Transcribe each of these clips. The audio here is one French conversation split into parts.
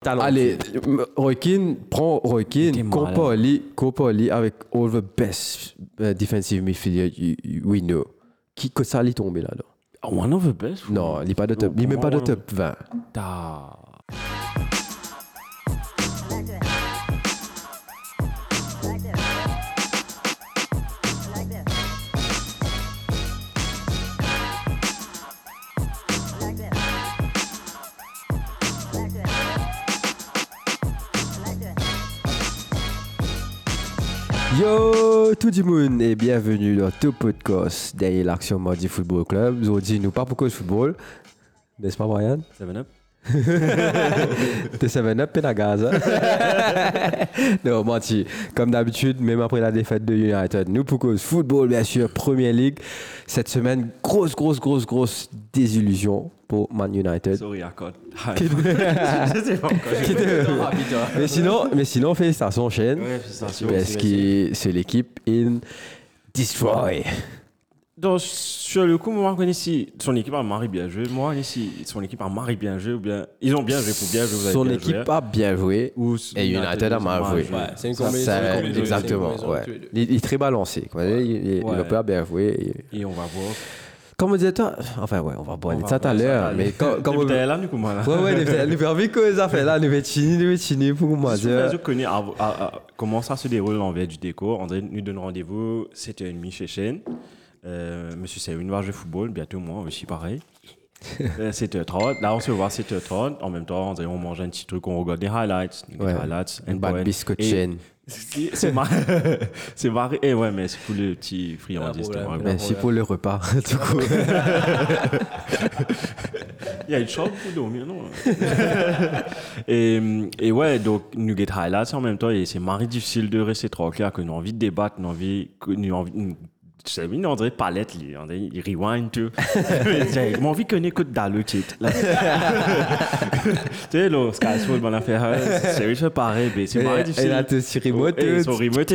Talent. Allez, Roy Keane, prends Roy était Keane, malade. compare-lui compare-lui avec all the best uh, defensive midfielder we know. Qui que ça lui tomber là-dedans One of the best. Non, il n'est pas de top. Il n'est même pas de top 20. Yo tout le monde et bienvenue dans tout podcast derrière l'action Mardi Football Club. Aujourd'hui, nous pas beaucoup de football. N'est-ce pas, Brian? Seven Up. T'es 7-up et la gaz. non, menti. Comme d'habitude, même après la défaite de United, nous pour cause football, bien sûr, Premier League. Cette semaine, grosse, grosse, grosse, grosse désillusion pour Man United. Sorry, accord. Je sais pas encore. Mais sinon, mais sinon, félicitations, Shane. Ouais, félicitations. Parce que c'est l'équipe in Destroy. Donc, sur le coup, moi, je connais si son équipe a marre bien joué. Moi, je connais si son équipe a marre bien joué ou bien. Ils ont bien joué pour bien jouer. vous avez Son bien équipe joué. a bien joué. Ou Et United a mal joué. Ouais, c'est une combinaison. exactement, ouais. Il, il est très balancé. Quoi. Il, il, il Ouais. a pas bien joué. Et- Et on va voir. Comme on disait, toi, enfin, ouais, on va boire On de ça tout à l'heure. Mais quand Depuis on. là, du coup, moi, là. Ouais, ouais, nous fait envie que ça fait là, nous chiner, nous fait chiner pour moi à- à- comment ça se déroule l'envers du déco, André nous donne rendez-vous 7h30 chez Chêne. Euh, Monsieur jouer au football, bientôt moi aussi pareil. Euh, 7h30, là on se voit 7h30, en même temps André, on mange un petit truc, on regarde des highlights, des Ouais. highlights, Une Et chain. C'est c'est marrant, c'est marrant, et ouais mais c'est pour le petit friandise. Merci pour le repas, du coup. Il y a une chambre pour dormir, non? Et, et ouais, donc, nous get highlights en même temps, et c'est marrant difficile de rester trop clair, que nous avons envie de débattre, nous avons envie, que nous avons envie, tu sais, oui, André palette, lui, André, il rewind tout. J'ai envie qu'on écoute dans le là. tu sais, là, Sky Soul, on a fait, c'est c'est pareil, mais c'est marrant Et là, tu sur remote. Et son remote,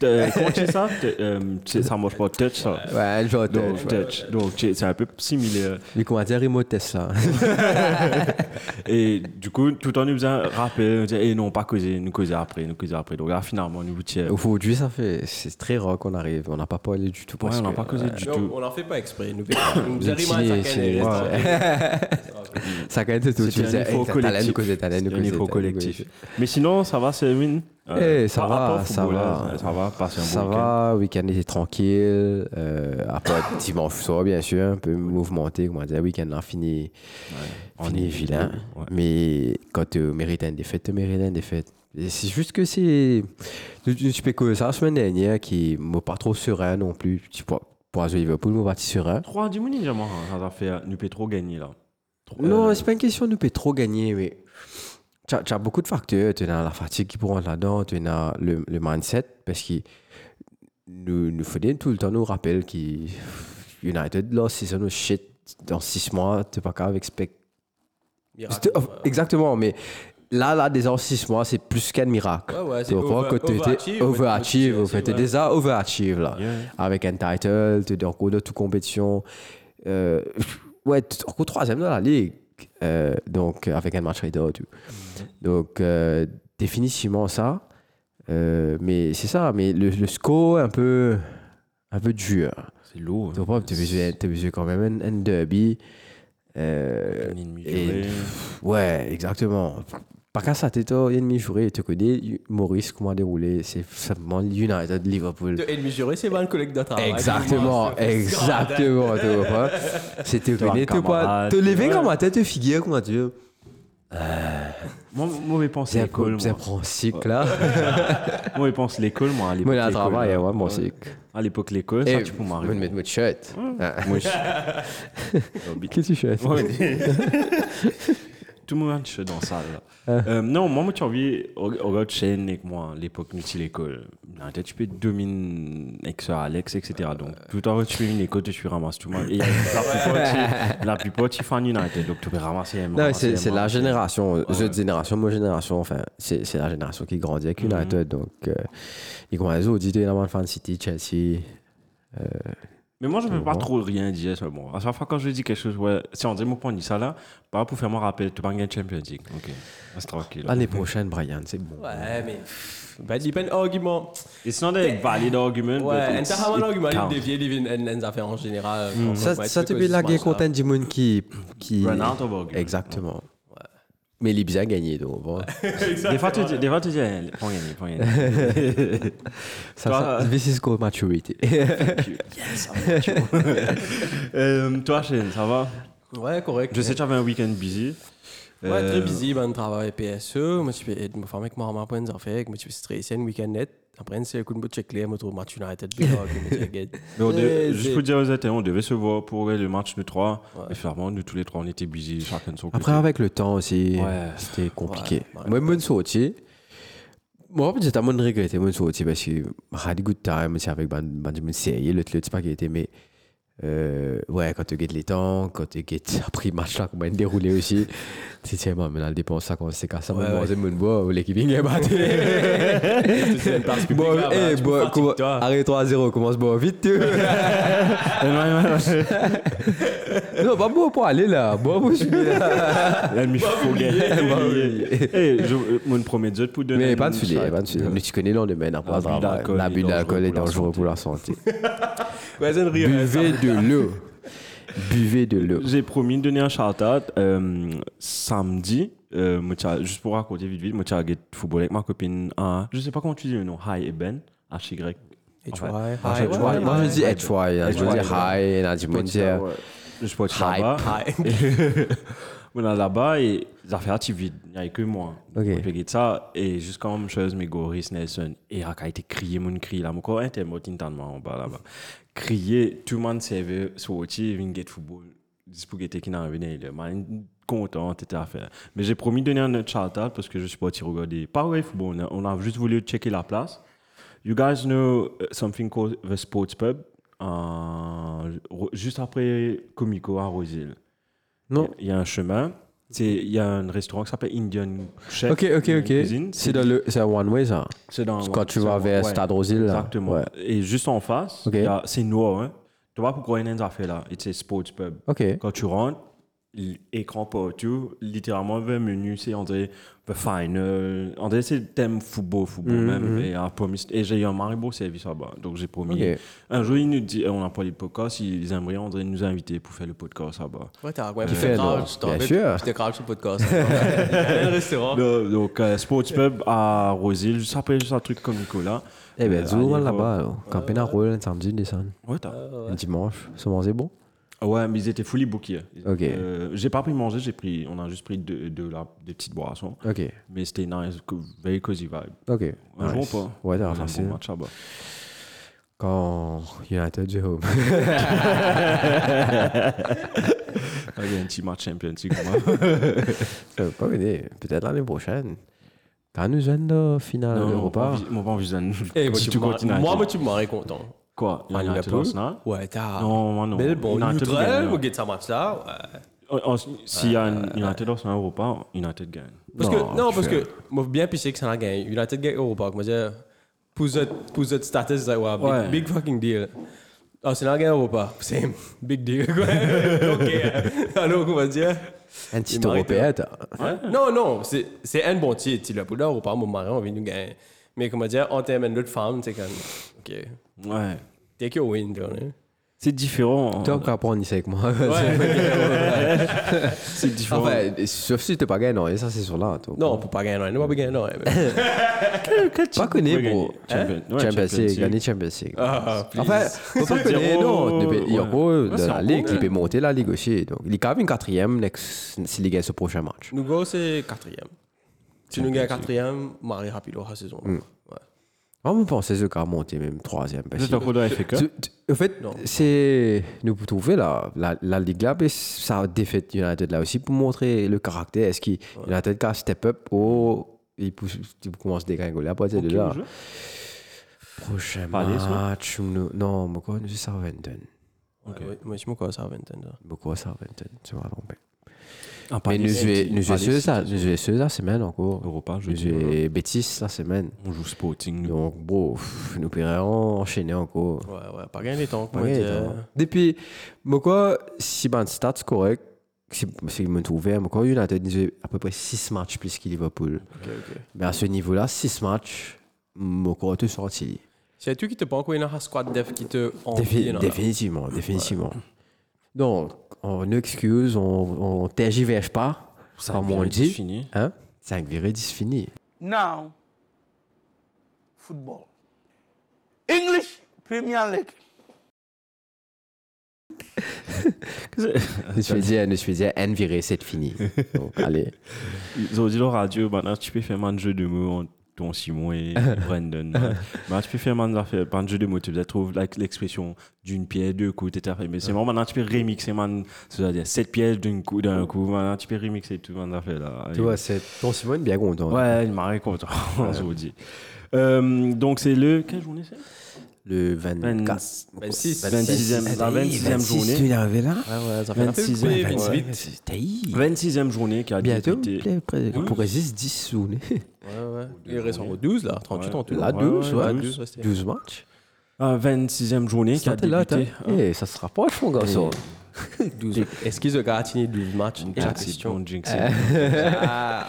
comment tu sais ça? Euh, Ça marche pas touch, ça. Ouais, genre, Donc, touch, touch. Donc, c'est un peu similaire. Mais comment dire remote test ça Et du coup, tout en nous faisant rappeler, on disait, eh non, pas causer, nous causer après, nous causer après. Donc là, finalement, nous vous tirons. Aujourd'hui, ça fait. C'est très rare qu'on arrive. On n'a pas parlé du tout. Ouais, on n'a pas causé ouais, du tout. on, on en fait pas exprès. Nous, nous Les arrivons à chiner, ça quand même tout. Hey, t'as l'air nous collectif. nous nous. Mais sinon, ça va, c'est win. Eh, ça va, ça football, va. hein, Ça va, passer un Ça bon va, week-end était tranquille. Euh, après, dimanche soir, bien sûr, un peu mouvementé. Comment dire, week-end là, fini, On fini est- vilain. ouais. Mais quand tu mérites une défaite, tu mérites une défaite. C'est juste que c'est. Tu tu peux que ça la semaine dernière qui m'a pas trop serein non plus. Tu vois, pour jouer Liverpool, m'a pas serein. 3 du jamais, hein, ça a fait, nous peut trop gagner là. Non, euh, c'est pas une question de nous peut trop gagner, mais tu as, as beaucoup de facteurs. Tu as la fatigue qui pourrait là-dedans, tu as le, le mindset, parce que nous, nous faisons tout le temps nous rappelle que United, là, c'est ça, nous shit, dans six mois, tu n'es pas capable C'était- oh, Exactement, mais là, là, déjà en six mois, c'est plus qu'un miracle. Ouais, ouais, c'est over- tu étais overachieve, en fait, tu déjà overachieve, là yeah. avec un title, tu es en cours de toute compétition. Euh, ouais, tu es en cours troisième dans la ligue. Euh, donc, avec un match rider, tout. Donc, euh, définitivement ça. Euh, mais c'est ça, mais le, le score un peu, un peu dur. C'est lourd. Tu as besoin, t'as besoin quand même un, un derby. Euh, et- ouais, exactement. Pas qu'à ça, tu es un demi-journée, tu connais Maurice, comment dérouler. C'est simplement United, Liverpool. De ennemi juré, c'est pas un collègue de travail. Exactement, exactement, tu vois. C'était Toi, connu, tu pas. camarade, Te lever ouais. comme ma tête, figure, comment tu veux? Moi, mauvais pense C'est un l'école. c'est un moi. principe, là. Moi, je pense l'école, moi, à l'époque. Moi, il y a un l'école, travail, là. ouais, moi aussi. À l'époque, l'école, ça, tu peux moi, m'arriver. je mets de shirt. Ah. Moi, je- Qu'est-ce que tu fais? Tout le monde est dans ça. Là. Ah. Euh, non, moi, moi, tu as envie, regarde chaîne avec moi, à l'époque, multi l'école. Là, tu peux dominer avec Alex, etc. Donc, tout à l'heure, tu fais une école, tu ramasses tout le monde. Et la plupart, tu- la plupart, tu fais un United. Donc, tu peux ramasser un Non, c'est la génération, cette génération, ma génération, enfin, c'est la génération qui grandit avec United. Donc, euh, ils commencent à dire, dit, dans Fan City, Chelsea, euh, Mais moi, je ne peux Tu pas trop rien dire. mais bon. À chaque fois, quand je dis quelque chose, ouais, si on dit mon point, dit ça là, pas pour faire mon rappel, tu vas gagner Champions League. Ok, reste tranquille. L'année prochaine, Brian, c'est bon. Ouais, mais. Bah, depend argument. It's not a valid argument. Ouais, but en it's- t'as un it argument, il counts. dévie les affaires en général. Ça, ça te fait la guerre contre du monde qui. qui... Run out of argument. Exactement. Mais il est bien gagné, donc. bon. Des fois, tu dis, des fois, tu dis, eh, pas gagner, pas gagner. Ça, Toi, ça, this is called maturity. yes, euh, toi, Shane, ça va? Ouais, correct. Je sais que tu avais un week-end busy. Ouais, Euh, très busy, ben, travail PSE. Moi, je fais, me faire avec moi, ma point d'affaires. Moi, je fais stressé un week-end net. Après, c'est un coup de bout de check moi, trouve match United. Mais on devait- Eh, juste pour dire aux États, on devait se voir pour le match de 3. Ouais. Et finalement, nous tous les trois, on était busy, chacun de son côté. Après, avec le temps aussi, Ouais. c'était compliqué. Ouais, ouais. Moi, je suis sorti. Moi, j'ai tellement de regrets, je suis sorti parce que j'ai had good time, c'est avec une série, le l'autre spaghetti, mais euh, ouais, quand tu guettes les temps, quand tu guettes après le match là, comment il déroulé aussi, c'est tiens, moi, maintenant, le dépense ça, quand c'est cassé, Ouais, moi, c'est mon bois, l'équipe est battue. Bon, là, eh, tu bon, arrête 3-0, commence bon vite, tu. Non, pas bon pour aller là. Bon, moi, je suis là. Là, mais gagner. Eh, je- mon premier jeu pour donner. Mais pas de filet, pas de filet. Mais tu connais le domaine après L'abus d'alcool L'abus est d'alcool est dangereux pour la santé. Buvez de l'eau. Buvez de l'eau. J'ai promis de donner un shout-out euh, samedi. Euh, moi, juste pour raconter vite vite, moi, j'ai football avec ma copine. à- je sais pas comment tu dis le nom. Hi et Ben. H-Y. Et ouais. Moi, je dis hi. HY. Je HY, dis hi. Dieu. Je être Hype. là-bas. On est là-bas et assez vite. Il n'y a que moi. Ok. On peut dire ça. Et jusqu'à même chose, mes Goris Nelson. Et il a été crié, mon cri là. Mon corps était mort en bas là-bas. Crier, tout le monde savait, sorti, vient get football. Dis pour que qui n'a venu, il est content, faire. Mais j'ai promis de donner un autre shout-out parce que je suis parti regarder. Pas vrai football, on a, on a juste voulu checker la place. You guys know uh, something called the Sports Pub, euh, juste après Comico à Rosil. Non. Il y a un chemin. Il y a un restaurant qui s'appelle Indian Chef. Ok, ok, ok. C'est dans le, c'est un one way ça. c'est dans- Quand tu vas vers ouais, Stade Rosil là. Exactement. Ouais. Et juste en face, Ok. il y a- c'est noir. Hein. Tu vois pourquoi il y a une affaire là? C'est Sports Pub. Ok. Quand tu rentres, écran partout, littéralement, le menu, c'est André, the final. André, c'est thème football, football Mhm, même. mhm. Et, a promis- et j'ai eu un beau service là-bas. Donc j'ai promis. Un jour, il nous dit, on a parlé de podcast, ils aimeraient André nous inviter pour faire le podcast là-bas. Ouais, t'as ouais, fait, grave, non? je t'en Bien sûr. J'étais grave sur le podcast. Il y a un restaurant. Donc, donc, euh, Sports Pub à Rosil, juste après, juste un truc comme Nicolas. Eh ben, Euh, là-bas. là. Camping à Rouen, un samedi, descend. Ouais, t'as. Un dimanche. C'est bon, c'est bon. Ouais, mais ils étaient fully bookés. Ok. Euh, j'ai pas pris manger, j'ai pris, on a juste pris deux, deux, là, des petites boissons. Ok. Mais c'était nice, very cozy vibe. Ok. Un jour Nice. ou pas Ouais, On t'as a un bon match là-bas. Quand United joue home. Il y a un petit match Champions League. Ça veut pas aider. Peut-être l'année prochaine. Quand nous sommes de finale Non, d'Europa. Mon pas envie de Eh, moi, Si tu tu m'as- continues à Moi, dire. moi, tu m'aurais content. Quoi? Arsenal Ouais, t'as. Non, moi non. Mais bon, United neutral, guettez ça match là. En- S'il y a un United Arsenal Europa, United gagne. Parce Non, que, non, parce que, moi, bien pissé que ça a gagné. United gagne Europa. Moi, je pour cette, pour cette status, like, ouais, big, Ouais. big fucking deal. Ah, c'est la gagne Europa. C'est big deal, quoi. ok. Alors, comment dire? Un mérite, européen. t'as- Non, non, c'est c'est un bon titre. Le pour l'Europa, mon mari, on vient nous gagner. Mais comment dire, en termes d'autres femmes, c'est comme, ok, Ouais. take your win, tu vois. hein. C'est différent. Toi, encore pas en ici avec moi. Ouais. C'est différent. Enfin, sauf si t'es pas gagné, non. Et ça, c'est sur là. toi. non, on peut pas gagner, non, on peut pas gagner, Pas connu, bro. Champions ouais, Champions League, gagner Champions League. Ah. Enfin, faut pas C'est connaître, non. Il y a de la Ligue, il peut monter la Ligue aussi. Donc, il est quand même quatrième next, s'il gagne ce prochain match. Nous, go, c'est quatrième. Si nous gagnons quatrième, Marie rapide la saison. Ouais. Je pense que c'est qu'à monter même troisième. parce C'est que- En fait, c'est. Nous pouvons trouver la, la, la Ligue là, mais ça a défait United là aussi pour montrer le caractère. Est-ce qu'il United a step up? Ou il, commence à dégringoler à partir de là Prochain match. nous- Non, mais quoi, Southampton. Ouais, ouais, Moi, je ça à 20 ans. Mais quoi, Southampton Tu vas tromper. Ah, Mais nous jouons nous Pas ça, nous jouons la semaine encore. Europa, je Nous dis. jouons Bétis la semaine. On joue Sporting. nous. Donc, bon, nous pourrions enchaîner encore. Ouais, ouais, pas gagner les temps. Ouais, attends. Depuis, moi, quoi, si mon stats correct, si je me trouvais, moi, quoi, United, nous à peu près 6 matchs plus que Liverpool. Ok, ok. Mais à ce niveau-là, 6 matchs, moi, quoi, tout sorti. C'est tu qui te pas encore une squad def qui te définitivement, définitivement. Donc, on excuse, on, on tergiverse pas, Ça comme on dit. Hein? 5 virées 10 fini. Now, football. English Premier League. Je dire, je dire, N viré 7 fini. Donc, allez. Ils ont dit la radio, maintenant tu peux faire un jeu de mots ton Simon et Brandon. Maintenant tu peux faire un affaire- un jeu de mots, tu like, l'expression d'une pierre, deux coups, etc. Mais c'est bon, maintenant tu peux remixer, man, c'est-à-dire sept pierres d'un coup, d'un coup, maintenant tu peux remixer tout, man, affaire là. Tu vois, c'est ton Simone bien content. Ouais, il m'a content, je vous dis. Euh, donc c'est le. Quelle journée c'est? Le 24. 26. 26e, la 26e journée. Tu es arrivé là? Ouais, ouais, ça fait un peu 26e, plus, ouais. 28. Taï. 26e journée qui a Bientôt, débuté. on pourrait 10, 10 journées. Ouais, ouais. Il reste en 12 là, 38 en tout. Là, Ouais, 12, ouais, ouais. 12, ouais, c'était- 12 matchs. Ah, 26e journée qui a débuté. Eh, ça se rapproche, mon garçon. 12. Est-ce qu'ils ont gagné 12 matchs? It, question. jinx. Ah,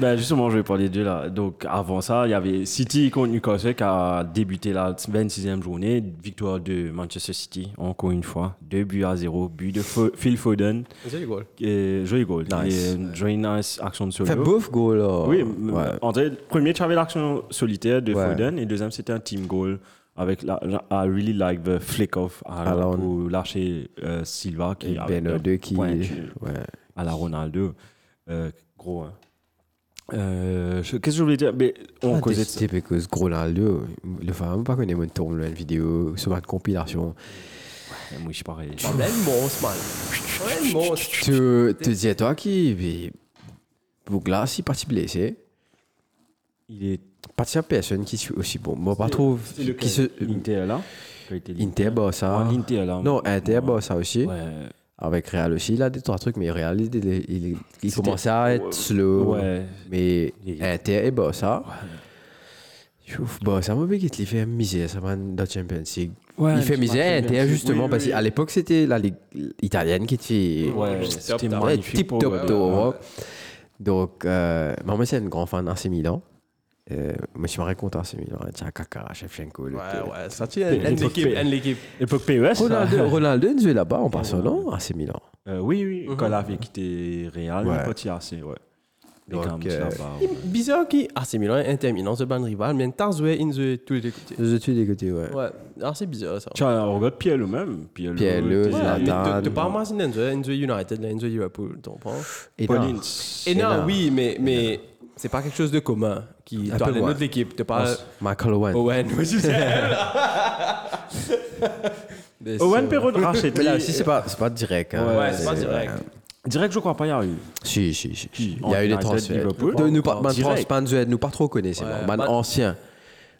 Ben justement, je vais parler d'eux là. Donc avant ça, il y avait City contre Newcastle qui a débuté la 26e journée. Victoire de Manchester City, encore une fois. 2 buts à 0. But de Fo- Phil Foden. le goal. Et joli goal. Nice. Et, joli nice action de solo. Fait bouffe, go, là. Oui, ouais. en vrai, premier, tu avais l'action solitaire de Ouais. Foden et deuxième, c'était un team goal avec la, I really like the flick off Alon. pour lâcher euh, Silva qui Et Ben qui. Ouais. à la Ronaldo. Euh, gros, hein. Euh, Qu'est-ce que je voulais dire? Mais on Ah, causait de ça. parce que Ronaldo, le femme pas connaît mon tourne une vidéo sur ma compilation. Moi, je suis pareil. C'est un monstre, man. Un monstre. Tu te dis, toi qui. Pour là, si parti blessé, Il est. parti à personne qui suit aussi bon. Moi, pas trop. C'est le Qui se. Là? Qui a été Inter, bah, ça. Ah, là. Non, Inter, bah, ça aussi. Ouais. Avec Real aussi, il a des trois trucs, mais Real, il, il, il, il commençait à être Ouais. slow. Ouais. Mais Inter et Barça, Ouf, Barça, moi, il fait misère, ça, man, dans la Champions League. Ouais, il fait misère Inter, justement, Oui, parce oui. qu'à l'époque, c'était la Ligue italienne qui était Ouais, c'était ouais, tip top d'Europe. Donc, euh, moi, c'est un grand fan d'AC Milan. Euh, moi, je suis très content d'AC Milan. Tiens, Kaka, Shevchenko. Ouais, ouais, ça tient une L'époque équipe, P. une équipe. Époque PES. là. Ronaldo, Ronaldo, il jouait là-bas en passant, non AC Milan. Euh, oui, oui, Mhm. quand il avait quitté Real, il Ouais. est parti assez, ouais. Donc, euh. Bizarre qui AC Milan, Inter Milan, c'est ban rival, mais t'as joué, ils jouent tous les côtés. Je suis des côtés, ouais. Ouais, ah, c'est bizarre ça. Tiens, on regarde Pierre le même. Pierre Pierre le, était- Zlatan. T'as pas moi, c'est une joué United, une joué Liverpool, tu comprends? Et non, là. oui, mais, mais c'est pas quelque chose de commun. Qui, peu, les ouais. autres équipes, t'as pas. Michael Owen. Owen, Owen Perrault de racheter. Mais là aussi, c'est pas, c'est pas direct. hein. Ouais, c'est pas direct. Direct, je crois pas, il y a eu. Si, si, si. Qui Il y a eu des transferts. De nous pas, nous pas trop connaissons. Ouais, man, man- ancien.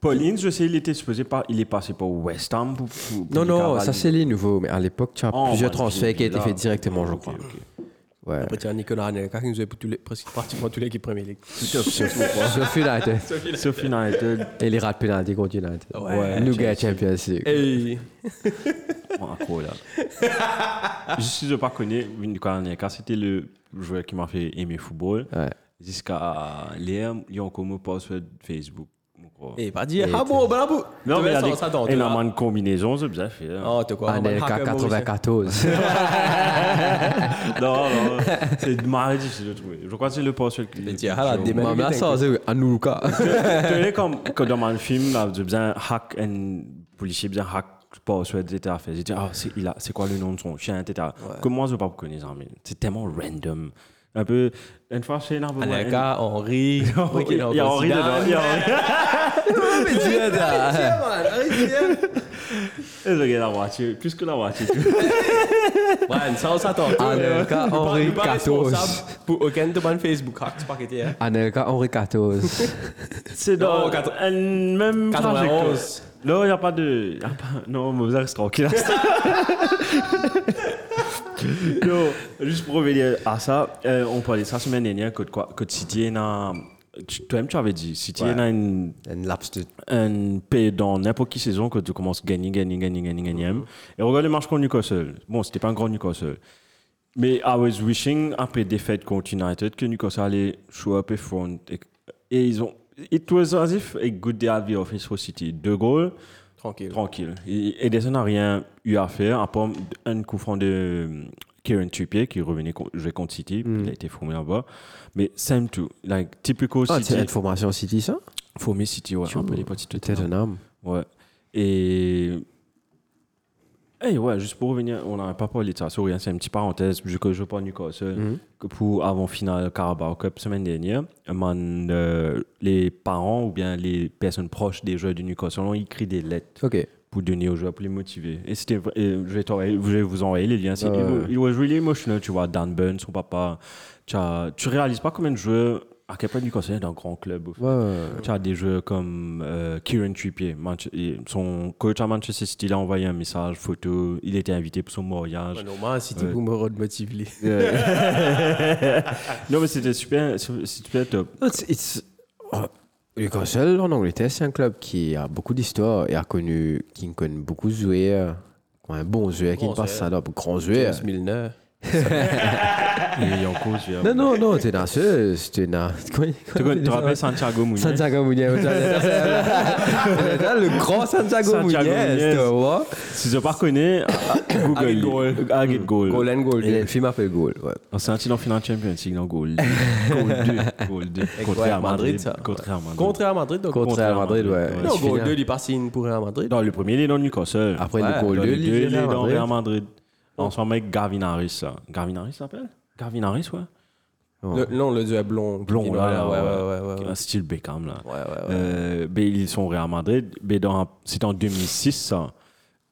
Pauline, je sais, il était supposé pas. Il est passé par West Ham pour. pour- pour Non, non, ça c'est les nouveaux. Mais à l'époque, tu as Oh, plusieurs transferts qui ont été faits directement, je crois. ok. Ouais. Après, tiens, Nicolas Anelka qui nous a pour tous les, pratiquement tous les équipes Premier League. Sauf United. Sauf United. Et les rats de pénalty contre United. Ouais, Nous Chelsea. gagnons Champions League. Hey. Bon, accro, là. je suis pas connu. Nicolas Anelka, c'était le joueur qui m'a fait aimer le football. Ouais. Jusqu'à l'hier, il y a encore mon post sur Facebook. Et pas dire, Et ah bon, ben là, bon. Non, mais il y a des ça, attends, énormément de combinaisons, c'est bien fait. hein. Oh, t'as quoi? Anelka Hacker Maurice. 94. Non, non, c'est marrant difficile de trouver. Je crois que c'est le post sur le Mais tiens, ah, là, des Ma mère, ça, c'est Anouka. Tu sais, comme dans mon film, là, j'ai besoin hack un policier, besoin hack password, etc. J'ai dit, ah, c'est il a- c'est quoi le nom de son chien, etc. Comment je ne pas connaître ça, mais c'est tellement random. Un peu, une fois, peu. Anelka, Henri. Il y a Henri dedans. Il y a Henri. Et je regarde la voiture, plus que la voiture. Ça, on s'attend. Anelka, Henri, 14. Pour aucun de mon Facebook hack, c'est pas qu'il hein. Anelka, Henri 14. C'est dans un même trajet 91. que- Non, il n'y a pas de. y a. Non, mais vous restez tranquille. Juste pour revenir à ça, euh, on parlait ça semaine dernière que, quoi, que City tu- Toi-même, tu avais dit, City Ouais. dans une, Un laps de un pays dans n'importe quelle saison que tu commences à gagner, gagner, gagner, gagner, gagner. Et regarde le match contre Newcastle. Bon, c'était pas un grand Newcastle. Mais I was wishing, après défaite contre United, que Newcastle allait show up in front. Et, et ils ont. It was as if a good day at the office for City. Deux goals, Tranquille. tranquille. Et Ederson n'a rien eu à faire, à part un coup franc de euh, Kieran Trippier qui revenait jouer contre City. Il a été formé là-bas. Mais same to. Like, typical Ah, City. c'est Information City, ça? Formé City, ouais. Un peu les petites un âme. Ouais. Et. Eh ouais, juste pour revenir, on n'a pas parlé de ça, sur rien, c'est une petite parenthèse, vu que je parle Newcastle, Mhm. que pour avant finale Carabao Cup semaine dernière, man, euh, les parents ou bien les personnes proches des joueurs de Newcastle ont écrit des lettres pour donner aux joueurs, pour les motiver. Et c'était, et je, vais t'envoyer- je vais vous envoyer les liens. Ouais. it was really emotional, tu vois, Dan Burn, son papa. Tu, as, tu réalises pas combien de joueurs, à quel point Newcastle est un grand club. Ouais. Tu as des joueurs comme euh, Kieran Trippier. Son coach à Manchester City il a envoyé un message, photo. Il était invité pour son mariage. Ouais, Normal, City pour me remotiver. non, mais c'était super, c'était super top. It's, it's, Newcastle en Angleterre, c'est un club qui a beaucoup d'histoire et a connu, qui connaît beaucoup de joueurs. Un bon joueur qui passe ça là, grand joueur. Milner. Et en Non, non, non, t'es dans ce. T'es dans. Comment Tu te tu te rappelles Santiago Muñoz Santiago Muñoz. Le grand Santiago Muñoz. tu vois. Si tu ne pas connais, Google. Agit goal. Agit goal. Goal and goal. Et le film appelle Goal. Ouais. On s'est senti dans Final Champions League dans goal. Goal 2. Goal 2. Contre Real Real Madrid, ça? Contre Real Madrid. Contre Real Madrid, donc? Contre Real Madrid, ouais. Non, goal finit. 2, il est parti pour Real Madrid. Non, le premier, il est dans Newcastle. Après le Goal Dans 2, le deux, il est il est dans Madrid. Real Madrid. Ensemble avec Garvin Harris. ça. Garvin Harris s'appelle? Garvin Harris, ouais. Le- non, le duo blond. Blond, là, ouais, ouais, ouais, ouais, ouais, Style Beckham, là. Ouais, ouais, ouais. Euh, ben, ils sont au Real Madrid. Ben, dans- C'était en 2006, ça.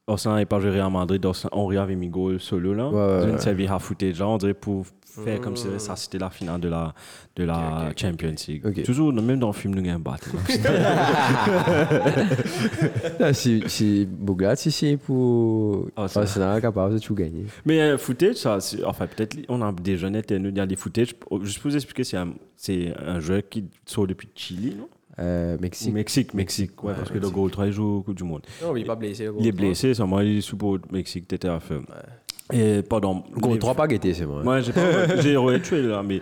Arsenal n'avait pas joué Real Madrid. Henry avait mis goal solo, là. Ouais, ouais, Ils ont ouais. servi à footage, là, on dirait, pour faire comme si ça, c'était la finale de la, de la. Champions League. Toujours, même dans le film, nous gagnons battre. Là, Si, si Bouglat, si c'est pour Ah, ça. Arsenal, capable de tout gagner. Mais euh, footage, ça, enfin, peut-être, on a des jeunes et nous, il y a des footage. Juste pour vous expliquer, c'est un, c'est un joueur qui sort depuis Chili, non? Euh, Ou Mexique. Mexique, Mexique, ouais, parce que le goal 3 joue au Coupe du Monde. Non, mais il est pas blessé. le goal Il est blessé, ça, moi, il est sous au Mexique, t'étais à feu. Et pendant. Les- 3 pas guetté, c'est moi. Moi, j'ai pas. j'ai retué là, mais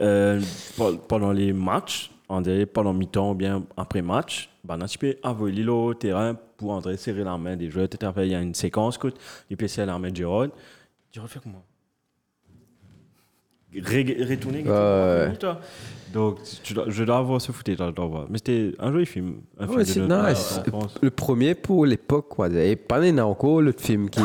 euh, pe- pendant les matchs, on dirait pendant mi-temps ou bien après match, on a peux envoyer au terrain pour entrer serrer la main des joueurs. T'étais à faire, Il y a une séquence, écoute, il peut serrer la main de Gérard. Gérard fait comment? Retourner Ouais, ouais, ouais. Donc, tu dois- je dois avoir ce footage, je dois voir. Mais c'était un joli film. Un film Ouais, de notre nice. Le premier pour l'époque, quoi. Et pas encore, l'autre film qui,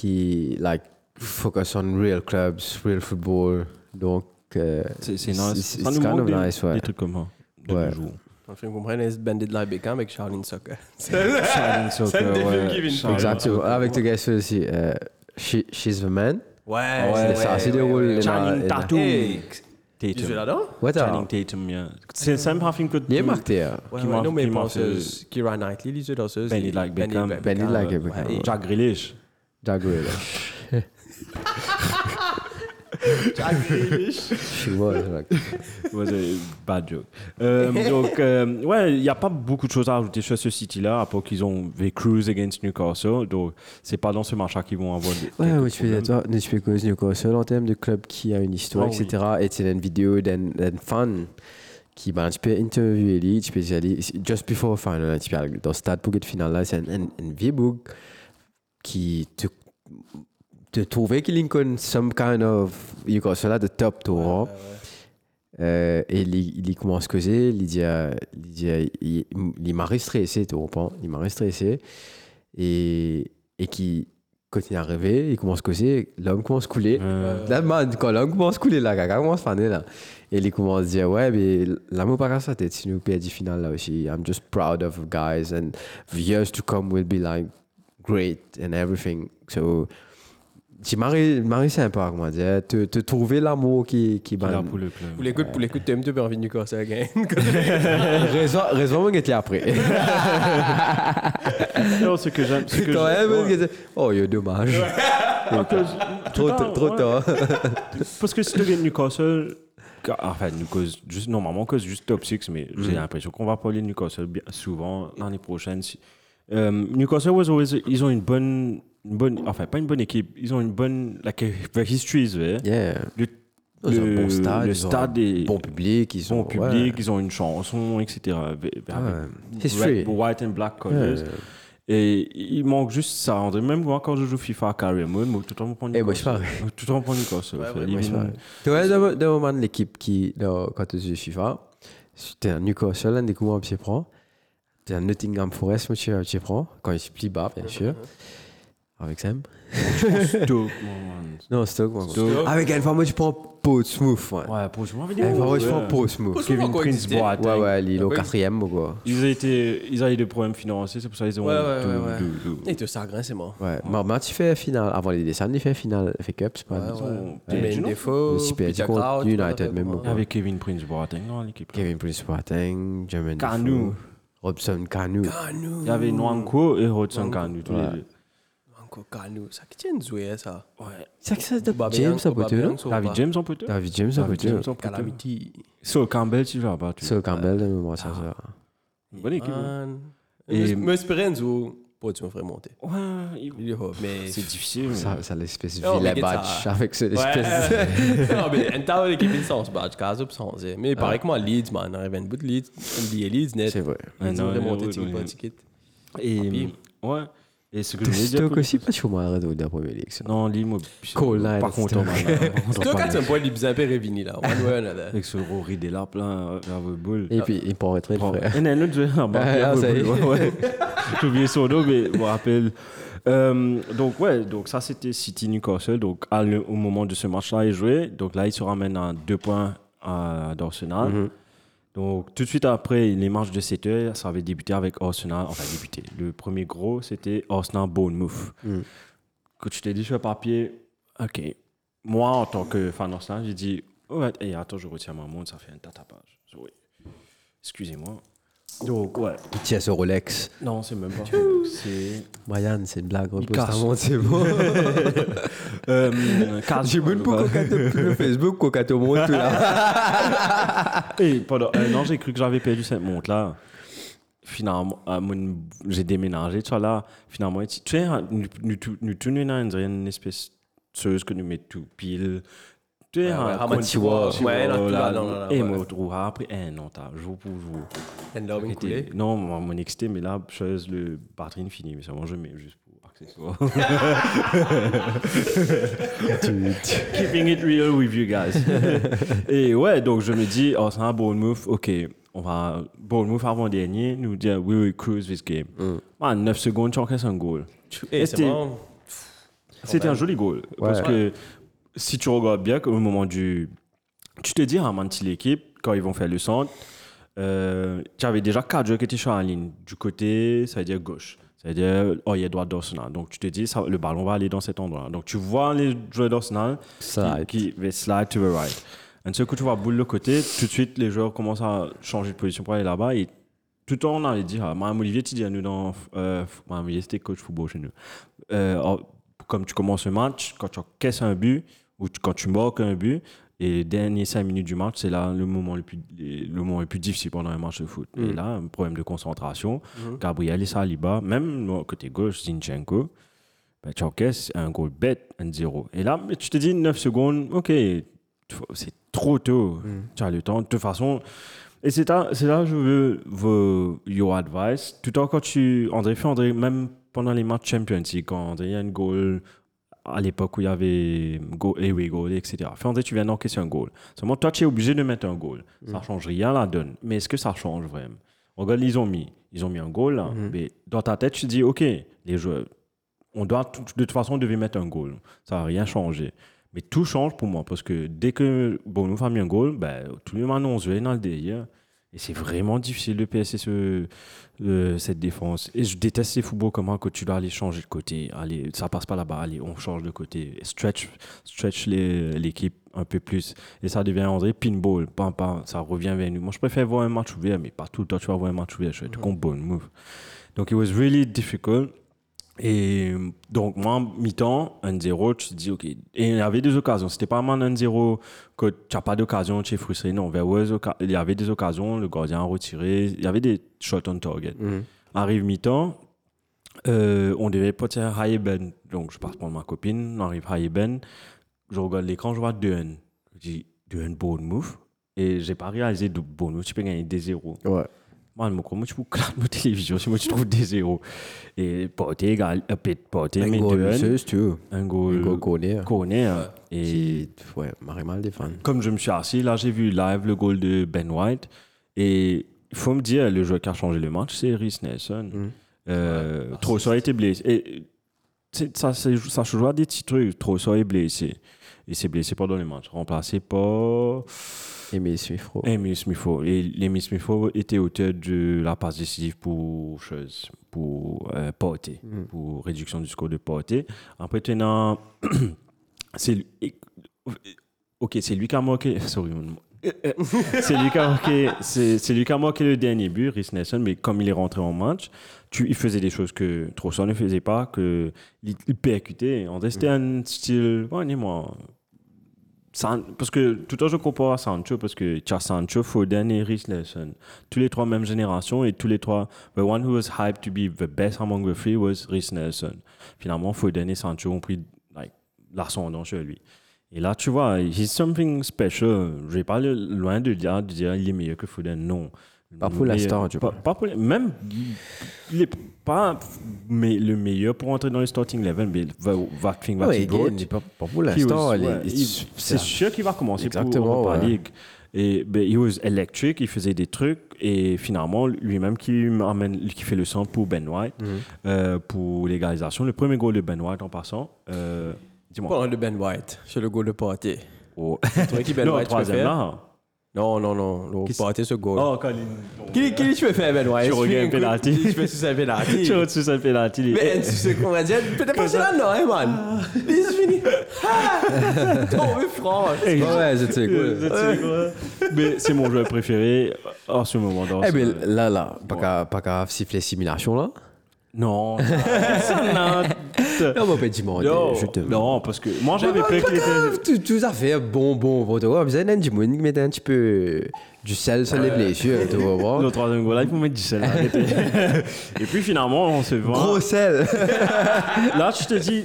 qui, like, focus on real clubs, real football. Donc, euh, C'est nice. c'est kind of des, nice, ouais. des trucs comme ça. Ouais. Dans le film, c'est Bandit Like Beckham avec Charlene Soccer. Soccer, C'est un des ouais. films qui viennent Shining exactement. Avec le gars aussi, euh, She- She's the Man. Ouais, c'est ça, c'est des rôles. dans- Channing dans- Tatum. Hey, tu Tatum. là-dedans? Channing Tatum, yeah. C'est c'est même film que Il est marqué. hein. Ouais, ouais, non, mais penseuse, Kira Knightley, les jeux danseuses. Benny les- Like Beckham. Like. Beckham. Jack Grealish. Jack Grealish. Jack Grealish. Je vois, like, Ouais, c'est bad joke. Euh, donc, euh, ouais, il n'y a pas beaucoup de choses à ajouter sur ce City-là, à part qu'ils ont fait cruise against Newcastle. Donc, c'est pas dans ce match-là qu'ils vont avoir des. Ouais, quelques ouais, tu peux problèmes. dire, toi, tu peux causer Newcastle en termes de club qui a une histoire, Ah oui. etc. Et c'est une vidéo d'un fan qui, ben, tu peux interviewer lui, tu peux dire, lui, just before final, tu peux aller dans le stade pour le final là, c'est un, un, un vieux bouc qui te, te trouvait qu'il Lincoln some kind of Newcastle là, de top tour. Euh, et il, commence à causer, il dit, il, m'a stressé, tu comprends? Il m'a stressé. Et, et qui, quand il est arrivé, il commence à causer, l'homme commence à couler. Euh, Là, man, quand l'homme commence à couler, là, quelqu'un commence à faner, là. Et il commence à dire, ouais, mais l'amour pas sa tête, si nous perdons finale là aussi. I'm just proud of guys and the years to come will be like great and everything. So, c'est Marie, Marie sympa, comment dire, te, te trouver l'amour qui, qui, ben, pour le club. Pour l'écoute, pour l'écoute, t'aimes, tu peux envie de Newcastle again. raison, raison, on était après. Non, ce que j'aime. ce que Quand j'aime- même, ouais. on était, oh, il y a dommage. Ah, que- Trop, trop ouais. tard. Parce que si tu gagnes Newcastle, ca- enfin, Newcastle, juste, normalement, cause juste top 6, mais j'ai l'impression qu'on va parler de Newcastle bien, souvent l'année prochaine. Euh, Newcastle, was always- ils ont une bonne, une bonne, enfin, pas une bonne équipe, ils ont une bonne, like, a history is there. Yeah. Le, Ils ont un bon le- stade. le ils ont est bon public. Ils bon ont public, ouais. ils ont une chanson, etc. Avec Ouais. History. red- white and black colors. Ouais. Et il manque juste ça, André. Même moi, quand je joue FIFA Carry Mode, moi, tout le temps, je prends Eh, moi, je Newcastle. Tout le temps, je prends Newcastle. Tu vois, dans le l'équipe qui, quand tu joues FIFA, c'était un Newcastle, un des coups, un pied prend. C'était un Nottingham Forest, moi, tu pied prend. Quand il se plie bas, bien sûr. Avec Sam. Stoke. Non, Stoke, moi. Stoke. Avec une fois, moi, je prends Portsmouth, ouais. Ouais, Une fois, moi, je prends Portsmouth. Portsmouth. Kevin Prince. Boateng. Ouais, ouais, il est au quatrième, ou quoi. Ils, ont été, ils avaient des problèmes financiers, c'est pour ça qu'ils ont. Ouais, ouais, ouais, Et tout ça, grain, c'est mort. Ouais, il fait finale, avant les descends, il fait finale FA Cup, c'est pas Ouais, ouais. non Defoe, Le contre United, même. Avec Kevin Prince Boateng dans l'équipe. Kevin Prince Boateng, Jermaine Kanu. Robson Kanu. Kanu. Il y avait Nwanko et Nwanko. Kanu, tous Ouais. les deux. Encore Kanu. Ça qui tient de jouer, ça? Ouais. C'est que ça, Aubameyang, James, ça peut Aubameyang, non ça David. James en poteau David James, ça peut David James en poteau. Calamity. So Campbell, tu vas pas. Sur Campbell, de moi, ça, ça. Bonne équipe. hein. Et- Et... Pas tu me ferais monter? Ouais, il- mais. c'est difficile. Ça, ça l'espèce de Oh, vilain mais badge ça- avec ce Ouais. espèce non, mais un tas d'équipe sans badge, casse up sans. Mais pareil que moi, Leeds, man, on arrive à une bout de Leeds, NBA Leeds, net. C'est vrai. Ouais, ont remonté, ouais, tu ouais, pas ouais. de ticket. Et, Puis- ouais. Et ce que je voulais dire. Stoke aussi, pas chaud, moi, arrête de la première ligue. Non, Lille, Knight, Par contre, Stoke. on va. Stoke a un point de Bizimper et Vini, là. Avec ce Rory Della plein, grave boule. Et puis, il peut Bon, frère. Et un autre joueur, bah, Ah, ça y est. boule, ouais, ouais. J'ai oublié son nom, mais je me rappelle. Euh, donc, ouais, donc ça c'était City Newcastle. Donc, à le- au moment de ce match-là, il jouait. Donc là, il se ramène à deux points à d'Arsenal. Mhm. Donc, tout de suite après les matchs de 7 heures, ça avait débuté avec Arsenal. Enfin, débuté. Le premier gros, c'était Arsenal-Bournemouth. Mhm. Quand tu t'es dit sur le papier, OK. Moi, en tant que fan d'Arsenal, j'ai dit, ouais, attends, je retiens ma montre, ça fait un tatapage. Oui. Excusez-moi. Donc, ouais. Il tient ce Rolex. Non, c'est même pas. c'est. Marianne, c'est une blague. Repose ta montre, c'est bon. Euh, J'ai même pas le Facebook, cocato montre, tout là. Et pendant un an, j'ai cru que j'avais perdu cette montre-là. Finalement, à mon- j'ai déménagé, tu vois là. Finalement, tu sais, nous, nous, nous, nous tournons dans une espèce de chose que nous mettons tout pile. Tu Amatiwa, tu ouais, vois, non, là, non, non, non, Et ouais. moi, je trouve après un an, t'as jour pour jour. Un homme Était- coulé. Non, moi, mon excité, mais là, chose, le batterie fini, mais ça, moi, je mets juste pour accessoire. Keeping it real with you guys. Et ouais, donc je me dis, oh, c'est un Bournemouth, ok, on va. Bournemouth avant-dernier, nous dire, we will cruise this game. Man, 9 secondes, tu encaisses un goal. Et C'était- bon. Un joli goal. Parce que si tu regardes bien, au moment du. Tu te dis, à Manti l'équipe, quand ils vont faire le centre, euh, tu avais déjà quatre joueurs qui étaient sur la ligne. Du côté, ça veut dire gauche. Ça veut dire, oh, il y a droite d'Arsenal. Donc tu te dis, ça, le ballon va aller dans cet endroit. Donc tu vois les joueurs d'Arsenal qui, qui slide to the right. Un seul coup, tu vois boule de côté, tout de suite, les joueurs commencent à changer de position pour aller là-bas. Et tout le temps, on allait dire, ah, Madame Olivier, tu dis à nous dans. Euh, Madame Olivier, c'était coach football chez nous. Euh, comme tu commences un match, quand tu encaisses un but, tu- quand tu marques un but, et les dernières 5 minutes du match, c'est là le moment le plus, le moment le plus difficile pendant un match de foot. Et là, un problème de concentration. Gabriel et Saliba, même côté gauche, Zinchenko, ben, tu encaisses un goal bête, un 0. Et là, tu te dis 9 secondes, ok, c'est trop tôt. Tu as le temps. De toute façon, et c'est là, c'est là que je veux vos your advice. Tout le temps, quand tu. André fait André, même pendant les matchs Champions League, quand André a une goal à l'époque où il y avait goal, away goal, etc. Fait André, tu viens d'encaisser un goal. Seulement, toi, tu es obligé de mettre un goal. Ça change rien la donne. Mais est-ce que ça change vraiment? Regarde, ils ont mis. Ils ont mis un goal, là. Mais dans ta tête, tu te dis, OK, les joueurs, on doit, de toute façon, on devait mettre un goal. Ça va rien changer. Mais tout change pour moi parce que dès que Bournemouth a mis un goal, ben, tout le monde annonce dans le délire. Et c'est vraiment difficile de PSC ce, euh, cette défense. Et je déteste les footballs comment que tu dois aller changer de côté. Allez, ça passe pas là-bas, allez, on change de côté. Stretch, stretch l'équipe un peu plus. Et ça devient André pinball. Pam, pam, ça revient vers nous. Moi, je préfère voir un match ouvert, mais pas tout le temps tu vas voir un match ouvert. Je vais être contre Bournemouth. Donc, it was really difficult. Et donc, moi, mi-temps, 1-0, tu te dis, OK. Et il y avait des occasions. C'était pas vraiment 1-0 que tu n'as pas d'occasion, tu es frustré. Non, il y avait des occasions, le gardien a retiré. Il y avait des shots on target. Arrive mi-temps, euh, on devait porter à Ben. Donc, je passe prendre ma copine, on arrive à Ben. Je regarde l'écran, je vois 2-1. Je dis, 2-1 Bournemouth. Et j'ai pas réalisé de Bournemouth, tu peux gagner des 0 Ouais. moi, je moi, tu peux claquer ma télévision, si moi, tu trouves des 0 Et porter euh, porter, mais goal, 2-1, monsieur, si tu un goal connaît. connaît. Et ouais, m'aurait mal des fans. comme je me suis assis, là, j'ai vu live le goal de Ben White. Et il faut me dire, le joueur qui a changé le match, c'est Rhys Nelson. Euh, Trossard a été blessé. Et ça, ça joue à des petits trucs. Trossard est blessé. Il s'est blessé pendant le match. Remplacé par Emile Smith-Rowe. Emile Smith-Rowe. Et Emile Smith-Rowe était auteur de la passe décisive pour chose, pour euh, Porté, pour réduction du score de Porté. Après, as... c'est Ok, c'est lui qui a marqué... Sorry, c'est lui qui a marqué, lui qui le dernier but, Rhys Nelson, mais comme il est rentré en match, il faisait des choses que Trossard ne faisait pas, que il, il percutait. On c'était un style, ouais, San- parce que tout le temps je compare à Sancho parce que tu as Sancho, Foden et Rhys Nelson. Tous les trois même génération et tous les trois, the one who was hyped to be the best among the three was Rhys Nelson. Finalement, Foden et Sancho ont pris like, l'ascendant sur lui. Et là, tu vois, he's something special. Je vais pas loin de dire, de dire il est meilleur que Foden, non. Pas pour l'instant, tu pas, vois. pas pour les- même il est pas mais le meilleur pour entrer dans le starting level mais va va va Ouais, pas, pas pour l'instant. il- il- c'est sûr qu'il va commencer Exactement, pour Europa ouais. League. Et ben, he was electric, il faisait des trucs et finalement lui-même qui amène, qui fait le centre pour Ben White Mhm. euh, pour l'égalisation. Le premier goal de Ben White en passant. Euh, Dis-moi. Pendant le Ben White, sur le goal de Porté. Oh. Tu vois qui Ben non, White troisième là. Non, non, non. Le Qu'est-ce- Porté ce goal. Oh, Colin. Qui, qui tu peux faire Ben White? Tu regardes un penalty. Tu fais sur un penalty. Tu reçois ça penalty. Mais tu sais qu'on va dire, peut-être pas là non, hein, man? C'est fini. Ah Tombé franc. Hey. Ouais, c'est c'est cool. C'est? Mais c'est mon joueur préféré en ce moment. Eh ben là, là, pas qu'à siffler simulation là. Non. ça n'a- Non, mon monde, Non, je te. non, parce que moi j'avais peur qu'il était. Tout, tout à fait bon, bon, bon. Tu vois, vous avez un petit monde qui met un petit peu du sel sur les blessures, tu vois. voir. Le troisième là, il faut mettre du sel. Et puis finalement, on se voit. Gros sel. Là, je te dis.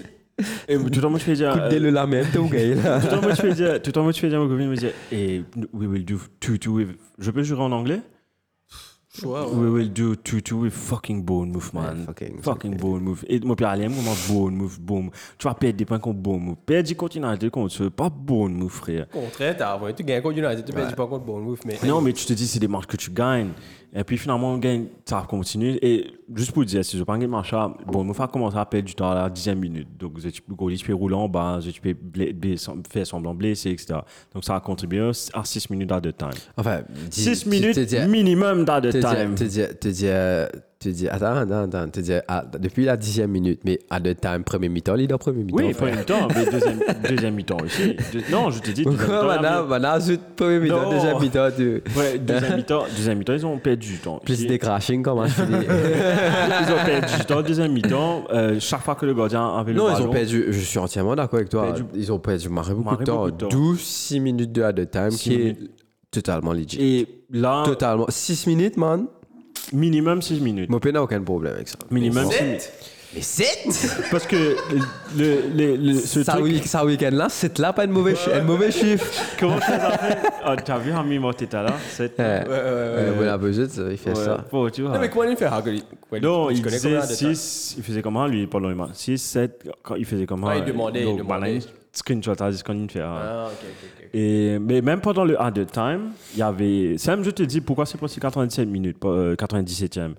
Et tout le monde, je fais dire. Dès le la même, t'es là. Tout le monde, je fais dire. Tout le monde, je fais dire ma copine, me dit. Et we will do two two. Je peux jurer en anglais? We will do two two with fucking Bournemouth, man. Yeah, fucking- fucking Bournemouth. Et moi, puis aller, moi, Bournemouth, boum. Tu vas perdre des points contre Bournemouth. Perdre du continental contre ce, pas Bournemouth, frère. Au contraire, t'as envoyé, tu gagnes contre United, tu perds pas contre Bournemouth, mais. Non, mais tu te dis, c'est des matchs que tu gagnes. Et puis finalement, ça continue. Et juste pour dire, si je prends un match, bon, il faut commencer à perdre du temps à la dixième minute. Donc, tu peux, rouler en bas, tu peux faire semblant blessé, etc. Donc, ça a contribué à 6 minutes the time. Enfin, dis- 6 tu- minutes minimum à the te time. Dis, te dis, te dis, te dis, attends, attends, attends, te dis, ah, depuis la dixième minute, mais à the time, premier mi-temps, leader premier mi-temps. Oui, frère. premier mi-temps, mais deuxième, deuxième mi-temps aussi. Deux- non, je te dis, deuxième mi-temps. maintenant, maintenant, ensuite, premier mi-temps, Non. deuxième mi-temps, tu... Ouais, deuxième mi-temps, deuxième mi-temps, ils ont perdu du temps. Plus des crashing, comment je finis Ils ont perdu du temps, deuxième mi-temps. euh, chaque fois que le gardien avait le Non, ballon. ils ont perdu, je suis entièrement d'accord avec toi. Perdu- Ils ont perdu marré beaucoup, Marré de temps. beaucoup de temps. 12, 6 minutes de at the time, Six qui est totalement legit. Et là, Totalement. 6 minutes, man. Minimum 6 minutes. Mon père n'a aucun problème avec ça. Minimum 6 Sept minutes. Mais 7 Parce que le, le, le- ce Ça, truc. week- ça week-end-là, 7 là, pas un mauvais, un mauvais chiffre. Comment ça s'appelle Ah, T'as vu Rami Morteta là C'est. Ouais, Ouais, ouais, ouais. ouais, la budget, il fait ça. Bon, tu vois. Non, mais comment il fait Non, il de temps 6, il faisait comment lui pendant le match? 6, 7, quand il faisait comment Ah, il demandait, il demandait. Screenshot, à ce qu'on fait. hein. Ah, ok, ok, ok. Et, mais même pendant le the time, il y avait. Sam, je te dis pourquoi c'est passé 97 minutes, pas, euh, 97e.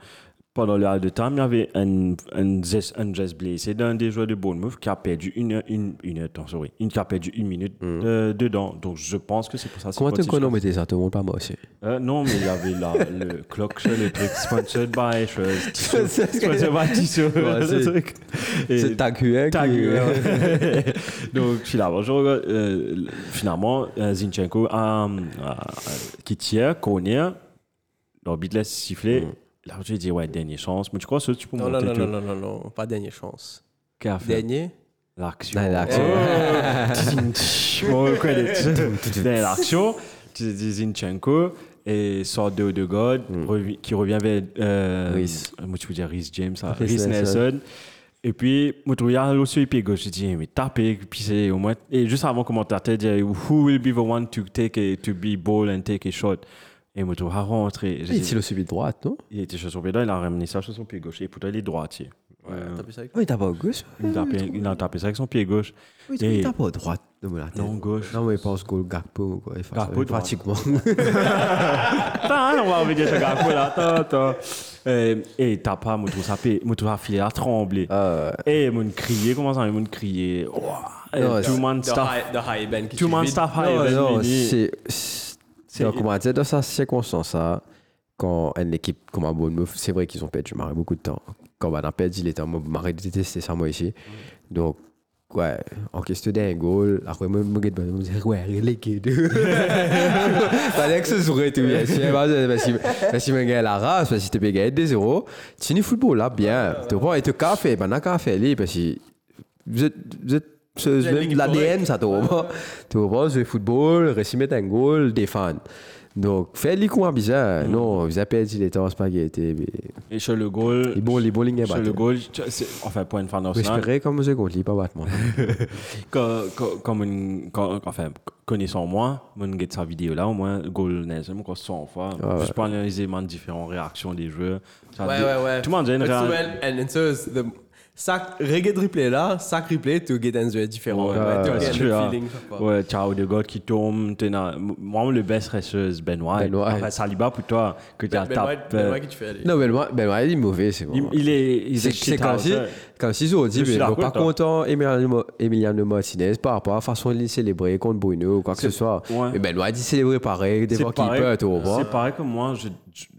Pendant le the time, il y avait un, un, Zes- un blessé d'un des joueurs de Bournemouth qui a perdu une, une, une sorry, une, qui a perdu une minute euh, dedans. Donc je pense que c'est pour ça. Comment tu mettre ça? Tout le monde pas moi aussi. Euh, Non, mais il y avait là, le clock le truc, sponsored by sponsored by Tissot, c'est- truc. Et- C'est ta QA Tag, qui... ouais. Donc finalement, je regarde, euh, finalement euh, Zinchenko qui tire, Konya, l'arbitre laisse siffler. Là, j'ai dit, ouais, dernière chance. Mais tu crois que tu peux Non, non, monter non, tout- non, non, non, non, pas dernière chance. Fait Dernier? L'action. Non, l'action. L'action, tu dis Zinchenko et sort de de God revi- qui revient vers euh, Rhys. Moi, tu veux dire Rhys James, ça. Rhys Nelson. Et puis, moi, je regarde aussi pied gauche. Je dis, mais tapez, puis c'est au moins. Et juste avant commentateur, dit, Who will be the one to take a, to be bold and take a shot? Et dois rentrer. J'ai Il le suivi de droite, non? Il était sur son pied droit, il a ramené ça sur son pied gauche. Et pourtant, il est droitier. Ouais, vu ça avec Oui, t'as pas gauche Il a tapé, il a tapé ça avec son pied gauche. Oui, Et- t'as pas droite. Non, mais la tête. Non, gauche. Non, mais il pense goal Gakpo, quoi. Il fait ça Gakpo, droite. pratiquement. Attends, on va revenir sur Gakpo là. Attends, attends. Euh, Et t'as pas, moi, tout ça, fait- ça, filé à trembler. Ah, Et mon crier, comment ça. Ouah. Et Non, Tout le monde The staff. high, the high band Tout le monde staff high non, event non, mini. c'est. Donc, dans cette circonstance quand une équipe comme un Bournemouth, c'est vrai qu'ils ont perdu Marais beaucoup de temps. Quand a perdu, il était en mode Marais détestait ça, moi ici. Donc, ouais, en question d'un goal, après, moi, je me dis, ouais, relégué. Fallait que ce soit tout bien que je gagne la race, que tu peux gagner 2-0. Tu finis football là, bien. Tu vois, et tu café, ben, tu café, parce que vous êtes. L'ADN, ça, tu vois. Tu vois, jouer football, réussir mettre un goal, défendre. Donc, fais les coups bizarre. Non, vous avez perdu les temps spaghetti. mais Et sur le goal. Les bons, les bons lignes Sur le goal, c'est- enfin, pour une fan d'Arsenal, J'espérais comme contre lui, pas battre moi. comme une, enfin, connaissant moi, mon get sa vidéo là, au moins, goal Nelson, quoi, 100 fois. Juste pour analyser les différentes réactions des joueurs. Ouais, ouais, ouais. Tout le monde a une réaction. Souvent, and so is the sac reggae replay là, sac replay to get un jeu différent. Ouais, hein. ciao, de gars qui tombe. Moi, le best reste c'est Ben White. Ben White. Enfin, Saliba pour toi, que tu as tapé. Ben White, qui tu fais aller. non, mais moi, ben, moi, il est mauvais, c'est bon. il est. Il C'est comme si, ouais. comme si ils ont dit, Je suis mais pas toi. content Emiliano, Emiliano Martinez par rapport à la façon de les célébrer contre Bruno ou quoi que ce soit. Mais Ben, moi, il célébrer pareil, des C'est fois qu'il pareil- peut, tu vois. C'est pareil comme moi, je-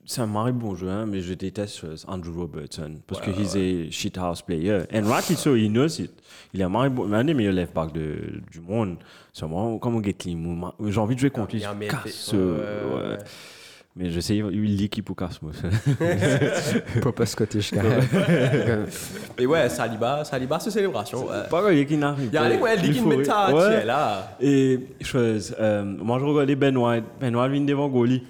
c'est un mari bon joueur, hein, mais je déteste Andrew Robertson parce que he's a shit house player. And rightly so, he knows it. Il est un mari bon, un des meilleurs left back de, du monde. C'est moi, comme moi, j'ai envie de jouer contre lui. Il y a un je mec- casse, ouais, ouais, ouais. ouais. Mais je sais, il lit qui pour casse, moi. Proper Scottish, quand même. Et ouais, Saliba, Saliba, c'est célébration. ouais. Pas qu'il qui n'arrive Il y a les ouais, Il tu ouais. es là. Et chose, euh, moi je regardais Ben White. Ben White vient devant Goli.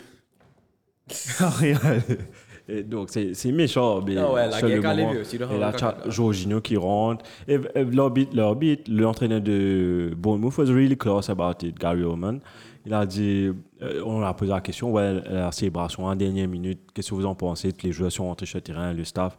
Et donc c'est méchant. Mais Ah ouais, la le guerre moment. levé aussi, le Et là. Jorginho qui rentre. Et et leur beat, leur beat, l'entraîneur de Bournemouth was really close about it, Gary Oldman. Il a dit, euh, on a posé la question, ouais, la célébration en dernière minute, qu'est-ce que vous en pensez? Les joueurs sont rentrés sur le terrain, le staff.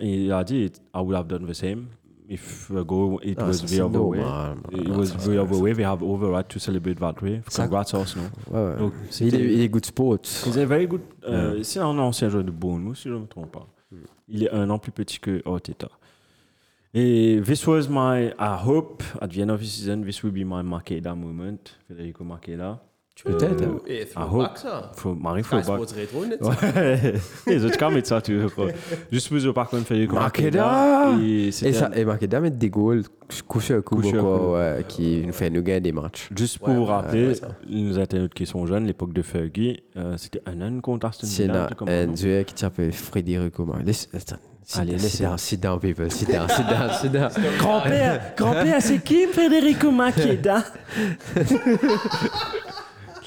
Et il a dit, I would have done the same if a goal it Ah, was the c'est other way. normal. It was the other way. They have over right to celebrate that way. Congrats Arsenal. Ouais, ouais. Donc, il, est, il est good sport. He's a very good. euh, C'est un ancien joueur de Bournemouth, si je ne me trompe pas. Il est un an plus petit que Arteta. Et this was my, I hope, at the end of the season, this will be my Makeda moment. Federico Makeda. Peut-être. hein. Et throwback ça. Faut, Marie, pas. Sports Retro, net. Ouais. Les autres cas mettent ça, tu veux quoi. Juste pour par contre, Federico Makeda. Et ça, et Makeda met des goals, coup sur coup, quoi, qui nous fait nous gagner des matchs. Juste pour ouais, rappeler, nous internautes qui sont jeunes, l'époque de Fergie, euh, c'était un an contre Aston C'est Villa. un un joueur qui s'appelle Frédéric Omar. Attends, Allez, laissez- down, sit down, people, sit down, sit down, sit down. Grand-père, grand-père, c'est qui Federico Makeda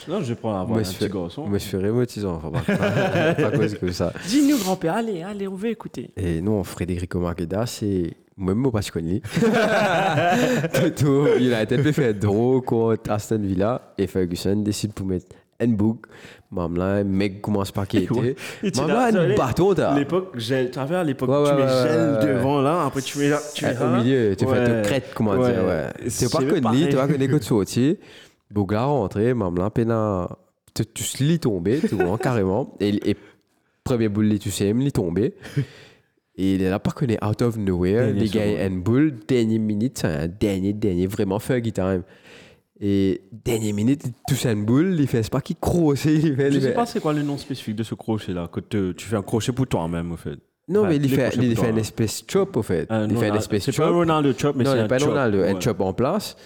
Non, je prends la voix Moi, d'un je petit garçon. Moi, je suis rémotisant, enfin, pas, pas, pas cause que ça. Dis-nous, grand-père, allez, allez, on veut écouter. Et non, Frédérico Marqueda, c'est. Même moi, pas je connais. Tout, il a été fait draw contre Aston Villa et Ferguson décide pour mettre un book. Mamla, mec commence par qui était. Et tu Mamla, un bâton, t'as. L'époque, gel, tu à l'époque, Ouais, tu mets ouais, gel devant là, après tu mets là, tu mets Euh, Au milieu, tu fais te crête, comment Ouais. dire, ouais. C'est pas connu, tu vois, que les côtes sorties. Bougla rentré, Mamla, pena. Tu se lis tomber, tu vois, carrément. Et, et premier boule, tu sais, il tombé. Et il est là, pas connu, out of nowhere. Les gars, une boule, dernière minute, c'est un dernier, dernier, vraiment Fergie time. Et dernière minute, il touche une boule, il fait pas qu'il croche, il fait. Je il sais fait- pas c'est quoi le nom spécifique de ce crochet là, que te- tu fais un crochet pour toi-même, au fait. Non, mais il les fait, crochets il fait une hein. espèce de chop, au fait. Un il fait une espèce de C'est pas un chop. Ronaldo chop, mais non, c'est il un n'est pas chop. Ronaldo, un chop en place.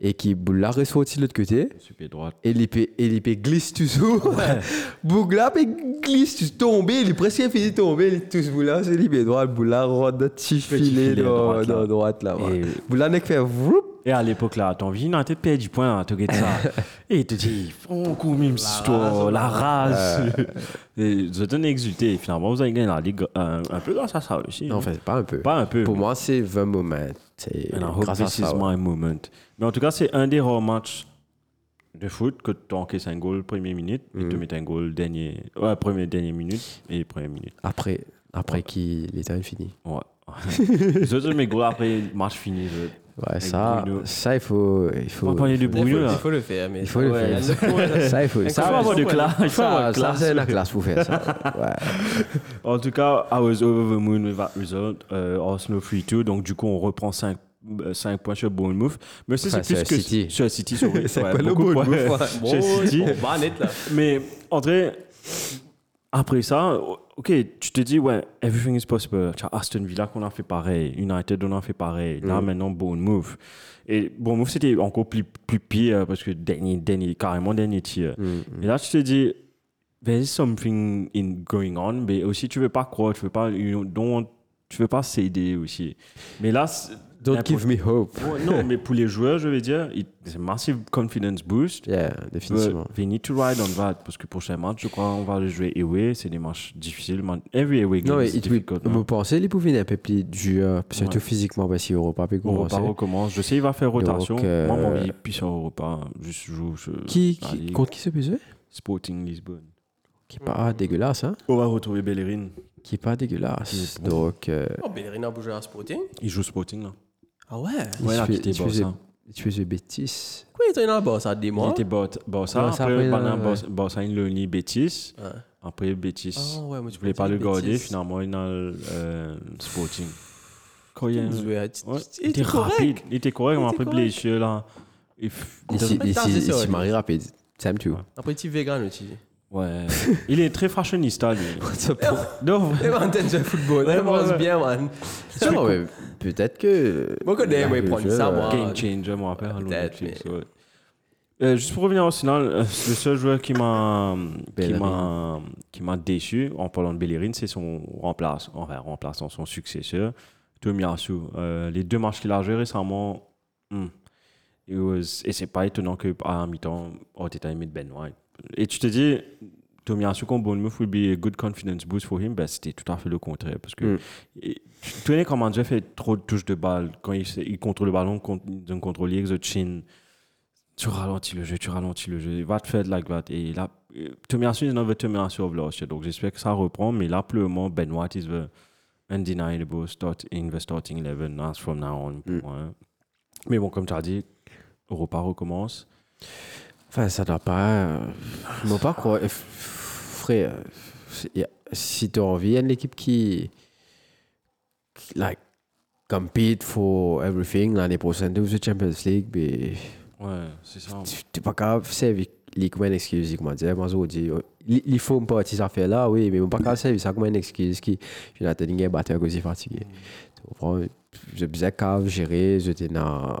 Et qui boula ressorti de l'autre côté. Super droite. Et l'épée, et glisse toujours. Bougla, puis glisse, tu tombes, il est presque fini de tomber, il est tous boula, c'est l'épée droite, boula, rode, petit Petit filet dans, droite, là. dans. Et-. Boula, n'est que fait vroup. Et à l'époque, là, ton vie, United perd du point, hein, regardes ça. et il te dit, on court même histoire, la race. et vous êtes un exulté. Et finalement, vous avez gagné la ligue un peu grâce à ça aussi. Non, hein. en fait, pas un peu. Pas un peu. Pour moi, c'est 20 moments. C'est grâce à ça. ouais. my moment. Mais en tout cas, c'est un des rares matchs de foot que tu encaisses un goal première minute et tu mets un goal dernier, ouais, première dernière minute et première minute. Après, après qui l'état est fini. Ouais. Autres mes goals après match fini. je- Ouais, ça, Bruno. ça, il faut. Il faut, On parler Il faut, il le faire, mais il faut le Ouais, faire. Ça, il faut. Il Ça, faut avoir de classe. Il faut ça, avoir de ça, classe. c'est la classe pour faire ça. Ouais. En tout cas, I was over the moon with that result. Euh, Arsenal 3-2. Donc, du coup, on reprend 5, points sur Bournemouth. Mais ça, Enfin, c'est plus sur que. City. Sur City, sur C'est ouais, pas le Bournemouth, ouais. Bon, City. on va net là. Mais André, après ça, ok, tu te dis, ouais, everything is possible. Tu as Aston Villa qu'on a fait pareil, United on a fait pareil, là maintenant Bournemouth. Et Bournemouth c'était encore plus, plus pire parce que dernier, dernier, carrément dernier tir. Et là tu te dis, there's something in going on, mais aussi tu veux pas croire, tu veux pas, you don't- tu veux pas céder aussi. Mais là, Don't give me hope. Ouais, non, mais pour les joueurs, je veux dire, c'est un massive confidence boost. Yeah, But définitivement. they need to ride on that parce que prochain match, je crois, on va le jouer away. C'est des matchs difficiles. man. Every away game Non, mais vous pensez, il pouvait un peu plus dur, surtout Ouais. physiquement, parce qu'il Europa commencer. repart recommence. Je sais, il va faire rotation. Donc, euh, Moi, mon avis, puis sur Europa, juste joue je- Qui, qui- contre qui se peut jouer Sporting Lisbonne. Qui est pas dégueulasse, hein? On va retrouver Bellerin. Qui est pas dégueulasse. Qui est bon. Donc, euh, Oh, Bellerin a bougé à Sporting. Il joue Sporting, là. Ah ouais? Ouais, il a tu tu faisais- Barça. tu faisais bêtise. Quoi, il était dans boss des Il était. Ouais, ça Après, après, pendant ouais. Barça, Barça, il. Après. Ah ouais, voulais pas le garder. Finalement, il a le euh, Sporting. Quand il y a un- Ouais, Ouais, il était rapide. Il était correct, mais Il était après blessure là. Il ouais. Marie rapide. Sam too. Après, petit vegan aussi. Ouais. il est très fashionista lui. non, Eh, man, t'aimes le football. Ouais, ouais. bien, man. Non, peut-être que. Moi, quand même, il prend ça, moi. game changer, moi après. Peut-être, ouais. Euh, juste pour revenir au final, euh, le seul joueur qui m'a qui m'a qui m'a déçu en parlant de Bellerin, c'est son remplaçant, enfin remplaçant, son successeur, Tomiyasu. Euh, les deux matchs qu'il a joué récemment, hmm, it was- et c'est pas étonnant que à mi-temps, oh t'étais aimé de Ben White. Et tu te dis, Tomiyasu contre Bournemouth will be a good confidence boost for him, ben c'était tout à fait le contraire parce que Mm. tu connais comment Dieu fait trop de touches de balle quand il, contrôle le ballon, il contrôle the chin tu ralentis le jeu, tu ralentis le jeu, il va te faire like that. Et là, Tomiyasu is another Tomiyasu of last year. Donc j'espère que ça reprend. Mais là, pour le moment, Ben White is the undeniable start in the starting 11 as from now on. pour Mm. moi. Mais bon, comme tu as dit, Europa recommence. Enfin, ça doit pas. euh, Je ne pas croire. euh, f- Frère, si tu as envie, il y a une équipe qui. qui, Like, compete for everything l'année prochaine, de Champions League, mais. Ouais, c'est ça. tu n'es pas capable de servir les comme une excuse, comment dire. Moi, je dis, il il faut une partie ça fait là, oui, mais je pas capable de servir ça comme une excuse qui. Je n'ai pas de batteur de fatigué. Tu comprends? Je gérer, j'étais dans.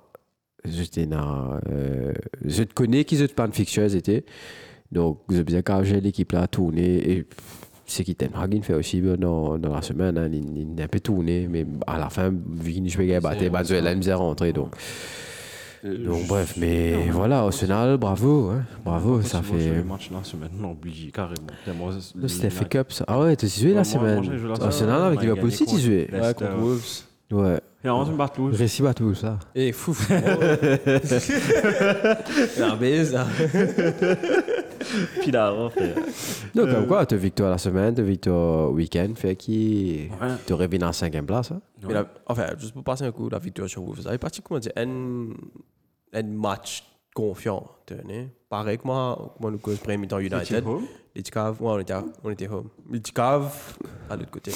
J'étais dans. euh, je te connais qui je te pas de fixture, était. Donc, je suis capable de gérer l'équipe là, tourner. Et c'est qui Ten Hag il fait aussi euh, dans, dans la semaine, hein, il, il a un peu tourné, mais à la fin, battre, bah, je l'ai mis à rentrer. Donc, Euh, donc je- bref, mais Non, voilà, Arsenal, bravo, hein, bravo, ça fait. Le match là, c'est maintenant obligé, carrément. Le Stephen Cup, ça. Ah ouais, tu as joué semaine. j'ai joué la Arsenal semaine, avec Liverpool City, contre joué. Ouais, contre Wolves. Ouais. Et on se bat tous. Récit à tout ça. Eh, fou. La là. Puis là, frère. Donc, comme quoi, tu as victoire la semaine, tu as victoire week-end, fait qui. Ouais. Tu aurais bien en cinquième place. Hein? Mais la- enfin, juste pour passer un coup, la victoire sur Wolves, ça avait parti, comment dire, un, un match confiant. tenez. Pareil que moi, moi nous cause premier mi-temps United. Les Ticaves, ouais, on était, on était home. Les Ticaves, à l'autre côté.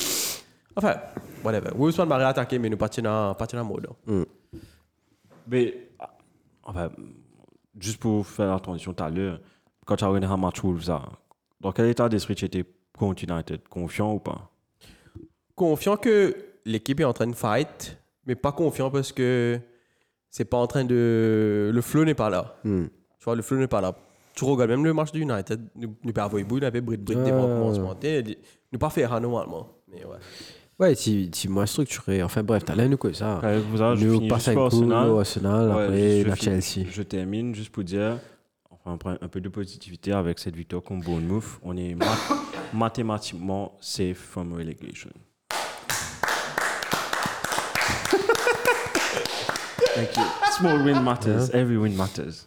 Enfin, whatever. Wolves m'a réattaqué, mais nous partions dans mode. Mais, ah, enfin, juste pour faire la transition tout à l'heure, quand tu as regardé un match Wolves, dans quel état d'esprit tu étais contre United Confiant ou pas? Confiant que l'équipe est en train de fight, mais pas confiant parce que c'est pas en train de. Le flow n'est pas là. Hmm. Tu vois, le flow n'est pas là. Tu regardes même le match de United, nous nous pas avoir bout, nous avait brit brit ce matin, nous pas faire normalement. Mais ouais. Ouais, si, si moins structuré. Enfin bref, t'as l'air nous ça. Avec vous, ça, je Nous finis passe un coup, Arsenal. au Arsenal, Ouais, après je la finis- Chelsea. Je termine juste pour dire, enfin, un peu- un peu de positivité avec cette victoire contre Bournemouth. On est mat- mathématiquement safe from relegation. Thank you. Small win matters. Every win matters.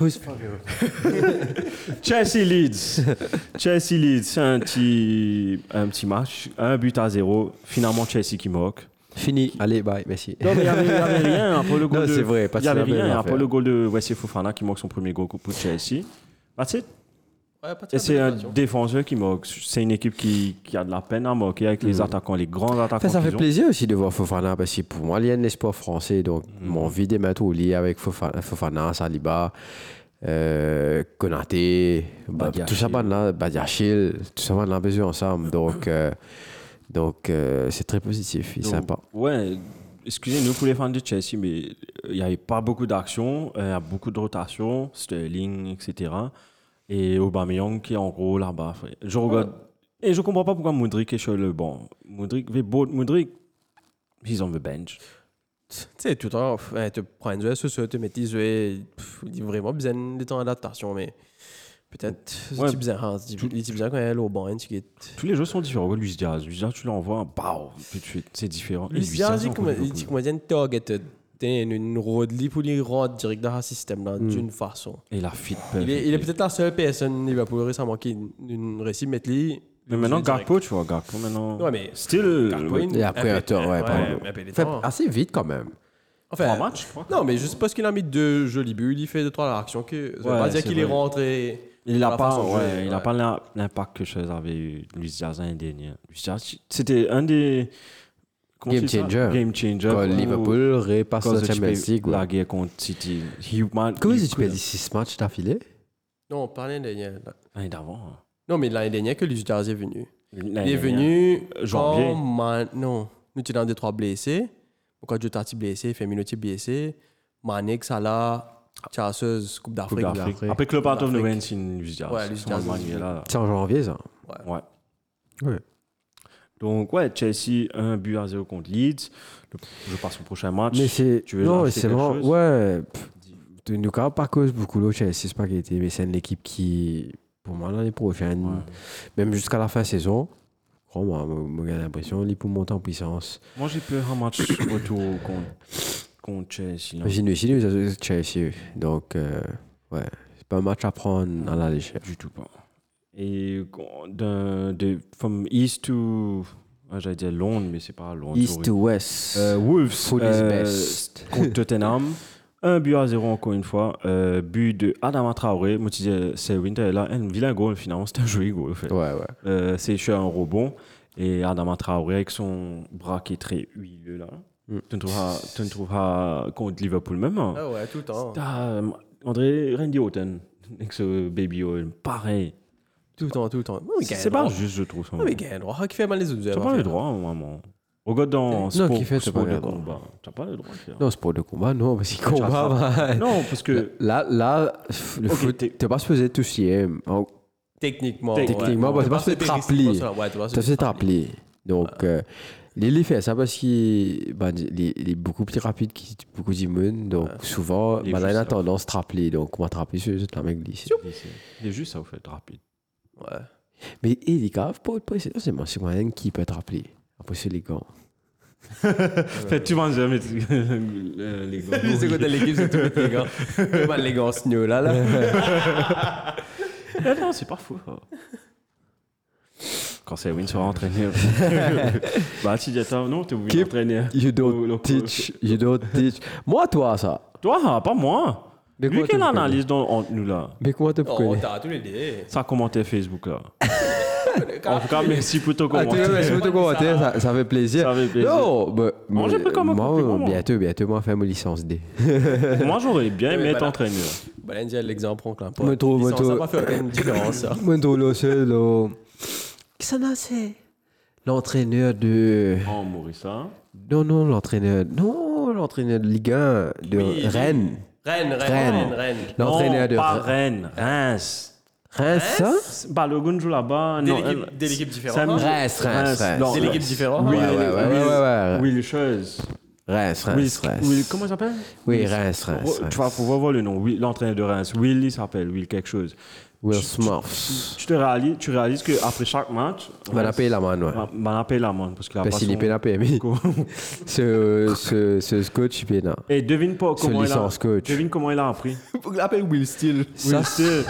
Who's Chelsea Leeds. Chelsea Leeds, c'est un petit, un petit match. Un but à zéro. Finalement, Chelsea qui moque. Fini. Allez, bye, merci. Non, mais il n'y avait, avait rien après le goal Non, de. c'est vrai, pas Il n'y avait rien après le goal de Wesley Fofana qui manque son premier goal pour Chelsea. That's it. Ouais, pas de Et c'est un défenseur qui moque. C'est une équipe qui, qui a de la peine à moquer avec les attaquants, les grands attaquants. Enfin, ça fait qu'ils ont. plaisir aussi de voir Fofana parce que pour moi, il y a un espoir français. Donc, mon envie de mettre au lit avec Fofana, Fofana Saliba, euh, Konaté, bah, Badiachil. tout ça, ben là, Badiachil, tout ça, ben là, besoin ensemble. Donc, euh, donc euh, c'est très positif et Donc, sympa. Ouais, excusez-nous pour les fans de Chelsea, mais euh, il n'y avait pas beaucoup d'action, euh, il y a beaucoup de rotation, Sterling, etc. Et Aubameyang qui est en gros là-bas. Je regarde. Et je comprends pas pourquoi Modric est sur le banc. Modric, Modric, he's on the bench. Tu sais, tout le temps, ouais, tu prends un jeu sur tu mets tes il vraiment besoin de temps d'adaptation, mais peut-être, Ouais. tu hein, tu tu besoin quand elle est au banc, tu sais, Tous les jeux sont différents. Luis Diaz, Luis Diaz, tu l'envoies, bah, tout de suite, c'est différent. Luis Diaz, il dit comment dire, targeted. T'es une, road li pour rentrer direct dans un système là, d'une façon. Et la fit Il est, il est peut-être la seule personne Liverpool récemment qui une à mettre lui. Mais maintenant. Gakpo, tu vois, Gakpo, maintenant. Ouais, mais Still. Ouais, il- Et après, un attends, ouais, Fait assez vite quand même. Enfin, Trois matchs, je crois. Non, mais juste parce qu'il a mis deux jolis buts, il fait deux, trois actions que. Ça veut Ouais, pas dire qu'il est rentré. Il n'a pas, ouais, il a pas l'im- l'impact que Chose avait eu, Luis Diaz l'année dernière. Luis Diaz, c'était un des. Game changer. Game changer. Quand Liverpool repasse la Champions League. La guerre contre City. Comment est-ce que tu dire 6 matchs d'affilée? Non, pas l'année dernière. L'année d'avant. hein. Non, mais l'année dernière que Luis Diaz est venu. Il est venu. Janvier. Non, nous étions dans des trois blessés. Quand Jota est blessé, Firmino est blessé. Manek, Salah, Chasseuse, Coupe d'Afrique. Après Club Out of d'Afrique. Noven, c'est Luis Diaz. Ouais, là. C'est en janvier, ça. Ouais. Ouais. Donc, ouais, Chelsea, un but à zéro contre Leeds. Le- Je passe au prochain match. Mais c'est. Tu veux Non, c'est vraiment. chose Ouais. nous pas à cause beaucoup l'autre Chelsea Spaghetti, mais c'est une équipe qui, pour moi, l'année prochaine, Ouais. même jusqu'à la fin de saison, crois-moi, moi, j'ai l'impression qu'il peut monter en puissance. Moi, j'ai peur un match retour contre, contre Chelsea. nous avons Chelsea. Donc, euh, ouais, c'est pas un match à prendre à la légère. Du tout pas. Et d'un- de, from East to. ah, J'allais dire Londres, mais c'est pas Londres. East sorry. to West. Euh, Wolves euh, best. contre Tottenham. Un but à zéro encore une fois. Euh, but de Adama Traoré. Moi, tu disais, c'est Winter là. Un vilain goal finalement. C'était un joli goal. En fait. Ouais, ouais. Euh, c'est sur un rebond. Et Adama Traoré avec son bras qui est très huileux là. Mm. Tu ne trouveras, tu ne trouveras contre Liverpool même. hein. Ah ouais, tout le temps. Euh, André Randy Houghton avec ce baby oil. Pareil. Tout le temps, tout le temps. Oui, C'est c'est pas juste, je trouve. ça. Oui, mais gagne droit. Qui fait mal les autres Tu n'as pas le droit, maman. Regarde dans sport, qui fait, t'as sport de le combat. Tu n'as pas le droit de. Non, c'est pour le combat, non, parce qu'il combat. Non, parce que. Là, là, le foot, t'es- pas supposé tout ce En- Techniquement. Techniquement, c'est T'es pas supposé rappeler. ça, Ouais, t'es supposé s'est rappelé. Donc, euh, il il fait ça parce qu'il bah, il est- il beaucoup plus rapide que beaucoup d'immunes. Donc, souvent, Il bah, il a tendance à te rappeler. Donc, comment te rappeler sur la mec glisse. Il est juste ça, au fait, rapide. Ouais. Mais il est grave, pas pas- c'est c'est moi, c'est moi qui peut te rappeler. Après, c'est les gants. Fait, tu vas jamais euh, les gars. C'est quoi de l'équipe, c'est tout les gars. Pas les gars en snow là, là? Ah non, c'est pas ça. Quand c'est Win sera entraîneur. bah, tu dis, attends, non, t'es obligé d'entraîner. You don't teach, you don't teach. Moi, toi, ça? Toi, pas moi. Mais Lui, quelle analyse dans, entre nous là Mais comment tu me Oh, connais t'as tous les dés. Ça commentaire Facebook là. En tout cas, merci pour ton Ah, commentaire. merci pour ton commentaire, ça, ça fait plaisir. Ça fait plaisir. Non, bah, Non, j'ai pris comme un moi, moi. bientôt, bientôt, moi, faire ma licence D. Moi, j'aurais bien aimé Mais être entraîneur. Bah, l'exemple, on clampe pas. Me trouve, me Ça, Ça trouve. va faire une différence. Moi, tout le seul. Qu'est-ce que c'est? L'entraîneur de. Oh, Maurice, hein. Non, non, l'entraîneur. Non, l'entraîneur de Ligue 1 de Oui, Rennes. Rennes, Rennes, Rennes. Rennes, Rennes. L'entraîneur de pas Rennes. Rennes, Reims. Reims, ça Balogun joue là-bas. Des non, l'équipe- euh, des l'équipes différentes? Reims, Reims, Reims. Des l'équipes différentes. Oui, Ouais, oui, ouais, ouais, oui, ouais, ouais. Will Chose. Reims, Will, Reims, Reims. Will- comment il s'appelle? Oui, Will- Reims, Reims, Reims. Tu vas pouvoir voir le nom. Will- L'entraîneur de Reims. Will, il s'appelle Will quelque chose. Will Smurfs. Tu te réalises, tu réalises qu'après chaque match, On va payer la main, ouais. on va payer la main parce qu'il a Parce qu'il est pénal PMI. Ce, ce, ce coach, il pénal. Et devine pas Ce comment il a. coach. Devine comment il a appris. Faut qu'il l'appelle Will Steele. Will Steele.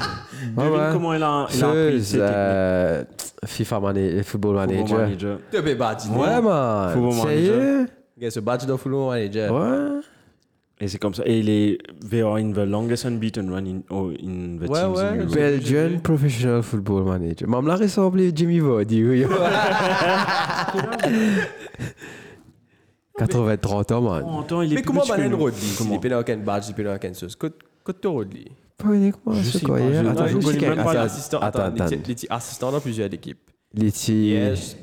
Devine ouais. comment il a, il a appris euh, FIFA Manager, Football Football Manager. manager. Tu peux badge. Ouais, man. Football Sérieux? Gars, ce badge de Football Manager. Ouais. Et c'est comme ça. Et il est they are in the longest unbeaten run in, oh, in the Ouais, teams ouais. in Europe. Belgian Professional Football Manager. Mam la ressemble à Jimmy Vardy. oui. 80-30 ans, man. Oh, attends, il est Mais plus comment nous. Rodley Comment est pénal aucun badge, il est pénal aucun sauce. Côte de Rodley. Pas uniquement Je ce sais quoi Attends, je connais même pas attends, assistant, attends, il était assistant dans plusieurs équipes. Les. Liège,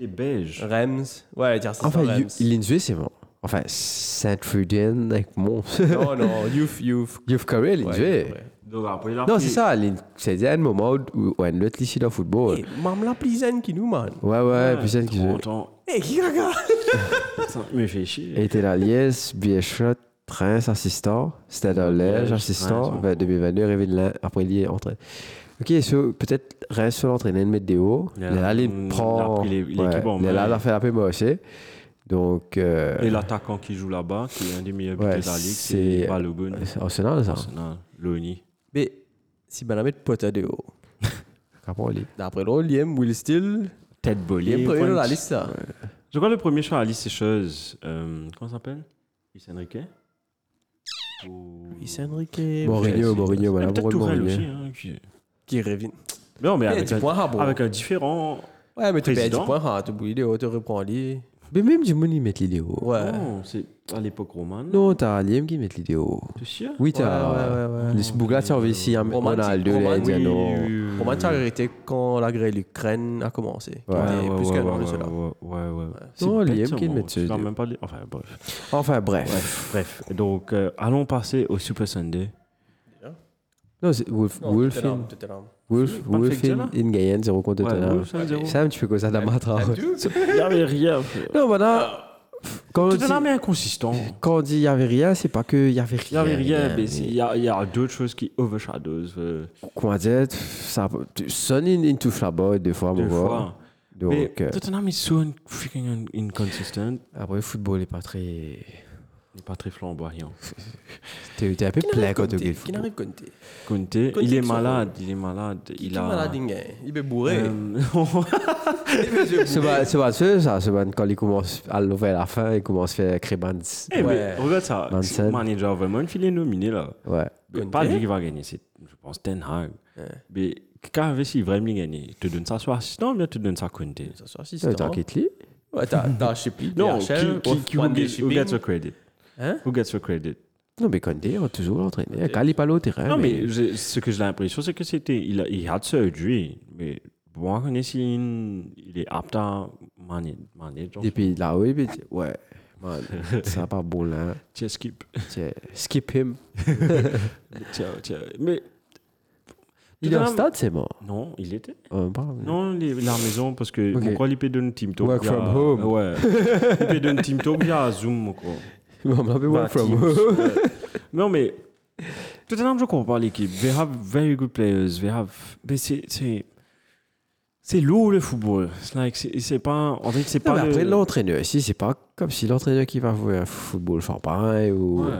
Il beige. Reims. Ouais, il était assistant Enfin, il est une c'est bon. Enfin, Saint-Trudien avec mon... Non, non, Youth, Youth. Youth Career, il est Ouais, il a Non, c'est ça. il- C'est un moment où où un autre lycée de football. Hey, Mam la plizaine qui nous, man. Ouais, ouais, c'est qui attends. Hey, qui regarde Ça me fait chier. Il était dans Liège, Biéchat, Reims, assistant. C'était dans Liège, assistant. Reims, Ben, 2022, Révélin, après il est entraîné. Ok, so, peut-être Reims sur l'entraîner de météo. Il a- Là, il il a prend. l'équipe en Là, il a fait la peu aussi. Donc. euh, Et l'attaquant qui joue là-bas, qui est un des meilleurs Ouais, buteurs de la ligue, c'est- c'est Balogun. Arsenal, ça. Arsenal, Loni. Mais si met pote de haut. Comment on dit D'après l'eau, Liam, Will Steele, Tête il bolée. est premier dans la liste, ça. Je crois que le premier sur la liste, c'est chose. Euh, comment ça s'appelle? Luis Enrique Ou- Luis Enrique. Mourinho, Mourinho, voilà. Peut-être Tourelle aussi. Hein, qui- Qui revient. Non, mais avec, un, avec un différent. Ouais, mais tu perds du point, tu bouilles de haut, tu reprends lui. Mais même du monde, ils mettent l'idéo. Ouais. Non, c'est à l'époque romane. Non, t'as Liam qui met l'idéo. T'es sûr? Oui, Ouais, t'as. ouais, ouais, ouais. Le Bougla, tu as envie ici, Roman- Ronaldo, Roman, les oui, non. Comment tu as arrêté quand la guerre l'Ukraine a commencé Ouais, était plus qu'un an de cela. ouais, ouais, ouais. Non, ça, qui met vas même pas Enfin, bref. Enfin, bref. Bref. Donc, euh, allons passer au Super Sunday. Non, c'est Wolf, Wolf. Wolf, Wolf in, in Guyane, 0 contre Ouais, Tottenham. Wolves, 1-0. Sam, tu fais quoi ça dans ma trace Il n'y avait rien. Non, maintenant, quand on dit, Tottenham est inconsistant. quand on dit il n'y avait rien, c'est pas qu'il y avait rien. Il n'y avait rien, mais mais- il y a, y a d'autres choses qui overshadows euh, Comment dire, ça, Son, la balle deux fois, gars. fois. Mais Donc, euh, Tottenham est so un- freaking inconsistent. après, le football n'est pas très. Il pas très flamboyant. T'es t'es un peu Qui plein quand tu le Qui n'arrive Conte Conte, il est qui malade, il est malade. Qui Il est a. malade, il est- il est bourré. Euh, C'est pas sûr, ça. C'est quand il commence à l'ouvrir à la fin, il commence à faire Crébans. Eh, mais regarde ça. Manson. Manager vraiment, il est nominé là. Ouais. Pas lui qui va gagner, c'est, je pense, Ten Hag. Mais quand si vraiment gagné, il te donne ça soit assistant, mais il te donne ça Conte. Ça soit Ouais, assistant. T'inquiète, lui. Ouais, t'as t'as Shippy, Non, DHL, qui, qui, qui who, One Day gets, who Shipping. gets the credit? Hein? Who gets the credit? Non, mais on va toujours. Quand il n'est pas là au terrain. Non, mais je- ce que j'ai l'impression, c'est que c'était. Il a, il a de surgery, mais moi, je connais s'il il est apte à manager. manager. Depuis là, oui, mais ouais. Man, ça pas bon là. Tiens, skip. Tiens, Skip him. Tiens, tiens. Mais. Il est en stade, c'est mort. Non, il était. Euh, pas- Non, il est à la maison parce que Ok. mon quoi, il peut donner team talk. Work from home. Ouais. il peut donner team talk via Zoom, mon quoi. Il Via work from. Non, mais. Tottenham, je comprends l'équipe. They have very good players. They have. Mais c'est. c'est- C'est lourd le football. C'est like, c'est c'est pas. En fait, c'est Non, pas. mais après, le... l'entraîneur, ici, c'est pas comme si l'entraîneur qui va jouer un football champagne ou. Ouais.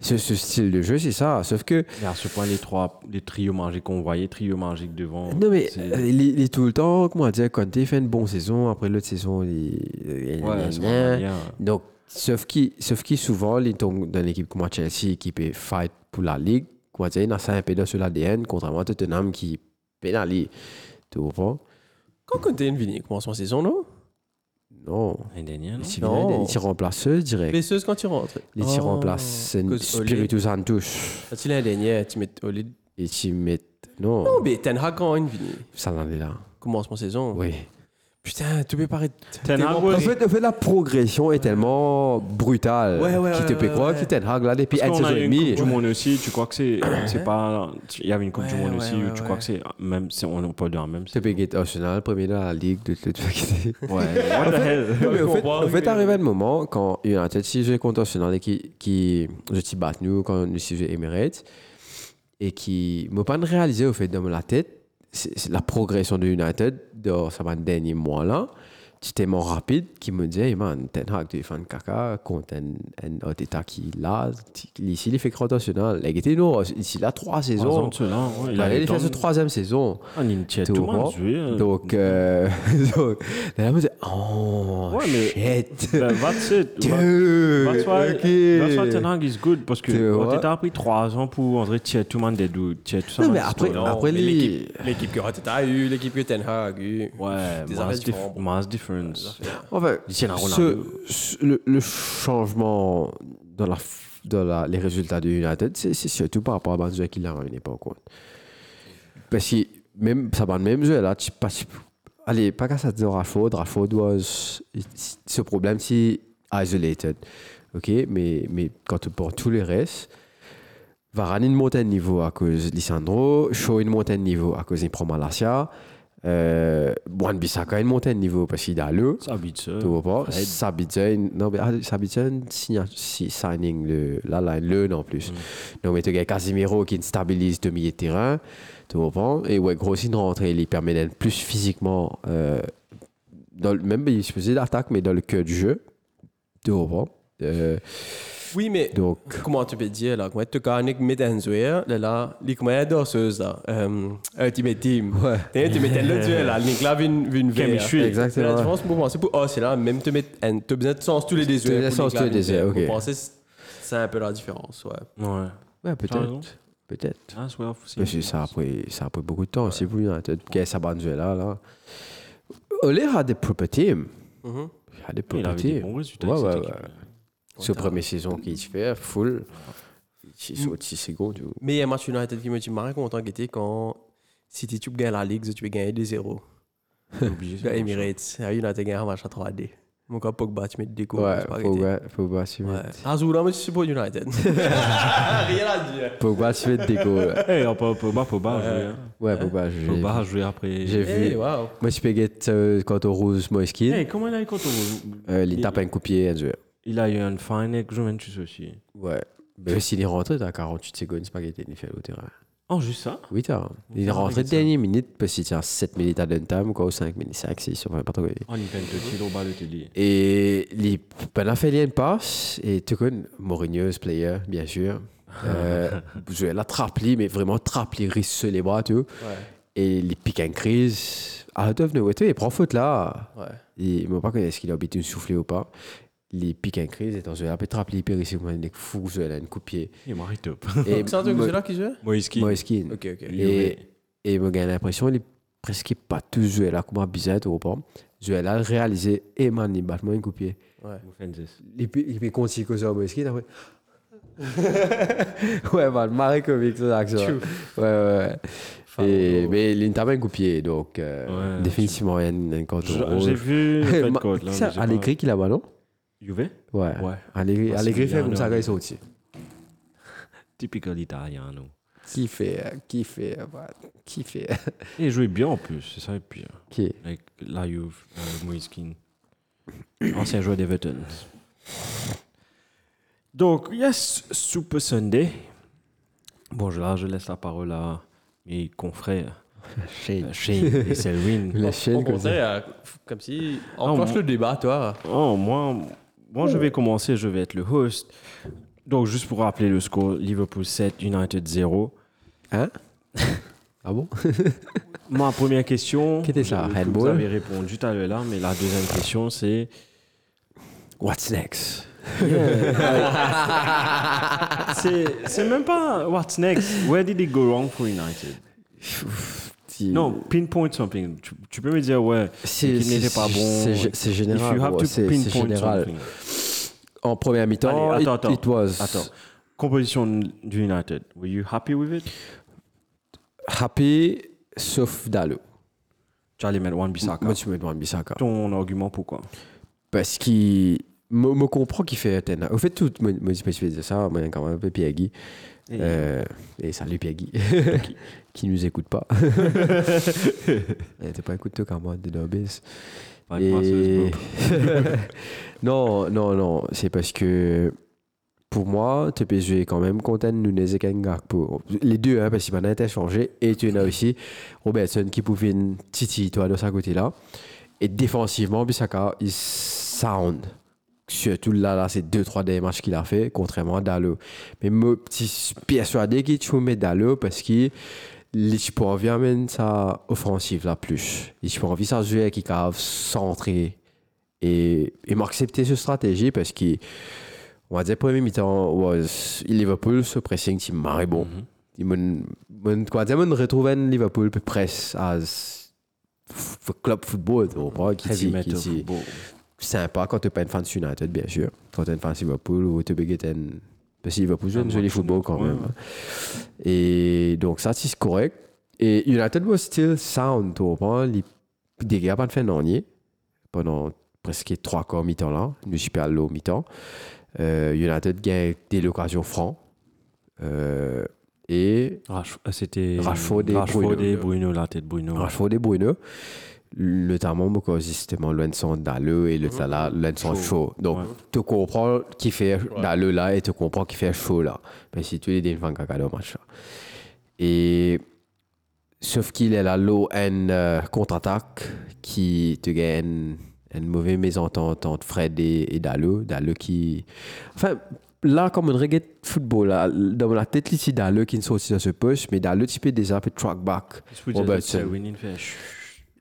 Ce, ce style de jeu, c'est ça. Sauf que. À ce point, les trois, les trios magiques qu'on voyait, trio magique devant. Non, mais c'est- euh, il, est- il est tout le temps, comment dire, Conte fait une bonne saison, après l'autre saison, il. il- il- c'est il- bien. Donc, sauf qui, sauf qui souvent, il tombe dans l'équipe comme Chelsea qui peut fight pour la Ligue. Comment dire, il a ça un peu dans sur l'ADN, contrairement à Tottenham qui pénalise. Tu comprends? Quand Conte est venu, commence son saison, non? Non. Dernière, non? Il s'y Non. vient, il s'y remplace direct. Blesseuse quand tu rentres. Il s'y Oh. remplace Cause Oli. Spiritus Santos. Quand il est un dernier, tu mets Oli. Et tu mets. Non, Non, mais Ten Hag quand il venu. ça n'en est là. Commence mon saison. Oui. Putain, tu peux paraître. Ten tellement Hag En was- fait, en fait, la progression est tellement brutale Ouais, ouais, qui te ouais, peut ouais, croire ouais. qu'il Ten Hag là depuis une saison et demie. Coupe du Monde aussi, tu crois que c'est c'est pas. Il y avait une Coupe du Ouais, Monde ouais, aussi, ouais, tu ouais. crois que c'est. Même si on n'est pas dans la même. Tu peux être Arsenal, premier dans la ligue, de façon. Ouais, what the hell? Au fait, arrivé un moment quand United, si je contre Arsenal et qui, qui je t'y batte nous, quand nous si je Emirates, et qui m'a pas réalisé au fait dans la tête, la progression de United dans ça va dernier c'était tellement rapide qu'il me disait, hey man, Ten Hag, tu es fan caca contre un, un Arteta qui là, ici il fait contre Arsenal, il était non, ici là trois Trois saisons. Il a fait le sa troisième saison. Euh, Donc, euh, donc là, je me disais, oh, Ouais, mais- shit. ben, That's it. Dude, That's why, ok. that's why Ten Hag is good parce que vois? t'as pris 3 ans pour André Tiet, tout le monde est doux. Tiet, tout ça. Non, man, mais c'est après- après mais les- l'équipe- L'équipe que Arteta a eu, l'équipe que Ten Hag a eu. Ouais, Des mass, difference. Ce, ce- le, le changement dans, la, dans la- les résultats de United, c'est surtout par rapport à Banzo qui l'a à une époque. ouais. Parce que même, ça va même jeu là, tu pas. tu- Allez, pas qu'à ça dire Rashford, Rashford was. Ce problème, c'est isolated. Ok, mais, mais quand tu prends tous les restes, Varane une montée de niveau à cause de Lisandro, Shaw une montée de niveau à cause de prend Euh, Wan Bissaka une montée de niveau parce qu'il a le. Ça. Tu vois pas? Sabitzer, non, mais ah, Sabitzer, signing, le, là, là, le, non plus. Donc, mais tu as Casimiro qui stabilise de milieu de terrain, tu vois pas? Et ouais, gros, une rentrée, il permet d'être plus physiquement, euh, dans, même, il se faisait d'attaque, mais dans le cœur du jeu, tu vois pas? Euh, Oui, mais donc, comment tu peux dire là Comment tu gagnes joueur là là, les comment est danseuse là, euh, Ultimate Team. ouais. Et tu mets le là. Exactement. La différence pour moi, c'est pour oh c'est là, même tu mets un, tu as besoin de sens tous les deux Tu as besoin de joueurs. sens tous les deux ok. Pour penser, c'est un peu la différence, ouais. Ouais. Ouais, peut-être. Peut-être. Ah, ouais, ça a pris, ça a pris beaucoup de temps. Hein, ça là, là. Ole a des proper teams. Il a des Il bons résultats. Ouais, avec ouais, cette ouais. Ce première saison qu'il fait, full. Il saute 6 secondes. tu vois. Mais il y a un match United qui me dit marre content qu'il était quand City tu gagnes la Ligue, tu peux gagner 2-0. C'est obligé, c'est Le bon, Emirates, United gagne un match à 3D. Mon gars Pogba tu mets des coups. Ouais, Pogba, Pogba, tu mets. Moi je suis pour United. Rien à dire. Pogba, tu mets des ça. Eh, on Pogba, Pogba a joué. hein. Ouais, Pogba, j'ai Pogba a joué après. J'ai Hey, vu. wow. Moi, je euh, quand on rose Moiskin. Hey, comment il a eu contre Euh, il tape un coup de pied, un joueur. Il a eu un fine avec Juventus aussi. Ouais. Mais s'il est rentré, t'as 48 secondes, c'est pas qu'il était fait au terrain. Oh, juste ça Oui, t'as. Il est Ah, rentré ça. dernière minute parce qu'il tient 7 minutes à time, quoi, ou 5 minutes, 5, 6, enfin, pas trop. Oh, il peine de tir au bas de télé. Et il a fait une passe, et tu connais Mourinho, ce player, bien sûr. Euh, je la trappe mais vraiment trappe les risques sur les bras, tu vois. Ouais. Et il pique en crise. Nowhere, tu il prend faute là. Ouais. Il ne m'a pas connu est-ce qu'il a habitué de souffler ou pas. Il pique en crise, et dans un peu trappe les pires ici, il est fou, il a une coup de pied. Il m'a top. Et C'est un truc que c'est là qui joue Moïse qui Moiskin. Ok, ok. Et, et me gagne l'impression il est presque pas tout joué là comme bizarre ou pas joué là réalisé et man il bat moi un coup de pied Ouais. il peut il peut continuer que ça ce après ouais man marre comique ça action ouais ouais ouais et mais il tape un coup de pied donc euh, Ouais, définitivement il y a une, une J'ai vu là. ça, mais j'ai Allegri qui là-bas non pas- Juve? Ouais Ouais. Allegri Ouais, Allegri c'est fait comme ça bien, quand il saute aussi Typical italien, nous. qui fait euh, qui fait euh, ouais, qui fait Et il jouait bien en plus, c'est ça le pire. qui? Avec la Juve, euh, Moïse Keane. Ancien joueur d'Everton. Donc, yes, Super Sunday. Bon, je- là, je laisse la parole à mes confrères, Shane euh, Shane et Selwyn. la chaîne comme ça euh, comme si. Enclenche moi- le débat, toi. Oh, moi, moi, je vais commencer, je vais être le host. Donc, juste pour rappeler le score, Liverpool 7, United 0. hein? Ah bon? Ma première question, Qu'était ça, que handball vous avez répondu tout à l'heure là, mais la deuxième question, c'est what's next? C'est c'est même pas what's next. Where did it go wrong for United? Si- Non, pinpoint something. Tu, tu peux me dire ouais, c'est l'équipe n'était pas bon. c'est gé- c'est If général you have to pinpoint général something. en première mi-temps it, attends, it was Attends. Composition du United. Were you happy with it? happy sauf Dalo Tu allais mettre Wan Bissaka. Moi, tu mets Wan Bissaka. Ton argument pourquoi? Parce qu'il me, comprend qu'il fait Hag. Au fait, tout, moi, je peux dire ça, moi, quand même Guy. Et- Euh, et salut Guy, qui nous écoute pas. T'es pas écouté quand même, de Nobis. Pas une passeuse, Et... bro. non, non, non, c'est parce que pour moi, TPG est quand même content de Nunez et Gakpo. Les deux, hein, parce qu'il m'a été changé. Et tu en as aussi Robertson qui pouvait une titi, toi, de ce côté-là. Et défensivement, Bissaka, il sound. Surtout là, là c'est deux, trois des matchs qu'il a fait, contrairement à Dalo. Mais moi, je suis persuadé qu'il faut mettre Dalo parce que peux envie sa offensive là plus. Peux envie de jouer qui cave centré et, et m'accepter cette stratégie parce que on va dire premier mi-temps was Liverpool ce pressing qui marre bon quoi dire me retrouve Liverpool presse f- club football qui dit- sympa quand tu pas une fan de United bien sûr. Quand tu es une fan de Liverpool ou tu peux un parce que Liverpool joue Un joli football quand même hein. et donc ça c'est correct. Et United was still sound tu comprends les dégâts pas de fin dernier pendant presque trois quarts mi-temps là. Nous super low mi-temps. Euh, United gagne des occasions francs. Euh, et Rash- euh, C'était Rashford et Rashford Bruno. et Bruno, la tête Bruno. Rashford et Bruno notamment parce que justement Lenson Dalleux et le Tala Lenson Chaud. chaud. Donc Ouais. tu comprends qui fait Dalleux là et tu comprends qui fait chaud là. Mais si tu es des fans caca match là et sauf qu'il est là low en euh, contre-attaque qui te gagne une mauvaise mésentente entre Fred et, et Dalleux Dalleux qui enfin là comme un reggae football là, dans la tête ici Dalleux qui ne sortit dans ce poste mais Dalleux tu peux déjà faire track back. Robertson.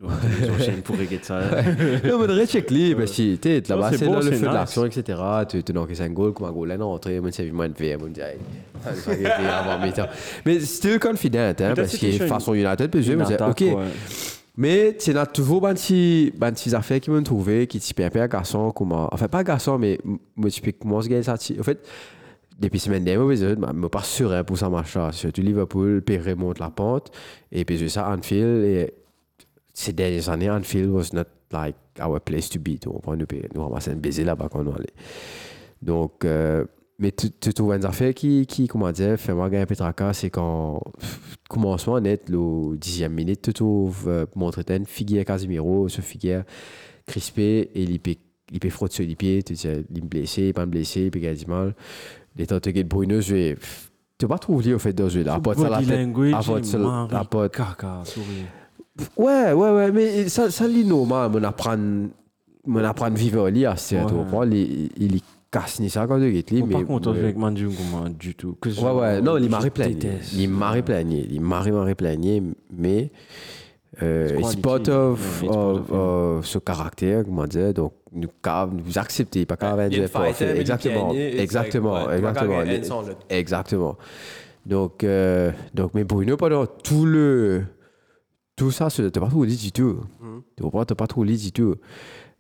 Winning fait chut. Ouais, ils ont chaîne pour régler ça. non, mais de check lui, parce que tu es là-bas, c'est là le feu de l'action, etc. Tu tu n'as que 5 goals, comme un goal, là, non, entrée, moi, c'est moins de être avant mi-temps. Mais still confident, hein, parce que façon United, me dis, attaque, ok. Mais tu as toujours des petits ben, petits affaires qui m'ont trouvé, qui te permettent à garçon, comment, enfin, pas garçon, mais moi, tu commencer à gagner ça. En fait, depuis semaine dernière, je ne suis pas sûr pour ça, machin. Surtout Liverpool, puis remonte la pente, et puis je ça, Anfield, et ces dernières années, Anfield was not like our place to be. On nous, nous ramasser un baiser là-bas quand on allait. Donc, euh, mais tu, tu trouves une affaire qui, qui comment dire, fait moi gagner Petraka, c'est quand, commencement net, le dixième minute, tu trouves, euh, montrer une figure Casimiro, ce figure crispé, et il peut, il peut frotter sur les pieds, tu sais, il est blessé, pas blessé, il a du mal. Les temps de Bruno, je vais, tu vas pas trouver, au fait, dans ce jeu-là. Apporte ça la tête, apporte ça, apporte. Ouais, ouais, ouais, mais ça, ça lit normal, mon apprendre, mon apprendre vivre ali à ce Ouais. tu comprends, il, il casse ni ça quand tu es On mais. pas content mais- avec Mandu comment du tout. Que Ouais, ouais, non, il m'a déteste. Il m'a plaigné. Il m'a m'a plaigné, mais. Euh, C'est it's part of, ce caractère, comment dire, donc nous, nous accepter, pas qu'à mais Exactement, exactement, exactement. Exactement. Donc, euh, donc, mais Bruno, pendant tout le. Tout ça, tu n'as pas trop tout. Mhm. Tu comprends, tu n'as pas trop tout.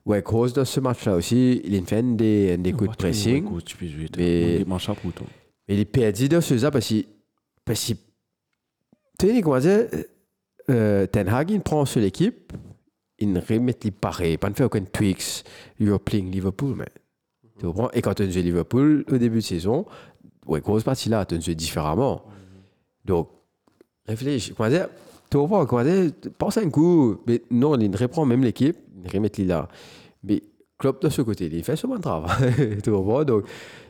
Ouais, cause de ce match-là aussi, il a fait des, des coups de pressing. Peux jouer. mais- Mais il est perdu dans ce ça parce que. Parce que. Tu sais, comment dire, euh, Ten Hag, il prend sur l'équipe, il remet les pareil, pas de faire aucun tweaks. You're playing Liverpool, mais. Tu comprends? Et quand tu joues Liverpool au début de saison, ouais, grosse partie là, tu joues différemment. Donc, réfléchis. Comment dire, tu? Comment dire, pense un coup, mais non, il reprend même l'équipe, il remet les là. Mais Klopp de ce côté, il fait ce bon travail. tu comprends? Donc,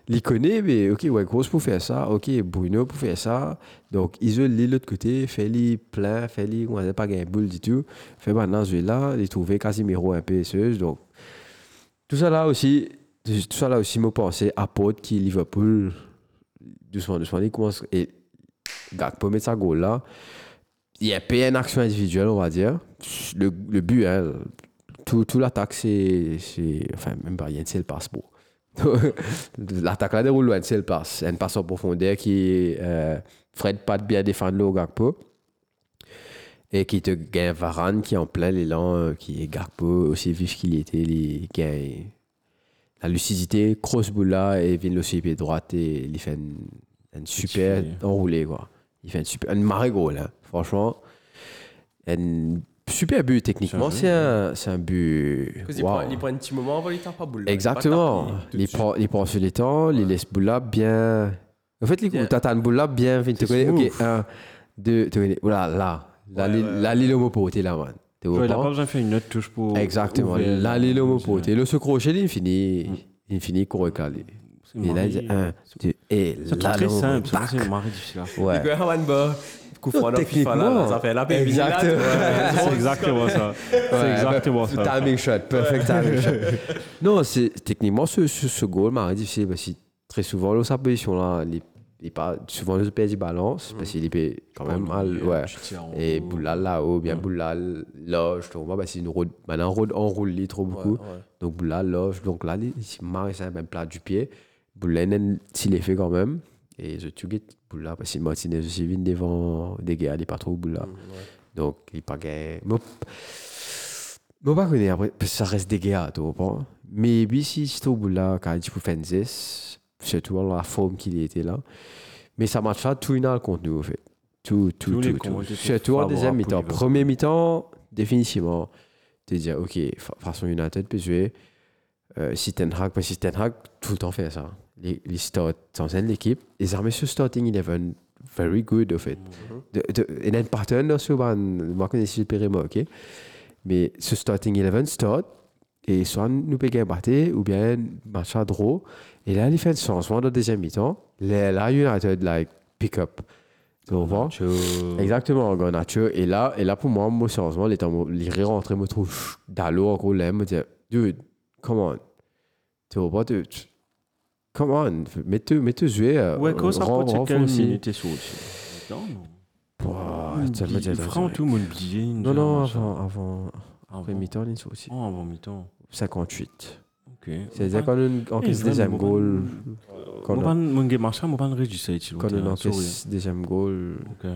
il connaît, mais ok, ouais, grosse pour faire ça, ok, Bruno pour faire ça. Donc, isole les l'autre côté, fait-les plein, fait-les, on n'a pas gagné boule du tout. Fait maintenant, je vais là, il trouvé Casimiro un peu. Donc, tout ça là aussi, tout ça là aussi, me pensais à Pote qui Liverpool, doucement, doucement, il commence, et Gakpo met sa goal là. Il y a pas une action individuelle, on va dire. Le, le but, hein, tout, tout l'attaque, c'est. Enfin, même pas rien, c'est le passe pour. L'attaque là déroule loin, c'est le passe. Un passe en profondeur qui. Euh, Fred pas de bien défendre le Gakpo. Et qui te gagne Varane qui est en plein l'élan, euh, qui est Gakpo, aussi vif qu'il était, il gagne la lucidité, cross boule là, et vient le pied droite et il fait une, une super filet. enroulé quoi. Il fait une super, une marée gros là, franchement. Une super but. Techniquement, C'est un, c'est un but. Wow. prend- il prend un petit moment avant, il tape pas boule. Exactement. Il prend, il prend sur les temps, il laisse boule là bien. En fait, il t'attends une boule là bien. Tu connais, ok, un, deux, tu connais. Voilà, là. Là, Ouais, l'île- ouais, là, l'île homo t'es là, man. T'es au Ouais, il n'a pas besoin de faire une autre touche pour. Exactement. Là, l'île homo c'est- t'es le ce crochet, il finit. Il finit qu'on recale. C'est Et là, il dit marré. un, deux, et C'est là, très l'homo simple, c'est à faire. Ouais. Dans là, Techniquement. ça fait la paix. Exactement. C'est exactement ça. C'est exactement ça. Timing shot, perfect timing shot. non, c'est techniquement ce, goal m'a difficile parce que très souvent, là, sa position là, il, il pas, souvent, perd du balance parce qu'il est quand même mal. Ouais. Et Boula là-haut, bien Boula loge, tu vois, parce qu'il nous roule, maintenant on roule, on roule trop beaucoup. Donc Boula loge, donc là, il marre, c'est un même plat du pied. Boula, s'il est fait quand même. Et je tue Boula parce que Martinez aussi vient devant des gars, il n'est pas trop Boula. Donc, il n'est pas. Moi, moi, pas connaître après, parce que ça reste des gars, tu comprends? Mais si c'est au bout là, quand tu peux faire 10, surtout dans la forme qu'il était là. Mais ça marche pas tout une heure contre nous, en fait. Tout, tout, tout, tout. Surtout en deuxième mi-temps. Premier mi-temps, définitivement, te dire, OK, fa- façon United peut jouer. Euh, si Ten Hag, parce que Ten Hag, tout le temps fait ça. Les, les start, sans l'équipe, les armées sur starting 11, very good, en fait. De, et then pattern, là, sur ban, moi, je périmètre, OK? Mais ce starting 11 start, et soit nous payons battre, ou bien match à draw. Et là, il fait un changement dans le deuxième mi-temps. Là, là, United, like, pick up. Tu comprends? Exactement, Garnacho. Et là, et là, pour moi, moi, sérieusement, les temps, les rentrés me trouve dans l'eau, en gros, là, me dire, dude, come on. Tu comprends? Come on. Mets-toi, mets-toi jouer. euh, Ouais, quand ça rend- peut être rend quelle aussi. minute est aussi Non, non. Avant, avant, après mi-temps, sont aussi. Oh, avant mi-temps. 58. Ok. C'est-à-dire qu'on encaisse deuxième goal. Quand on ban réduit tu quand on encaisse deuxième goal, Ok.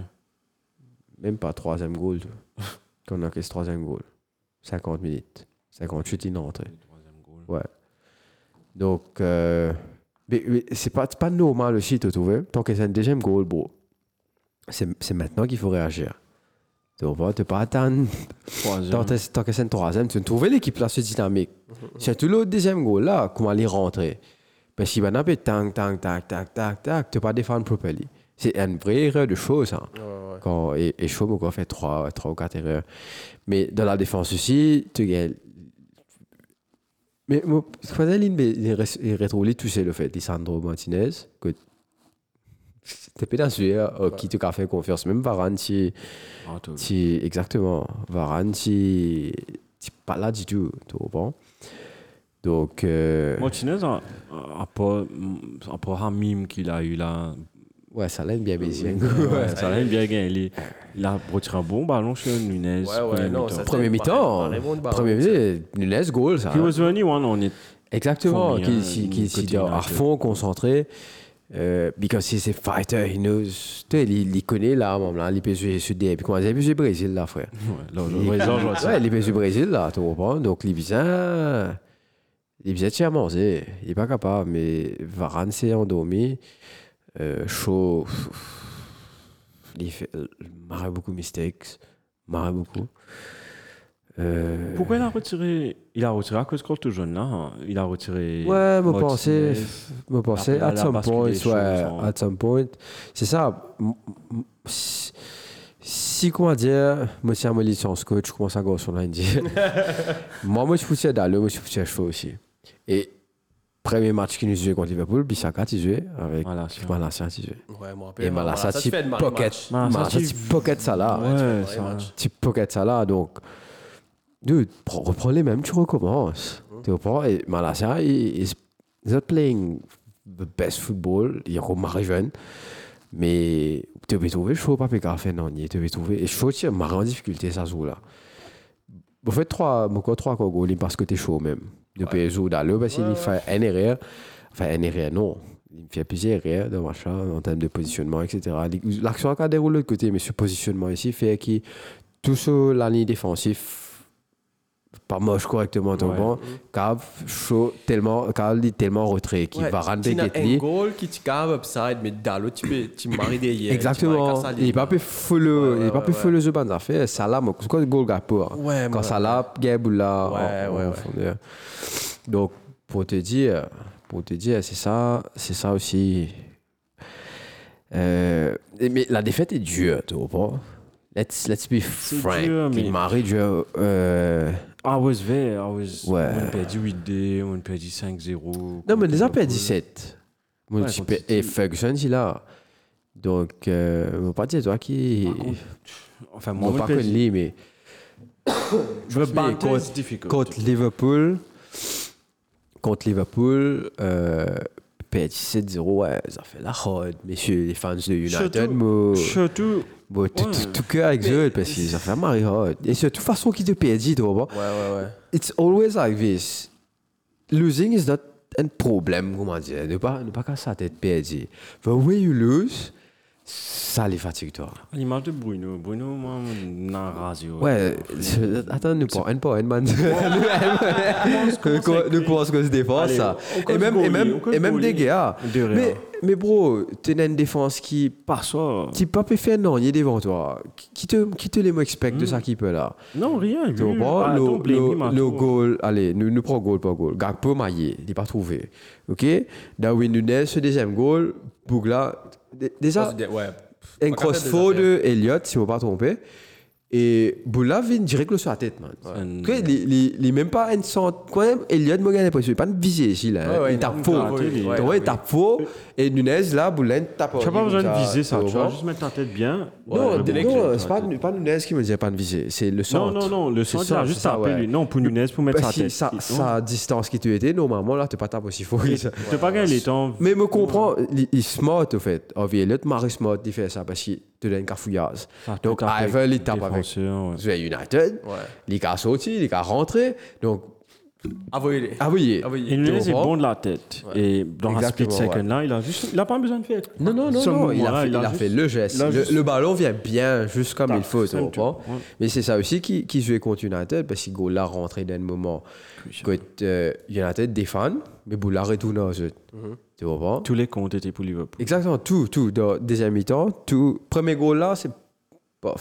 même pas troisième goal. Quand on encaisse troisième goal. 50 minutes. 58, il est rentré. Ouais. Donc, euh, mais, mais c'est pas, c'est pas normal aussi, tu trouves. Tant que c'est un deuxième goal, bro, c'est c'est maintenant qu'il faut réagir. Tu vois, tu pas attendre. Tant que tant que c'est un troisième, tu trouves l'équipe là, c'est dynamique. Surtout le deuxième goal là, comment aller rentrer. Parce qu'il va n'aper tang, tang, tac, tac, tac, tac, tu pas défendre properly. C'est une vraie erreur de chose. Hein. Quand, et, et Chaum encore fait 3, trois ou 4 erreurs. Mais dans la défense aussi, tu gagnes. Mais moi, je crois que il rétro tu sais le fait, Lisandro Martinez, que c'était pas dans ce qui te fait confiance. Même Varane, si, Ah, si, exactement, Varane, si, si pas là du tout, tu comprends? Donc, euh, Martinez a, a pas, a pas un mime qu'il a eu là. Ouais, ça l'aide bien baisé. Ouais, ça l'a bien gagné. Il, a retiré un bon ballon sur Nunez. Premier mi-temps. Premier mi-temps, Nunes, goal, ça. He was the only one on it. Exactement, qui, est à fond concentré. Euh, because he's a fighter, he knows. Tu sais, il, connaît là, même là, il peut jouer sur des. Puis comment il peut jouer au Brésil là, frère. Ouais, Il- peut jouer au Brésil là, tu comprends? Donc, il vient. Il vient tiens manger. Il est pas capable, mais Varane s'est endormi. Euh, chaud. Il fait. Il marre beaucoup de mistakes. Marre beaucoup. Euh, Pourquoi il a retiré Il a retiré à cause contre jeune là. hein. Il a retiré. Ouais, me penser, me penser, at some point, ouais, en- at some point. C'est ça. Si, si, comment dire, moi, si à ma licence coach, je commence à go sur l'Indie. moi, moi, je suis foutu d'aller, moi, je suis foutu à cheveux aussi. Et, premier match qu'il nous jouait contre Liverpool, Bissaka, tu jouais avec Voilà, c'est Malassa, tu jouais. Ouais, moi, Et ça tu pocket, Malassa, tu- pocket ça là. Ouais, tu ça- pocket ça là, donc, dude, prends- reprends les mêmes, tu recommences. Tu comprends? Et Malasia, il is not playing the best football. Il est remarqué jeune. Mais tu peux trouver chaud, pas pécar fait non, tu peux trouver. Et chaud, tu es marré en difficulté, ça joue là. En fait, trois, mon trois quoi, goal, parce que t'es chaud même. Depuis ouais. jouer dans le, parce qu'il fait un erreur. Enfin, un erreur, non. Il fait plusieurs erreurs de machin, en termes de positionnement, etc. L'action a déroulé de l'autre côté, mais ce positionnement ici fait que tout sur la ligne défensive pas moche correctement, tu Ouais. comprends Cave, chaud, tellement, Cave, tellement retrait qu'il Ouais, va rendre n'as un goal qui te cave upside, mais dans l'autre, tu peux- tu maries derrière. Exactement. Il n'est pas plus follow, il pas ouais. follow ce bande affaire. Salah, moi, c'est quoi le goal hein? Ouais, Quand ouais. Salah, Gaboula, Ouais, ouais. Donc, pour te dire, pour te dire, c'est ça, c'est ça aussi. Euh, mais la défaite est dure, tu comprends? Let's, let's be frank. dur, mais- Il dur. Euh, I was there. I was. Ouais. On perdit 8D, on perdit 5-0. non, mais déjà contre perdu Liverpool. 17. Mon Ouais, petit contre pe- et Ferguson, il là. Donc, euh, je veux pas dire toi qui. Contre, Enfin, Moi, pas je connu lui, mais. Le banter, contre- c'est difficile. Contre Liverpool, contre Liverpool, euh, perdre 7-0, ouais, ça fait la rode, messieurs les fans de United. Surtout- moi, tout, tout, tout cœur avec eux, parce que ça fait marrer. Et de toute façon, qui te perd, tu vois. Ouais, ouais, ouais. It's always like this. Losing is not un problème, comment dire. Ne pas, ne pas la tête perdu. But when you lose, ça les fatigue, toi. l'image de Bruno. Bruno, moi, rasé. Ouais, c'est- attends, nous pas, un pas, un man. Nous à se ça. Et même, et goalie, même, on cause et même des goalie. gars. De rien. Mais, mais bro, tu as une défense qui, Par soi. qui pas peut faire non, il est devant toi. Qui- te, qui te les mots expect de ça qui peut là? Non, rien. Tu comprends? ah, Le, goal, allez, nous, nous prenons goal par goal. Gagpo maillé, il n'est pas trouvé. Ok? Darwin Nunez, ce deuxième goal, Bougla, dé- déjà, Ouais. un Pas crossfo capable de Elliott, si je ne me pas tromper. Et Boula vient direct sur la tête, man. Il il- il est même pas un centre. Quand même, gagne pas. Il n'est pas une visée ici, là. Ouais, il tape faux. il tape faux. Et Nunez, là, Boula, il tape. Tu n'as pas besoin de viser ça. tu vas vois. juste mettre ta tête bien. Non, non, non, ouais, c'est pas, pas Nunez qui me disait pas de viser. C'est le Non, centre. non, non, le C'est centre, il ça, a juste ça, tapé ouais. lui. Non, pour Nunez, pour mettre Parce sa que tête. sa, Non. sa distance qui tu étais, normalement, là, tu pas tape aussi fort. Tu n'as pas gagné les temps. Mais me comprend, il, il smart, au fait. Harvey Elliott, Marie Smart, il fait ça parce qu'il te donne une cafouillasse. Ça te Donc, Ivan, il tape avec défenseur, ouais. United. Ouais. Il a sorti, il a rentré. Donc, Ah. Avouez-les. Et Nunez est bon de la tête. Et dans la split second là, il a juste, il a pas besoin de faire. Non, non, non, non. Il a, fait, il a juste- fait le geste. Le, juste- le ballon vient bien, juste comme il faut, tu comprends? Ouais. Mais c'est ça aussi qui, qui jouait contre United, parce que Gola rentré dans un moment que euh, United défend, mais Boula retourne aux autres. Tu comprends? Tous les comptes étaient pour Liverpool. Exactement, tout, tout. Dans deuxième mi-temps, tout. Premier goal là, c'est pas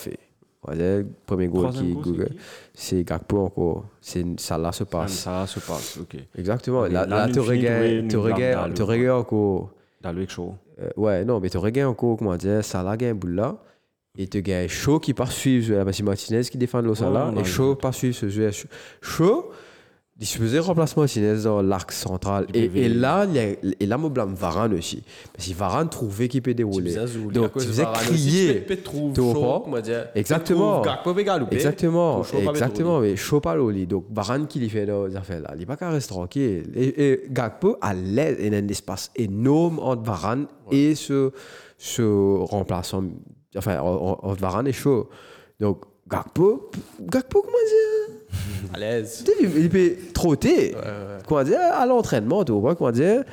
premier goal qui Google, c'est Gakpo encore. C'est ça là se Ah, passe. Ça se passe, ok. Exactement. Là, tu regardes, tu regardes, tu regardes encore. Dans le show. Euh, ouais, non, mais tu regardes encore, comment dire, Salah gagne boule là. Et tu gagnes Shaw qui part suivre, que Martinez qui défend le Salah. a et. Shaw part suivre ce jeu. Shaw, il se faisait remplacer Martinez dans l'arc central. Et, là, il y a- et là, moi, blâme Varane aussi. Parce que Varane trouvait qu'il peut dérouler. Donc, tu faisais crier. Chaud. Exactement. Exactement, chaud exactement, mais chaud pas l'oli. Donc, Varane qui lui fait les affaires là, il n'est pas qu'à rester tranquille. Et, et Gakpo, à l'aise, il y a un espace énorme entre Varane et ce, ce remplaçant, enfin, en- entre Varane et Shaw. Donc, Gakpo, Gakpo, comment dire? À l'aise. Il, il peut trotter. Ouais, ouais. Comment dire À l'entraînement, tu vois, comment dire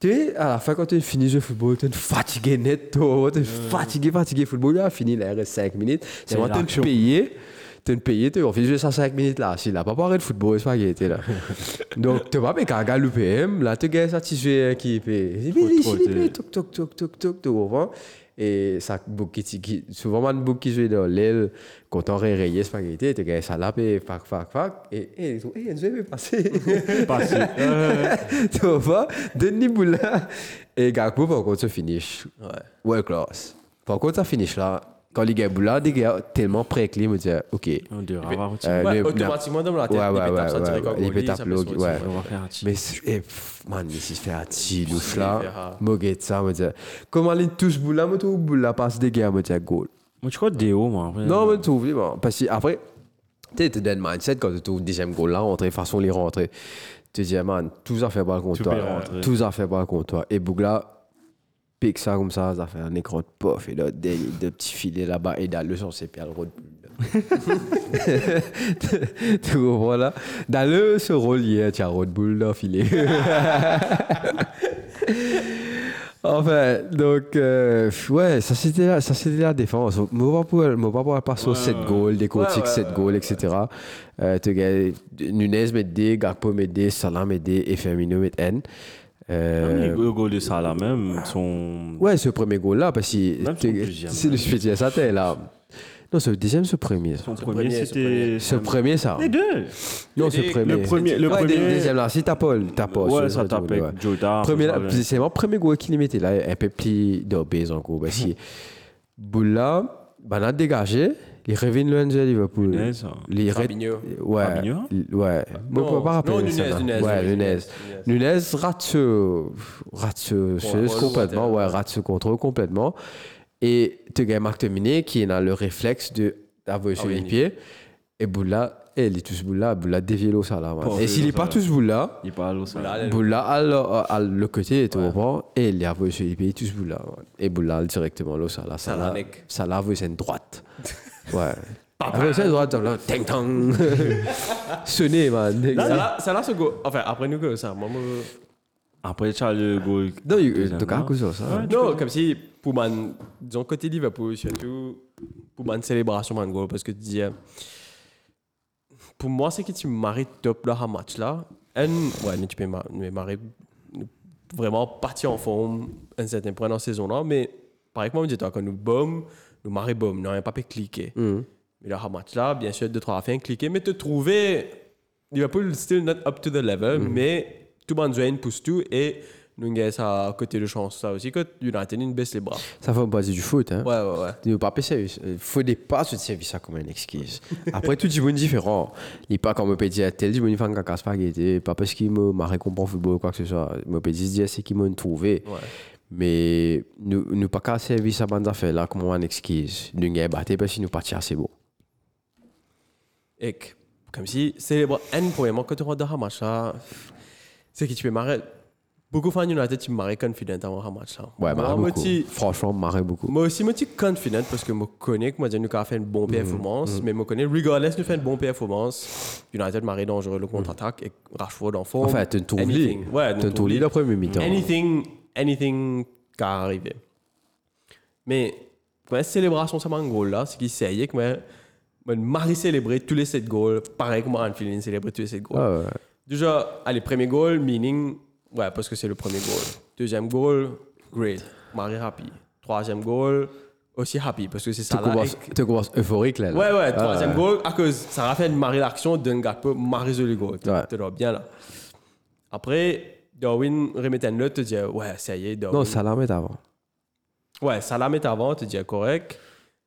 tu à la fin, quand tu finis le football, tu es fatigué net, tu es fatigué, fatigué. football, là, fini, là, il reste 5 minutes. C'est Il a vraiment, tu es payé. Tu es payé, tu on fait ça 5 minutes là. S'il n'a pas parlé de football, c'est pas là. Donc, tu vas pas qu'à galouper, là, tu ça, tu joues qui. Il fait, trotter. il fait, toc, toc, toc, toc, toc, tu comprends Et ça, beaucoup qui- qui- souvent, man, beaucoup qui joue dans l'aile, quand on réveille, c'est pas qu'il était, tu gagnes ça là, puis fac, fac, fac. Et, et, eh, je vais passer. Passé. Euh, tu vois, Denis Boula et Gakpo, par contre, ça finish. Ouais. Well class. Par contre, ça finish là. Quand les gars Boula, des gars tellement prêts que lui me disent, OK. on devrait avoir un Euh, Ouais, le- automatiquement dans la tête. Ouais, il ouais, peut ouais, ouais, ouais, il peut goalie, taper ça peut le- sortir, ouais. On va faire un petit. Mais, c'est- pff, man, mais s'il se fait un petit Il là, fait, ah. Moguet ça, me dit, comment les tous Boula, me trouve Boula passe des gars, me dit, goal. Moi, tu crois Déo, moi. après. Non, mais trouves, bon, parce que après, tu tu as un mindset quand tu trouves le deuxième goal là, rentrer, façon les rentrer. Tu te dis, man, tout ça fait pas contre Tout toi. Tout ça fait pas contre toi. Et Bougla, pique ça comme ça, ça fait un écran de pof et là, des, des petits filets là-bas et dans le sens, c'est Pierre Road. tu comprends là? Dans le ce rôle, il y a Road Bull dans le filet. Enfin, donc, euh, ouais, ça c'était la, ça, c'était la défense. Moi, pas pour, moi, pas pour passer aux Ouais, 7 ouais. goals, des côtés Ouais, ouais, 7 ouais, goals, etc. Euh, tu Nunez met D, Gakpo met D, Salah met D et Firmino met N. Euh, Les go- goals de Salah même sont. ouais, ce premier goal-là, parce que c'est le je ça t'es là. Non, c'est le deuxième, ce premier. Son premier, c'était. Ce premier, ça. Les deux. Non, ce Le premier. le Ouais, premier- le deuxième, là, si t'as Paul, t'as Paul. Ouais, ça tapait ouais. Jota. Premier, ça, c'est le premier goal qu'il mettait là, un peu plus d'obèse en gros. Parce que Boula, ben, a dégagé, il revient le NG Liverpool. Nunez. Il re- Fabinho. Ouais. Fabinho? Il- Ouais. Moi, je peux pas rappeler non, Nunez, ça, là. Nunez. Ouais, oui, Nunez. Nunez rate ce, rate ce, ce- Ouais, ce ouais, complètement, ouais. rate ce contrôle complètement. Et tu gagnes Marc Dominé qui a le réflexe de d'avoir sur les pieds. Et Boula, et il est tous Boula, Boula dévié l'eau ça là. Et s'il n'est pas tous Boula, Il parle ça. Là, elle- Boula à le, à le côté, tu Ouais. comprends Et il a sur les pieds, tous Boula. Et Boula directement l'eau ça là. Ça là, ça là, c'est une droite. Ouais. Après, c'est une droite, là, ting tang. Sonné, man. Ça là, ça là, ce go. Enfin, après nous, que ça. Moi, moi- Après, tu as le goal. Non, il deuxième, y a non quelque chose, ça. Non, comme si, pour man, disons, côté Liverpool, surtout, pour man célébration, man, goal, parce que tu dis, pour moi, c'est que tu maries top là, un match là. Un, ouais, nous, tu peux mar- nous marrer vraiment parti en forme un certain point dans la saison là, mais pareil que moi, je dis, quand nous bombes, bombe, nous n'avons pas pu cliquer. Mhm. Mais là, un match là, bien sûr, deux, trois fins cliquer, mais te trouver, Liverpool still not up to the level, mais tout le monde pousse tout et nous avons ça à côté de chance, ça aussi, que United, nous baisse les bras. Ça fait pas du foot, hein. Ouais, ouais, ouais. Il ne pas sérieux. Il faut des pas se servir ça comme une excuse. Après, tout le monde est différent. Il n'est pas comme on peut dire tel, il fait un caca spaghetti, pas parce qu'il m'a récompense football ou quoi que ce soit. Il peut dire c'est qu'il m'a trouvé. Ouais. Mais nous ne pas qu'à servir ça bande affaire là comme une excuse. Nous avons battu parce que nous partis assez beau. Et que, comme si célèbre N premièrement quand tu rentres dans un là, c'est que tu peux marrer? Beaucoup de fans United, tu marrer confident avant un là. Ouais, moi, marre moi, beaucoup. tu- Franchement, marre beaucoup. moi aussi, moi, je suis confident parce que je connais que moi, nous avons fait une bonne performance, mais je connais, regardless, nous fait une bonne performance. United marre dangereux le contre-attaque et Rashford en forme. Enfin, tu trouves Anything. Ouais, Tu ne trouves le premier mi-temps. Anything, anything qui arrivé. Mais, pour une célébration, m'a un goal là, c'est qu'il essayait que moi, Marie célébrer tous les 7 goals, pareil que moi, Anfield célébrer tous les 7 goals. Ouais, ouais. Déjà, allez, premier goal, meaning, ouais, parce que c'est le premier goal. Deuxième goal, great, Marie happy. Troisième goal, aussi happy, parce que c'est ça tu commences euphorique là. là. Ouais, ouais, Ah, troisième goal, à cause ça a fait marrer l'action d'un gars peu marrer le goal. Tu Ouais. bien là. Après, Darwin remet un note, te dit, ouais, ça y est, Darwin. Non, ça la met avant. Ouais, Salah met avant, te dit, correct.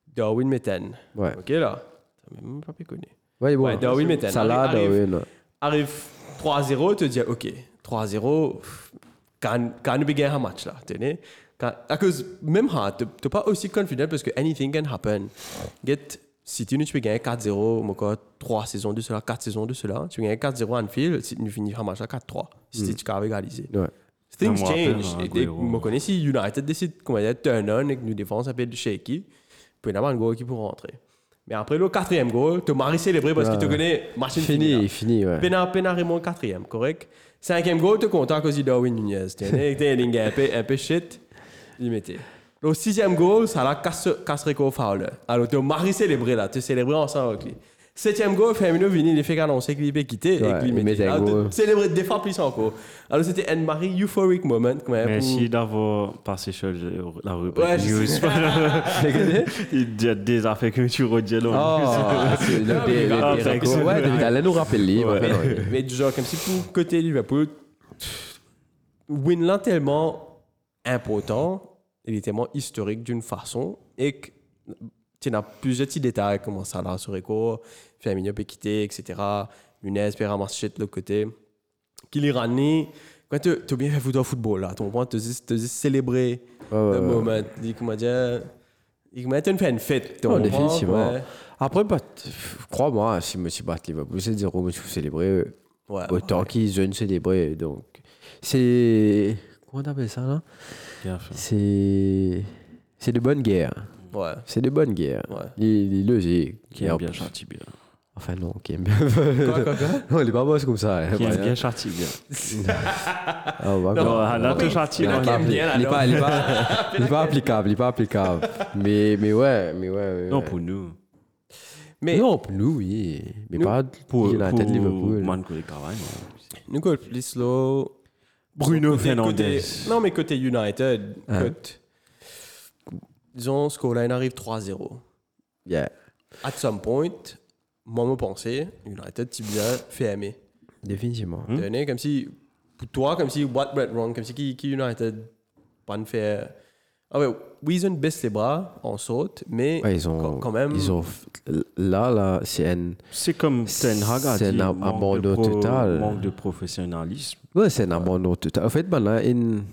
Darwin met un. Ouais. Ok, là. T'as même pas connaître. Ouais, bon. Ouais, Darwin met un. Salah, Arrive- Darwin. Arrive 3-0, te dis, ok, 3-0, quand, quand nous gagnons un match là, tu sais. À cause, même là, tu n'es pas aussi confident parce que anything can happen. Get, si tu peux gagner 4-0, moi, quoi, 3 saisons de cela, 4 saisons de cela, tu gagnes 4-0 à Anfield, si tu finis un match à 4-3, si tu as égalisé. Ouais. Things change. Et. Je connais si United décide comment dire turn on et que nous défense un peu de shaky, peut y avoir un goal qui peut rentrer. Mais après le quatrième goal, tu m'as célébré parce Ouais, qu'il te connaît, machine Fini, fini, ouais. Pena, Pena remonte quatrième, correct? Cinquième goal, tu es content de Darwin Nunez. Tu es un peu, un peu shit, il mettait. Le sixième goal, ça l'a qu'au foul. Alors, tu as célébré là, tu célébré ensemble avec lui. Septième goal, Firmino venu, il fait annoncer qu'il est quitté et qu'il il mettait. célébrais deux fois plus encore. Alors, c'était un mari euphoric moment. quand même, pour- Merci d'avoir passé sur la rubrique Ouais, news. Il y a des affaires que tu rediens Oh, c'est le Ouais, David Allen nous ouais. Mais du genre, comme si pour côté Liverpool, win là tellement important, il est tellement historique d'une façon, et que tu as plusieurs petits détails, comment ça là, sur Echo, Firmino peut quitter, etc. Nunez peut ramasser de l'autre côté. Ramené, quand tu as bien fait foutre au football là, ton point, tu as célébrer le moment. Comment dire, il tu fait une fête. Oh, comprends? définitivement. Ouais. Après, bah, crois-moi, si suis battu Liverpool, c'est zéro, mais je suis célébré. Ouais, Autant ouais. qu'ils jeune célébré. Donc, c'est. Comment t'appelles ça là? C'est. C'est de bonnes guerres. Ouais. C'est de bonnes guerres. Ouais. Il est logique. Qui Et a en bien gentil bien. Enfin, non, qui aime bien. Quoi, quoi, quoi non, il est pas boss comme ça. hein, Qui aime bien châtie bien. Ah, ouais, Non, Non, châties. Il est pas aime il est pas- il est pas- applicable, il est pas applicable. Mais, mais ouais, mais ouais. Non, ouais. pour nous. Mais non, pour nous, oui. Mais Nous, pas Pour, United, pour Liverpool. Man nous, quoi, plus slow. Bruno Côté- côté- non, mais côté United, Hein. écoute, disons, scoreline arrive 3-0. Yeah, At some point, moi, me pensais, United, tu bien fait aimer. définitivement. Donné comme si, pour toi, comme si, what went wrong, comme si qui, qui United, pas de faire. Ah ouais, Weason baisse les bras, on saute, mais Ouais, ils ont, quand, quand même. ils ont, là, là, c'est un, C'est comme Ten Hag a C'est dit, un manque abandon total. Manque de professionnalisme. ouais, c'est un abandon total. En fait, ben là, une-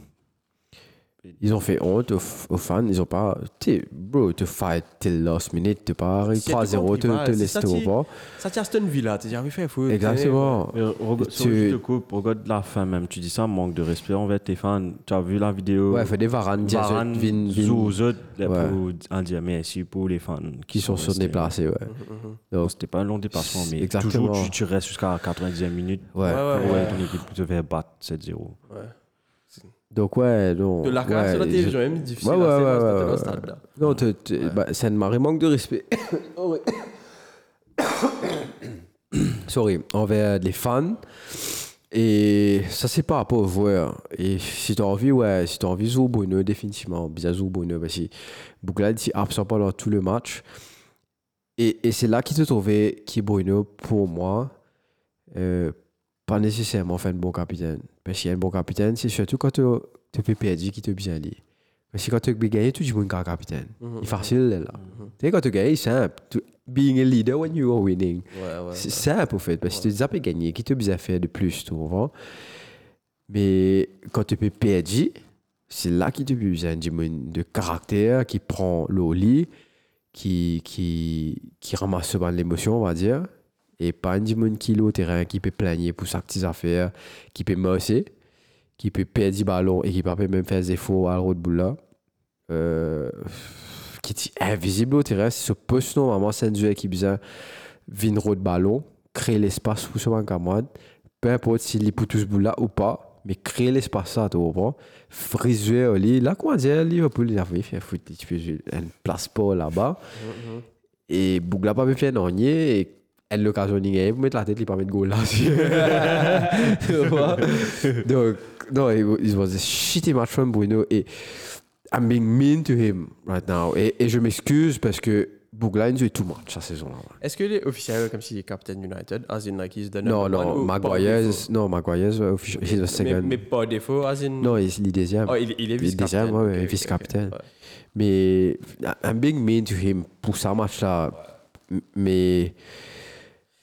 ils ont fait honte aux, aux fans. Ils ont pas, tu bro, te fight till last minute, C'est tout 3-0, te, contre te rival, laisses te ça, tient Aston Villa, tu dis, oui, fait fou. Exactement. Mais sur tu- le coup, regarde la fin même. Tu dis ça, manque de respect envers tes fans. Tu as vu la vidéo Ouais, fait des Varane, Varane, Diaz, Vin, Vin, Ouais. pour en dire merci pour les fans qui sont sur déplacés, ouais. Donc, C'était pas un long déplacement, mais toujours tu, tu restes jusqu'à 90e minute. ouais. Ouais, ouais, Ouais, ouais. ton équipe te fait battre 7-0. Donc, ouais, non. De la ouais, sur la télévision, même difficile. Ouais, à ouais, faire ouais, ouais, dans ouais, ce stade-là. Non, bah, ça ne m'arrive manque de respect. Oh, ouais. Sorry, envers les fans. Et ça, c'est par rapport aux joueurs. Et si tu as envie, ouais, si tu as envie jouer Bruno, définitivement, jouer Bruno, parce que Bougla est absent pendant tout le match. Et, et c'est là qu'il te trouvait qui Bruno, pour moi, euh, pas nécessairement faire un bon capitaine. Parce qu'il y a un bon capitaine, c'est surtout quand tu fais perdre qui te bien dit. Parce que quand tu veux gagner, tu dis bon capitaine. Mhm. Il est facile, là. Tu sais, quand tu gagnes, c'est simple. Being a leader when you are winning. C'est simple, au fait. Parce que tu as gagné, qui te bien faire de plus, tu comprends? Mais quand tu peux perdre, c'est là qu'il te besoin de caractère qui prend le lit, qui, qui, qui ramasse l'émotion, on va dire. Et pas un est au terrain, qui peut plaigner pour sa petite affaire, qui peut mosser, qui peut perdre le ballon et qui peut même faire des efforts à la route boule là. Euh, qui est invisible au terrain, c'est ce poste normalement, c'est un joueur qui a besoin de route ballon, créer l'espace pour son camarade, peu importe s'il est pour tout ce bout là ou pas, mais créer l'espace ça, tu comprends? Frisé au lit, là, comment dire, Liverpool, il a fait un foot, tu peux jouer une place pas là-bas. Et Bougla pas fait un ornier et elle l'occasion de gagner pour mettre la tête, il pas mettre goal là. Tu vois? Donc, non, it was- a shitty match from Bruno et I'm being mean to him right now. Et, et je m'excuse parce que Bougla, il joue tout match cette saison-là. Est-ce qu'il est officiel comme s'il est capitaine United, as in like he's the Non, number one, non, ou pas Maguire, non, Maguire, ouais, official, he's the mais, second. mais pas défaut, as in. non, il est deuxième. Oh, il, il est Il est deuxième, ouais, Ok, ok, vice-capitaine. ok, ouais. Mais I'm being mean to him pour ce match-là. M- Mais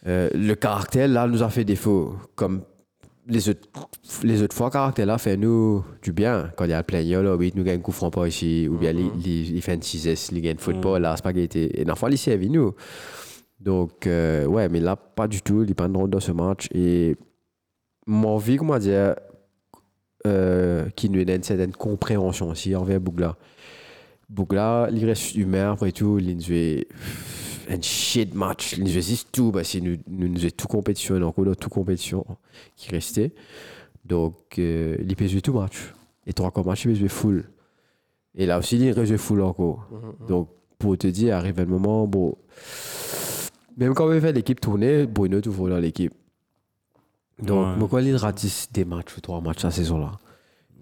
euh, le caractère, là, nous a fait défaut. Comme les autres, les autres fois, le caractère, là, fait nous du bien. Quand il y a le plaignant, là, oui, nous gagnons un coup franc pas ici. Ou bien, il- il il fait un 6S, il gagne football, là, spaghetti. Et la fois, il servi nous. Donc, euh, ouais, mais là, pas du tout. Il n'est pas de rôle dans ce match. Et mon envie, comment dire, euh, qui nous donne une certaine compréhension aussi envers Bougla. Bougla, il reste humain après tout. Il nous fait un shit match. Il nous fait tout parce que nous nous tout compétition, encore dans toute compétition qui restait. Donc, euh, il peut jouer tout match. Et trois comme match, il peut jouer full. Et là aussi, il peut full encore. Donc, pour te dire, arrive un moment, bon, même quand on fait l'équipe tourner, Bruno toujours dans l'équipe. Donc, Ouais. il ratisse des matchs ou trois matchs la saison-là?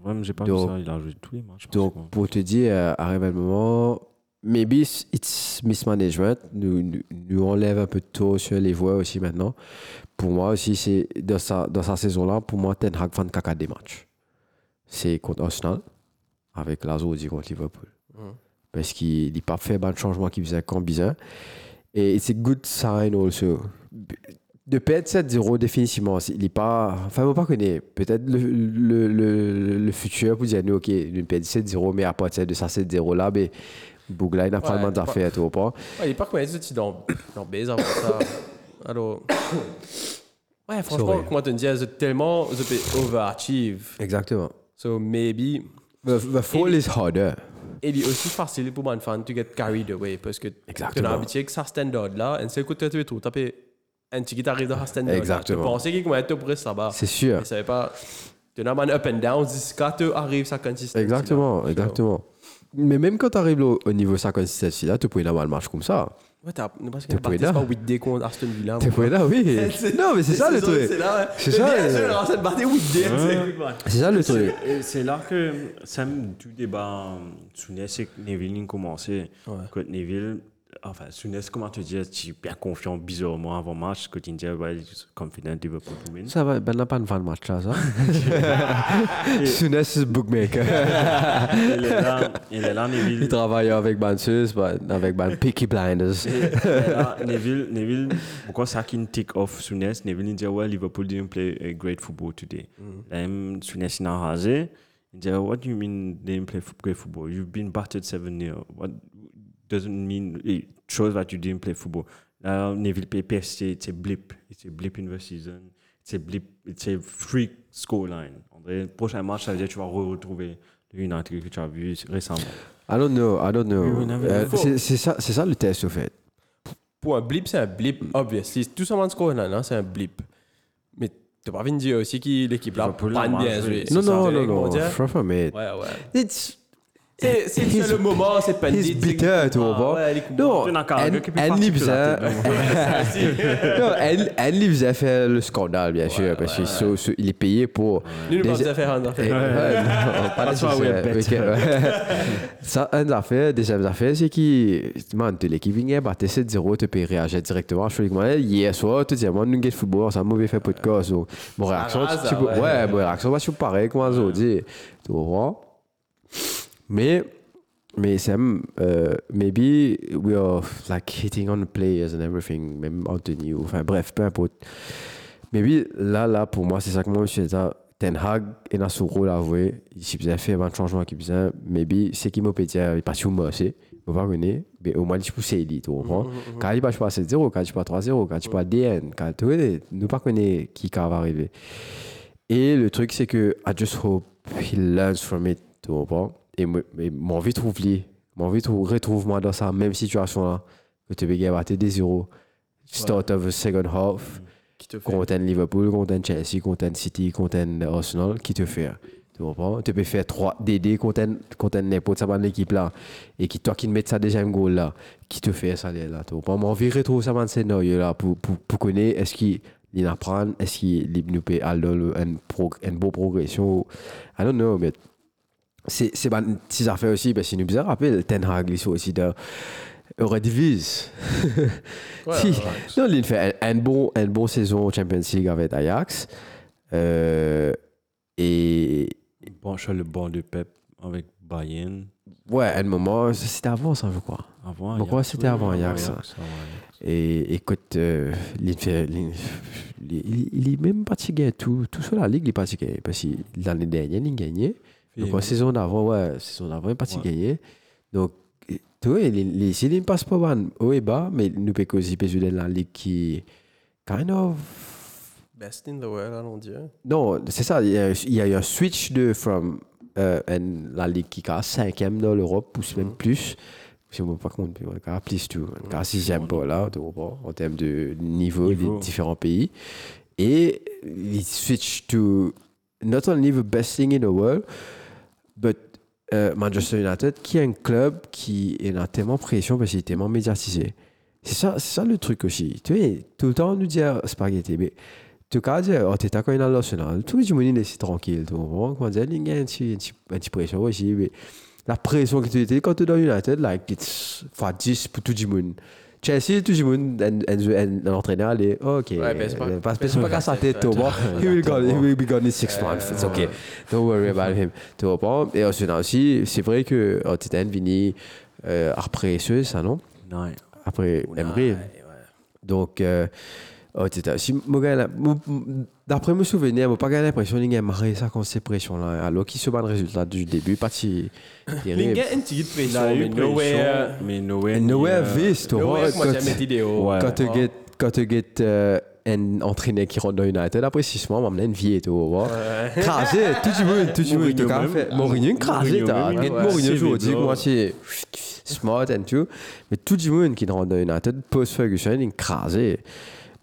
Ouais, mais j'ai pas Donc- vu ça. Il a joué tous les matchs. Donc, pour te dire, euh, arrive un moment, maybe it's- it's mismanagement. Nous, nous, nous enlève un peu de taux sur les voix aussi maintenant. Pour moi aussi, c'est dans sa, dans sa saison-là, pour moi, Ten Hag fait caca des matchs. C'est contre Arsenal, avec Lazo dit contre Liverpool. Mhm. Parce qu'il n'a pas fait bon changement qu'il faisait quand besoin. Et c'est good sign also. De perdre 7-0 définitivement, il n'est pas. Enfin, on pas connaître. Peut-être le, le, le, le futur pour dire, nous, ok, nous perdons 7-0, mais à partir de ça 7-0 là, ben, Bougla, il Ouais, vraiment d'affaires, tu vois pas. Ouais, il est pas comme autres dans, dans Base avant ça. Alors. Ouais, franchement, comment te dire, c'est tellement the overachieve. Exactement. So maybe. The, the fall is harder. Et il est aussi facile pour un fan to get carried away parce que tu es habitué que ça standard là, et c'est côté tu es tout tapé un petit qui t'arrive dans Aston Villa. Exactement. Tu pensais qu'il allait te prendre là-bas. C'est sûr. Ça savait pas. Tu as un up and down jusqu'à te arrive sa consistance. Exactement, exactement. Mais même quand tu arrives au, au niveau 56 là, tu peux avoir un match comme ça. Ouais, t'as. Parce T'es que pas là. pas 8D contre Aston Villa. Tu peux là, oui. non, mais c'est ça le truc. C'est là, ouais. C'est ça, euh, sûr, alors, ça te battait 8D. C'est ça le truc. C'est là que ça me tout débat Sounès et Neville ont commencé. Ouais. Quand Neville, enfin, Sounès, comment te dire, tu es bien confiant bizarrement avant match, quand il dit, ouais, confident Liverpool to win. Ça va, ben n'a pas une fan match là, ça. Souness bookmaker. Il est là, il est là, Neville. Il travaille avec Bansus, avec Ban Peaky Blinders. Là, Neville, Neville, pourquoi ça qu'il take off Sounès? Neville il dit, ouais, Liverpool didn't play a great football today. Là, même Sounès il a rasé. Il dit, what do you mean they didn't play great football? You've been battered 7-0. What doesn't mean it shows that you didn't play football. Là, Neville Pepe, c'est it's a blip. It's a blip in the season. It's a blip. It's a freak scoreline. André, le prochain match, ça veut dire que tu vas retrouver le United que tu as vu récemment. I don't know, I don't know. Mais Euh, c'est ça, c'est ça le test au fait. Pour un blip, c'est un blip, obviously. Tout ça, score là, là, c'est un blip. Mais t'as pas envie de dire aussi que l'équipe là, pas bien joué. Non, non, non, on non. from it. Ouais, ouais. It's C'est le moment, c'est pas he's bitter, tu vois. Non, Tu Libza- la Non, Anne Libza fait le scandale, bien sûr, parce qu'il est payé pour. Lui, il Des- va vous faire un affaire. pas. Ça, une affaire, deuxième affaire, c'est que, man, de l'équipe vient battre 7-0, tu peux réagir directement. Je que moi, hier soir, tu dis, moi, nous, get football, c'est un mauvais fait podcast. Mon réaction, tu ouais. mon réaction, va être pareil je dis. Tu vois? Mais, mais Sam, uh, maybe we are like hitting on the players and everything, même Anthony, ou, enfin bref, peu importe. Maybe là, là, pour moi, c'est ça que moi, je suis ça. Ten Hag son rôle à jouer. Si vous avez fait un changement qui besoin, maybe c'est qui m'a pété, il passe au c'est. Vous pas connaître, mais au moins, je peux essayer, tu comprends? Quand il passe pas 7-0, quand il passe 3-0, quand il passe DN, quand tu connais, nous pas connaître qui va arriver. Et le truc, c'est que I just hope he learns from it, tu comprends? Et mon envie de trouver, mon envie de retrouve moi dans sa même situation là, que tu peux battre des 0 start of the second half, fait. contre Liverpool, contre Chelsea, contre City, contre Arsenal, qui te fait. Tu comprends? Tu peux faire 3 DD contre contre n'importe ça l'équipe là. Et qui, toi qui met ça deuxième goal là, qui te fait ça là. Tu comprends? Mon envie de retrouver ça dans scénario là pour, pour, pour connaître est-ce qu'il il apprend, est-ce qu'il nous peut aller une, prog- une bonne progression. I don't know, mais c'est c'est pas une petite affaire aussi parce que nous bien rappelle Ten Hag il aussi de Eurodivisie. Ouais, Si. ouais. non il fait un, un bon un bon saison Champions League avec Ajax euh, et Bon, je suis le banc de Pep avec Bayern. ouais à un moment c'était avant ça je crois Avant. Pourquoi Ajax, c'était avant Ajax, avant Ajax. et écoute euh, il, fait, il, il, il est même pas gagné tout tout sur la ligue il est pas gagné parce que l'année dernière il a donc en saison d'avant ouais saison d'avant il est pas Ouais. gagné donc tu vois il, il, il, il passe pas haut et bas mais nous peut aussi peut dans la ligue qui kind of Best in the world, allons dire. Non, c'est ça. Il y, a, il y a eu un switch de from euh, la ligue qui est cinquième dans l'Europe, ou même plus. Je ne me rends pas compte, on plus tout. On est sixième pas là, tu comprends, en termes de niveau, Niveau. des différents pays. Et il switch to not only the best thing in the world, but euh, Manchester United, qui est un club qui est dans tellement pression parce qu'il est tellement médiatisé. C'est ça, ça le truc aussi. Tu sais, tout le temps on nous ah, spaghetti, mais tu cas dire, oh, t'es quand il est tout le monde est tranquille, tu comprends? Comment dire, il y a pression aussi, mais la pression que tu étais quand tu es dans United, like, it's fois 10 pour tout le monde. Chelsea, tout le monde, un, un, un entraîneur, il est, ok, Ouais, ben, c'est pas- euh, pas, c'est pas qu'à sa tête, tu vois. He will be gone in six months, it's okay. Don't worry about him. Tu comprends? Et ensuite aussi, c'est vrai que oh, Titan vini euh, après ce, ça, non? Non. Après Emery. Donc, euh, oh, Titan, si, gagné- d'après mes souvenirs, je n'ai pas eu l'impression qu'il y a ça quand ces pressions-là. Alors qu'il se bat le résultat du début, pas si Il y a une petite Il pression, mais pression, nowhere. mais nowhere. Nowhere tu vois, Nowhere, moi, quand- j'ai. Ouais. quand tu get, euh, un entraîneur qui rentre dans United, après six mois, on m'amène une vie, tu vois. Crasé, tout le monde, tout le monde, même. fait. Mourinho, crasé, t'as. Mourinho, C'est bizarre. moi, c'est smart and tout. Mais tout le monde qui rentre dans United, post-Ferguson, il est crasé.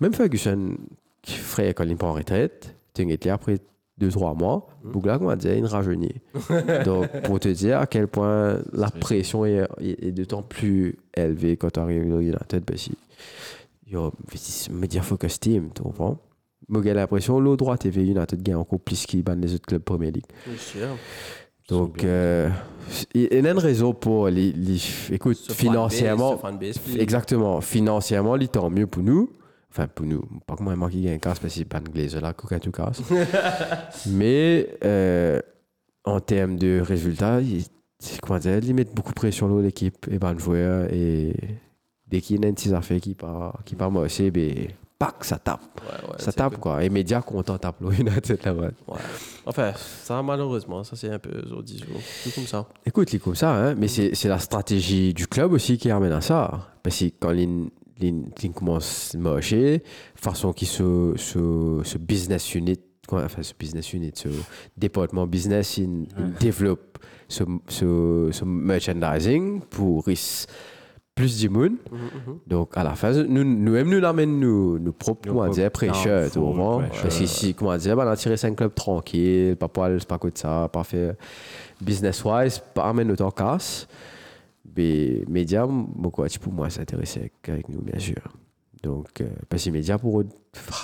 Même Ferguson, qui ferait quand il pas en retraite, tu es après 2-3 mois, Bougla, on va dire, il rajeunit. Donc, pour te dire à quel point la pression est, est, d'autant plus élevée quand tu arrives au United, parce que il y a media focus team, tu comprends? Moi, j'ai l'impression, l'eau droite TV United gagne encore plus qu'il bat les autres clubs Premier League. Sûr. Donc, euh, il y a une raison pour les, les- écoute, financièrement, exactement, financièrement, il tant mieux pour nous. Enfin, pour nous, pas que moi, moi qui gagne casse parce que c'est pas une glaise là, coca tout casse. Mais, euh, en termes de résultats, il, c'est- comment dire, il met beaucoup de pression sur l'équipe et ben, le joueur. Et dès qu'il y a une petite affaire qui part, qui part mocher, ben, pac, ça tape. Ouais, ouais, ça c'est tape, cool. quoi. Et médias content tape le United là-bas. Ouais. Enfin, ça, malheureusement, ça, c'est un peu aux 10 jours. Tout comme ça. Écoute, il est comme ça, hein, mais c'est c'est la stratégie du club aussi qui amène à ça. Parce que quand il, à marcher, façon qu'il se, se, ce business unit, enfin ce business unit, ce département business, il, il développe ce, ce, ce merchandising pour plus du monde. Donc à la fin, nous, nous-mêmes, nous l'amènent nos, nos propres, comment dire, downfall, comprends? pressure. Parce que si, comment dire, ben, on a tiré 5 clubs tranquilles, pas poil, pas quoi de ça, pas fait business-wise, pas amener autant casse. Mais médias, beaucoup, tu pour moi, s'intéresser avec, nous, bien sûr. Donc, euh, parce que médias pour eux,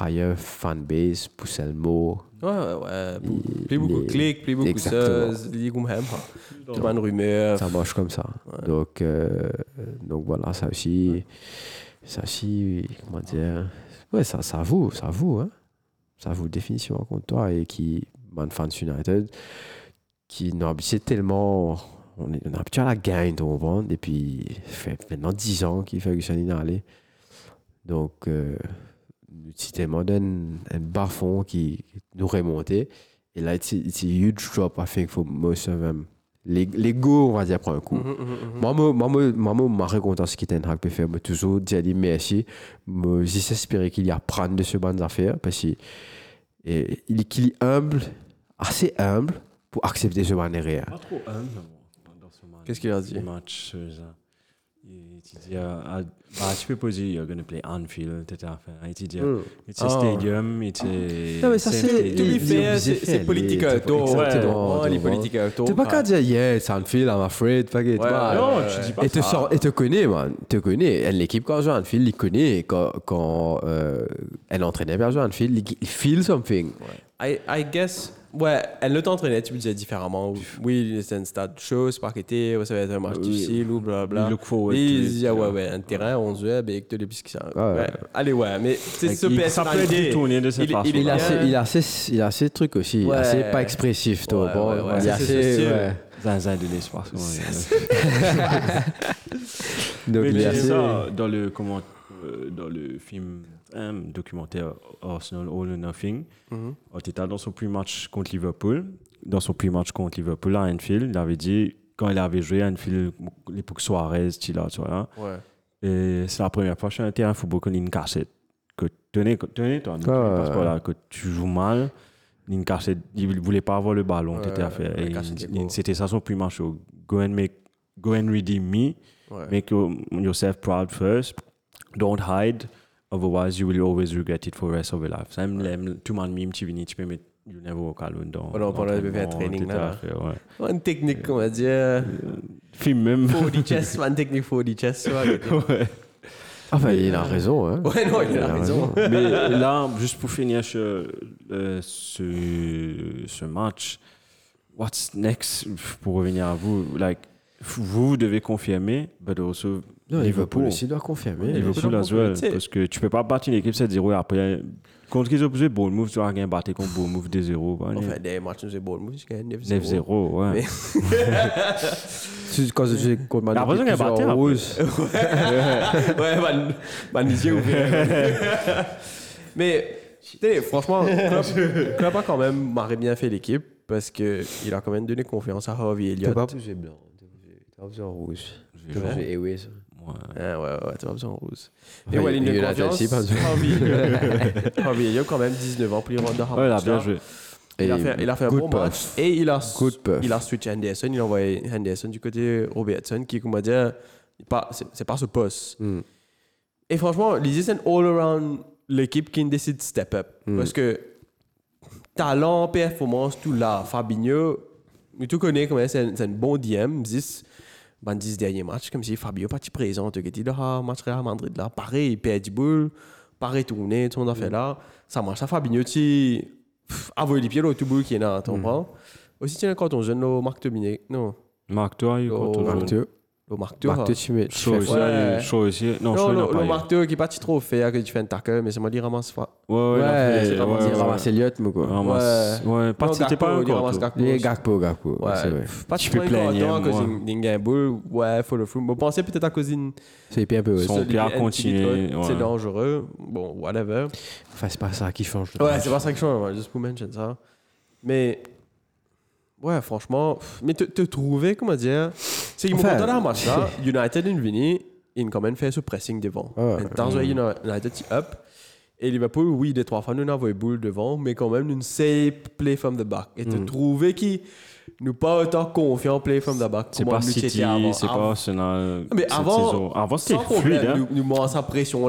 higher fanbase, pousser le mot. Ouais, ouais, ouais. Plus beaucoup de clics, plus beaucoup de. Les. Tout le monde rumeur. Ça marche comme ça. Donc, euh, donc voilà, ça aussi, ça aussi, comment dire, ouais, ça, ça vaut, ça vaut, hein. Ça vaut définitivement contre toi et qui, Man Fans United, qui nous habitué tellement, on est, on est habitué à la gagne, tu comprends? Et puis, ça fait maintenant 10 ans qu'il fait que ça n'est allé. Donc, euh, c'est tellement d'un un bas fond qui nous remontait. Et là, it's a, a huge drop, I think, for most of them. L'ego, on va dire, prend un coup. Mhm, mhm, mhm. Moi, moi, moi, moi, moi, moi, ma récompense qui Ten Hag peut faire, moi, toujours dire lui merci. J'espère qu'il y apprenne de ce bonnes affaires parce qu'il est humble, assez humble pour accepter ce erreur. Pas trop humble ce. Qu'est-ce qu'il a dit? Match, ça. Il il dit, ah, bah, tu peux poser, you're going to play Anfield, etc. Il dit, it's a Ah. stadium, it's a... Non, mais ça, c'est- il- fair, il- c'est il- c'est il- politique il- exactement, Ouais, les tu politiques. T'es pas qu'à dire, yeah, it's Anfield, I'm afraid, fuck Non, ouais, tu dis pas Et te, sort, et te connaît, man. Te. Elle, L'équipe, quand joue à Anfield, il connaît. Quand, quand euh, elle entraînait bien jouer à Anfield, il, il feel something. I, I guess, ouais, elle ne t'entraînait, tu me disais différemment. Oui, c'est un stade chaud, c'est pas qu'était, ça va être un match Oui. difficile ou blablabla. Look forward Et il it, dit, ah ouais, ouais, un terrain, on dit, ben, que les ça. Ouais. Allez, ouais, mais c'est ce il- cette il, il Il a, assez, il, a assez, il a de trucs aussi. Ouais. Assez pas expressif, toi. Ouais, bon, il c'est assez. Zinzin de l'espace. Donc, il assez. ça, dans le, comment, euh, dans le film hein, documentaire Arsenal All or Nothing, Mhm. Arteta, dans son pre-match contre Liverpool, dans son pre-match contre Liverpool à Anfield, il avait dit, quand il avait joué à Anfield, l'époque Suarez, tu là, tu vois, Ouais. et c'est la première fois sur un terrain de football qu'on a une cassette. Que tenez, tenez toi, Ouais, parce que ouais. là, que tu joues mal, il ne voulait pas avoir le ballon, Ouais, à. C'était ça son pre-match. so Go and, make, go and redeem me. Make your, yourself proud first. Don't hide. Otherwise, you will always regret it for the rest of your life. Ça, aime, aime, tout le monde mime, tu viens, tu peux mettre You never walk alone dans. Pendant- pendant le bébé à l'entraînement, training, là. ouais. Une technique, on va dire. Film même. 4D chess, une technique 4D chess. Ouais, ouais. Enfin, il a raison. Hein. Ouais, non, il a raison. Mais là, juste pour finir sur euh, ce, ce match, what's next Pour revenir à vous, like, vous, vous devez confirmer, but also Non, Liverpool Liverpool. aussi doit confirmer. Liverpool as well. tu Parce que tu peux pas battre une équipe 7-0 et après, contre qui ils ont posé Bournemouth, tu vas rien battre contre Bournemouth 2-0. bah, Enfin, des matchs, nous, c'est beau. Nous, c'est 9-0. 9-0, ouais. Mais- Tu- Quand j'ai contre Man T'as l'impression United, qu'il y a plusieurs battu, roses. ouais, man, man, les yeux ouverts. Mais, tu franchement, Klopp, a quand même marré bien fait l'équipe parce qu'il a quand même donné confiance à Harvey T'as Elliott. pas bougé blanc. T'as pas besoin rouge. T'as Ouais. bougé Airways. Ouais. Ah, ouais, ouais, t'as pas besoin de rose. Ouais, Et ouais, ligne de confiance, aussi, pas besoin. Harvey. Harvey Elliott, quand même 19 ans, plus rendre Ouais, il a bien joué. Il a fait, il a fait un good bon puff. match. Et il a, il a switché Henderson. Il a envoyé Henderson du côté Robertson, qui, comment dire, pas- c'est c'est pas ce poste. Hmm. Et franchement, c'est un all-around l'équipe qui décide de step up. Parce que talent, performance, tout là. Fabinho, mais tu connais comment c'est un, un bon DM. 10, ben 10 derniers matchs, comme si Fabio pas présent. Tu dis, ah, match Real Madrid là. Pareil, il perd du boule, pareil tourné, tout monde a fait là. Ça marche. Ça, Fabinho, tu avoir les pieds là, tout boule qui est là, tu comprends? Aussi, tu as quand on jeune, là, Marc Dominique. Non, Marc, toi, il Oh, compte Marc toujours. Le Marc Théo. Marc, tu mets. Chaud aussi, Ouais. chaud aussi. Non, Non, chaud, il le, le eu. Marc Théo qui est pas trop fait hein, que tu fais un tackle, mais c'est moi qui ramasse pas. Ouais, ouais, il Ouais, ouais, ramassé Elliott, moi, quoi. Ramasse- Ouais, pas- Non, c'était pas il encore. ramasse tout. Gakpo. Gakpo. Ouais, c'est vrai. pas Tu peux plaigner, content à cause gamble. Ouais, le flou. Je pensais peut-être à cause d'une. C'est hyper un peu aussi. Son NTV, continue, C'est ouais. dangereux. Bon, whatever. Enfin, c'est pas ça qui change. le Ouais, c'est pas ça je change, juste pour mentionner ça. Mais. Ouais, franchement. Mais te, te trouver, comment dire. C'est qu'ils m'ont content match là. United, une vini, ils ont quand même fait ce pressing devant. Ouais. Et Dans un United, up. Et Liverpool, oui, des trois fois, nous avons boule devant, mais quand même, une safe play from the back. Et te trouver qui nous pas autant confiant play from the back. C'est pas nous City, c'est pas Arsenal. mais cette avant, saison. Avant, c'était fluide. hein. nous, nous met sa pression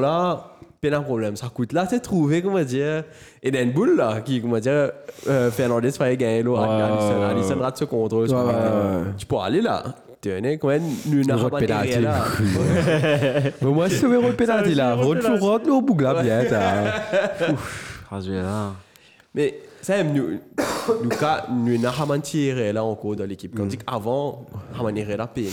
pas un problème. Ça coûte là, t'es trouvé, comment dire, et dans une boule là, qui, comment dire, euh, Fernandez fallait gagner l'eau, Ouais, Alisson, ouais, Alisson ouais. rate ce contrôle. Ouais, ouais, ouais. Tu peux aller là. Tu es quand même, nous Le n'avons pas là. Mais moi, c'est le penalty là. Nous, bien. t'as- Ah, je vais là. Mais ça, nous, nous, cas, nous n'avons pas tiré là encore dans l'équipe. Quand dit qu'avant, nous avons tiré la peine.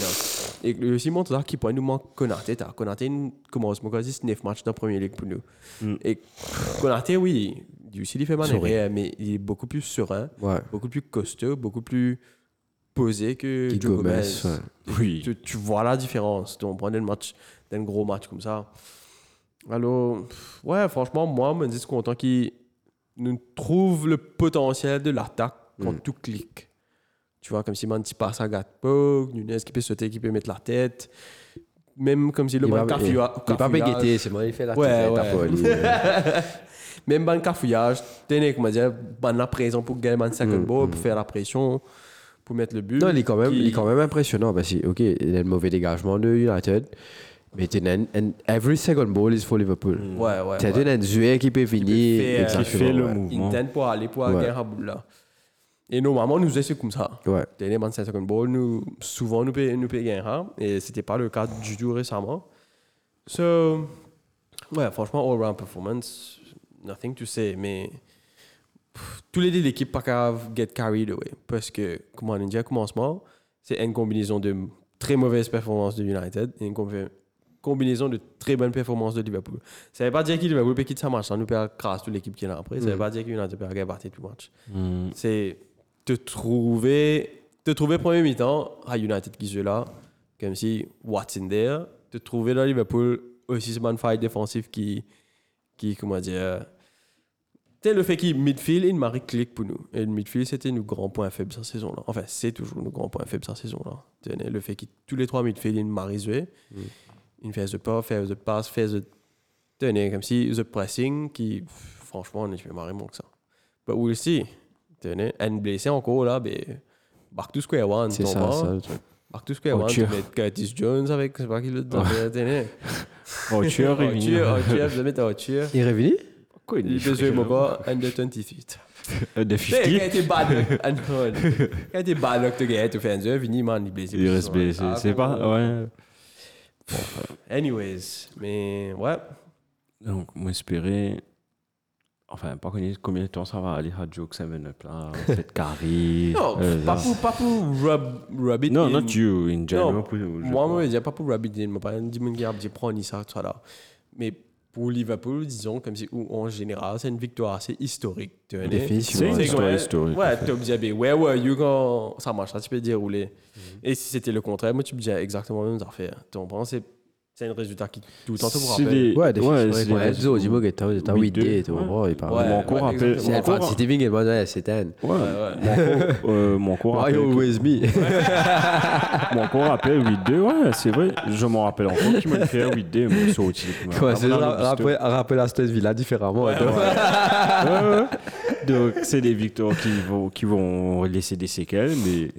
Et le aussi montre ça qui point nous manque Konaté. Konaté commence mon quasi 9 matchs dans la première ligue pour nous. Et Konaté, oui, il aussi il fait Serein. mais il est beaucoup plus serein, Ouais. beaucoup plus costaud, beaucoup plus posé que Joe Gomez. Oui. Tu, tu vois la différence. Tu prends un match, d'un gros match comme ça. Alors, ouais, franchement, moi, je me dis content qu'il nous trouve le potentiel de l'attaque quand Mm. tout clique. Tu vois, comme si Manti passe à Gatpo, Nunez qui peut sauter, qui peut mettre la tête. Même comme si le ban va- cafouilla- il- pas cafouillage- bégueter, c'est moi, il fait la Ouais, tête, ouais. Même ban cafouillage, tenez, comment dire, ban la pression pour gagner un second Mm, ball, pour faire la pression, pour mettre le but. Non, il est quand même, Qui- il est quand même impressionnant. Parce que, ok, il a le mauvais dégagement de United. Mais tu as un, every second ball is for Liverpool. Ouais, ouais. Tu as ouais. un joueur qui peut finir. faire, exactement, qui fait le ouais. mouvement. Pour aller pour Ouais. gagner la boule là. Et normalement, nous c'est comme ça. Ouais. Dernier 25 second ball, nous, souvent nous payons nous gagner hein, et c'était pas le cas du tout récemment. So, ouais, franchement, all-round performance, nothing to say, mais pff, tous les deux l'équipe pas qu'à get carried away parce que, comme on a dit à commencement, c'est une combinaison de très mauvaises performances de United et une combinaison de très bonnes performances de Liverpool. Ça veut pas dire que Liverpool peut quitter sa match, ça nous perd grâce toute l'équipe qui est là après. Ça veut pas dire que United peut gagner tout le match. Mm. c'est te trouver te trouver premier mi-temps à United qui joue là comme si what's in there te trouver dans Liverpool aussi ce man fight défensif qui qui comment dire c'est le fait qu'il midfield il marie clique pour nous. Et le midfield c'était nos grands points faibles cette saison là enfin c'est toujours nos grands points faibles cette saison là Tenez, le fait que tous les trois midfield ils marie jouer il fait the pas fait the pass fait the tenez comme si the pressing qui franchement on est fait marrer moins que ça. But we'll see. Tenez un blessé encore là ben back to square one C'est ça, ça. le truc. back to square one tu mets Curtis Jones avec c'est pas qui le tenez tu oh, tu es, vous mettre es. Il est revenu? Quoi, il jouer mon gars under 20 feet Euh, De Tu sais, 50. quand il était bad quand il était bad que tu gagnes tu fais un jeu fini man il est blessé. Il reste blessé. Ah, C'est pas. Anyways mais ouais Donc, moi, espérer. Enfin, pas connaître combien de temps ça va aller à Joke 7-Up là. Peut-être Carrie. non euh, pas pour pas pour rub rub it Non, in. not you, in general. Non, pour- Moi, je pas pour Rabbit mais pas ça, là. Mais pour Liverpool, disons, comme si, ou en général, c'est une victoire assez historique. Tu vois, Définitivement. C'est histoire ouais, historique. Ouais, tu me dis, ben, where were you quand ça marche, ça, tu peux dérouler. Mhm. Et si c'était le contraire, moi, tu me dis exactement la même affaire. Tu comprends? C'est c'est un résultat qui tout le temps rappelle. des- Ouais, des ouais, c'est des Enzo, dis-moi que t'as t'as 8 8-2, D, tu ouais. vois, il parle. Ouais, Mon cours ouais, rappelle. exactement. C'est cours- fantasy Living, et moi, ouais, c'est un. Ouais, Ouais, ouais. mon cours- euh, rappelle. always me? Mon cours rappelle 8-2, ouais, c'est vrai. Je m'en rappelle encore qu'il m'a fait 8-2, mais c'est au-dessus. Quoi, c'est rappel rappel à Aston Villa différemment. Ouais, ouais. Ouais, ouais. Donc, c'est des victoires qui vont, qui vont laisser des séquelles, mais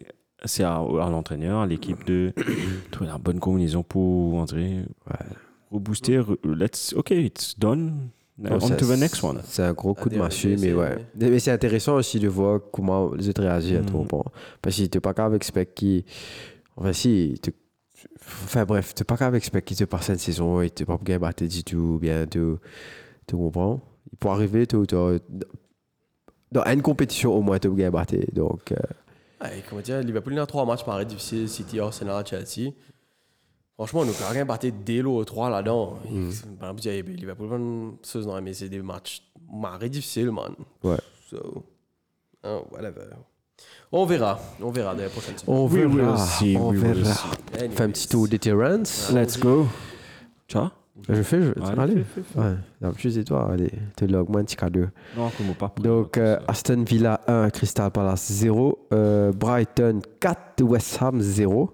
c'est à, à l'entraîneur, à l'équipe de trouver la bonne combinaison pour entrer, rebooster. re- Let's, ok, it's done. On ça- to the next one. C'est un gros coup de c'est- mais ouais. Mais, mais c'est intéressant aussi de voir comment les autres réagissent à Mm. tout moment. Parce que t'es pas capable d'expecter qui. Enfin, si. t'es- Enfin, bref, t'es pas capable d'expecter qui te passe une saison et t'es pas bien battu du tout, ou bien tu tu comprends. Il peut arriver, tu dans une compétition au moins, tu bien battu. Donc, euh, Ouais, comment dire, Liverpool il a trois matchs pareil difficiles, City, Arsenal, Chelsea. Franchement, nous avons rien battu dès le 3 là-dedans. Mm. Par exemple, il y a Liverpool, mais c'est des matchs marrés difficiles, man. Ouais. So, oh, whatever. On verra, on verra dans les prochaines semaines. on We will verra. see, on we will verra. see. Anyways. Fait un petit tour de Terrence. Let's go. Vois Je fais, je. Allez, allez. fais, fais. Ouais, d'habitude, c'est toi. Allez, tu l'augmentes un petit cadeau. Non, comme pas. Donc, euh. Aston Villa 1, Crystal Palace 0. euh, Brighton 4, West Ham 0.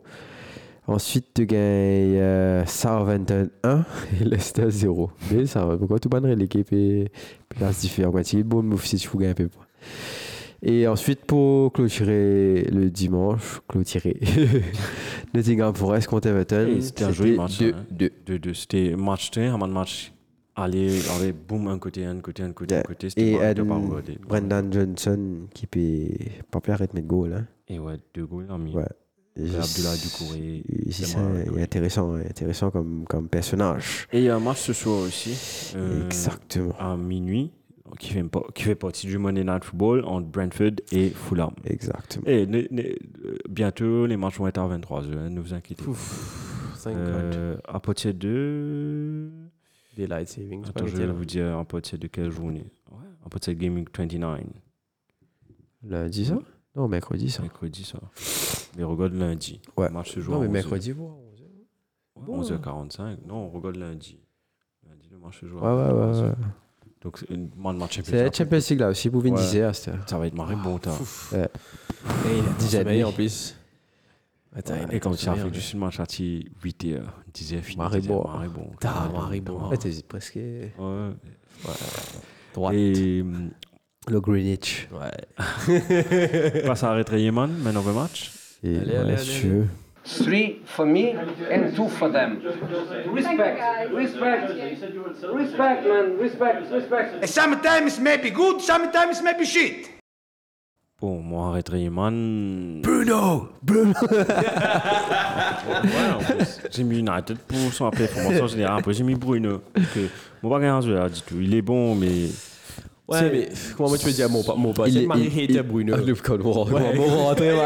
Ensuite, tu gagnes euh, Southampton 1 et Leicester 0. Mais ça va, pourquoi tu bannerais l'équipe et place différente Quand il bon move si tu veux gagner un peu. Et ensuite, pour clôturer le dimanche, clôturer Nottingham Forest contre Everton. C'était un joli match, 2 hein. 2 de, de, c'était match t un match aller aller boum un côté un côté un côté un côté Et. Brendan Johnson qui peut pas faire arrêter de mettre goal. Hein. et ouais deux goals en mis Ouais. Abdullah C'est ça, il est intéressant, intéressant comme, comme personnage. et il y a un match ce soir aussi euh, Exactement. à minuit qui fait, pas- qui fait partie du Monday Night Football entre Brentford et Fulham Exactement. et ne- ne- euh, bientôt les matchs vont être à 23h hein, ne vous inquiétez pas Thank God. euh, à partir de Daylight saving, c'est pas Attends, je vais vous dire à partir de quelle journée. Ouais, à partir de Gaming 29, Lundi, ça? Non, mercredi, ça. mercredi ça. Mais regarde lundi. Ouais. Le match se joue Non, mais 11h. mercredi. Ouais, 11h45. Non, on regarde lundi. Lundi, le match se joue Ouais, ouais, ouais. 11h. ouais. Donc, man match C'est la Champions League là aussi, vous venez Ouais. Ça va être marré bon temps. Et il a Dix 10 et demi. en plus. Attends, a Et ça, sommeil, Afrique en du. Sud, match à 8h, 10h fini. Marré 10h, bon. Marré bon. Ah, marré bon. Ouais, t'es presque. Ouais. Droite. Et hum, Le Greenwich. Ouais. passe à arrêter Yeman, maintenant le match. Et Allez, ouais, allez, allez, tu veux. Three for me and two for them. Respect, respect, respect, man, respect, respect. Sometimes maybe good, sometimes maybe shit. Bon, moi, arrêter Yeman. Bruno Bruno Ouais. J'ai mis United pour son performance en général. Après, j'ai mis Bruno. Parce que mon bagage là du tout. Il est bon, mais. Ouais, mais comment moi tu veux dire mon pas mon pas Il il- Bruno. Ah,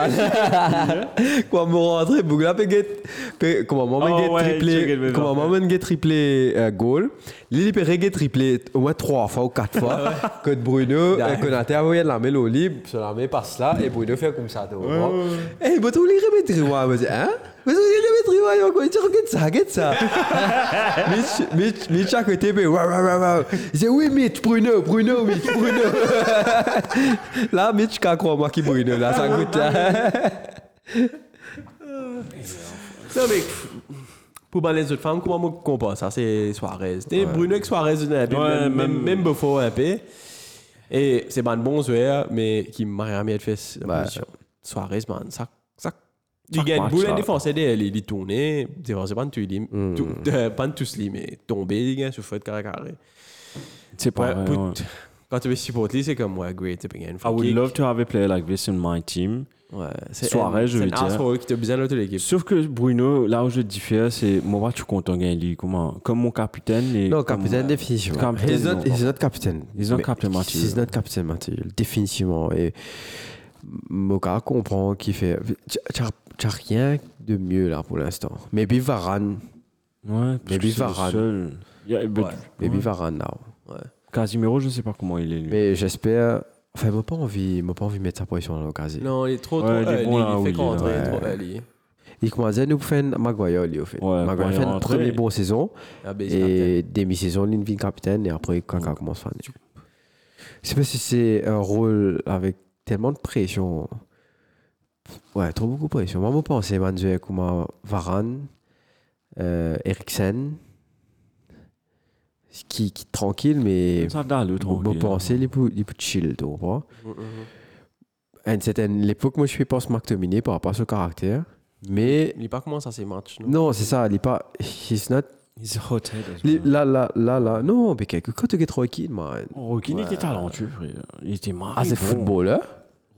le. Quoi me rentrer, Bougla comment get triplé, comment moment get triplé euh, goal. Lili get triplé au moins trois fois ou quatre fois. Que Bruno, Konaté a envoyé la libre, la main passe là, et Bruno fait comme ça. Eh, les remettre, moi, dis, hein? Mitch, Mitch, Mitch à côté, mais waouh, waouh, waouh. Il dit, oui, Mitch, Bruno, Bruno, Mitch, Bruno. là, Mitch, quand croit moi qui Bruno, là, ça goûte là. Non, mais pour ban les autres femmes, comment moi je comprends ça C'est Suarez. C'était Bruno avec Suarez, un peu, Ouais, même, même, même- Buffo un peu. Et c'est ban bon joueur, mais qui m'a fait la Ouais. position. Suarez, man, ça. Ça il Chaque gagne match, boule ça. en défense, il il est tourné, c'est pas tout, il Mm. tout- euh, pas tous gagne sur faute carré carré. C'est pas Ouais, vrai. pour- ouais. Quand tu veux supporter, c'est comme, ouais, great, tu peux gagner une I would love to have a player like this in my team. Ouais, c'est Suarez, je c'est veux un dire. asshole qui te besoin de toute l'équipe. Sauf que Bruno, là où je diffère, c'est moi, je suis content de gagner. Comment Comme mon capitaine. Et Non, capitaine, définitivement. Capitaine, He's not, he's not captain. He's not captain material. He's not captain material, définitivement. Et Moka comprend qu'il fait. Tu n'as rien de mieux là pour l'instant. Maybe Varane. Ouais, parce que le Varane. seul. Yeah, but- Ouais. Maybe ouais. Varane now. Casimiro, je sais pas comment il est lui. Mais j'espère. Enfin, moi pas envie, moi pas envie de mettre sa position à l'occasion. Non, il est trop, Ouais, trop il est bon là il fait il est, ouais. trop early. Il commence à nous faire Maguire, lui, au fait. Ouais, Maguire quand il fait est une première bonne saison. Ah, ben, Et demi-saison, il devient capitaine. Et après, quand il commence à faire. Je sais pas si c'est un rôle avec tellement de pression. Ouais, trop beaucoup de pression. Moi, je pense à Manuel comme Varane, euh, Eriksen, qui, qui tranquille, mais Ça dalle, le je tranquille. pense qu'il peut, il peut chill, tu vois. À une certaine époque, moi, je pense McTominay par rapport à son caractère. Mais Il n'est pas commencé à ses matchs. Non? non, c'est ça, il est pas. He's not He's a Les- well. Là, là, là, là. Non, mais quelque quand tu es Keane, man. Roy Keane était talentueux, frère. Il était marrant. Ah, c'est footballeur?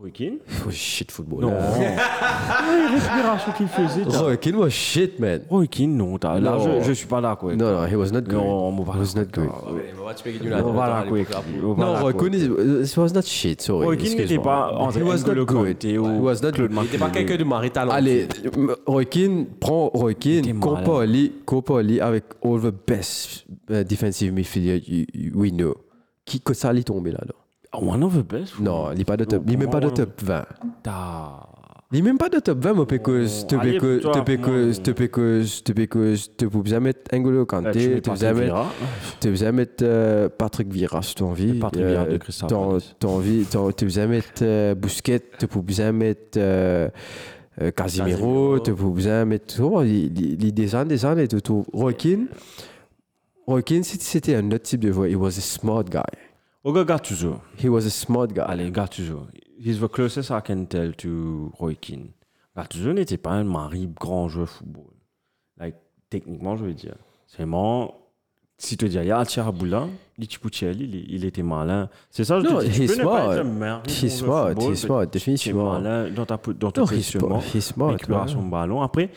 Roy Keane Oh shit, Non. footballeur. La respiration qu'il faisait. t'as- Roy Keane was shit, man. Roy Keane, non. t'as- Là, Non. je, je suis pas d'accord. avec Non, non, he was not good. Non, on va He was not good. On va pas d'accord avec lui. On va Non, pas Roy. Keane is- it was not shit, sorry. Roy Keane n'était pas He was not good. He was not good. Il était pas quelqu'un de mari. Allez, Roy Keane, prends Roy Keane, compare-lui compare-lui avec all the best uh, defensive midfielder we know. Qui que ça lui tomber là-dedans One of the best. Non, il n'est pas de top. Il n'est même pas de top 20. T'as- Il n'est même pas de top 20, mais parce que tu peux tu peux tu peux tu peux bien mettre N'Golo tu Kanté, mets tu peux mettre tu veux mettre euh, Patrick Vieira si tu as envie. Patrick Vieira de Crystal t'as- Palace. t'as envie, t'as- tu veux mettre euh, Busquets, tu peux mettre euh, euh, Casimiro, tu peux bien mettre. Oh, les, designs, designs et tout. Keane, si c'était un autre type de joueur. He was a smart guy. Regarde Gattuso. He was a smart guy. Allez, Gattuso. He's the closest I can tell to Roy Keane. Gattuso n'était pas un mari grand joueur de football. Like, techniquement, je veux dire. C'est vraiment. Si tu dis, il y a Boula, il, il, il était malin. C'est ça, je Non, te dis. He's smart. He's smart, he's smart, tu es définitivement. malin dans, ta, dans ton he's positionnement. he's smart, récupération ouais. de ballon. Après,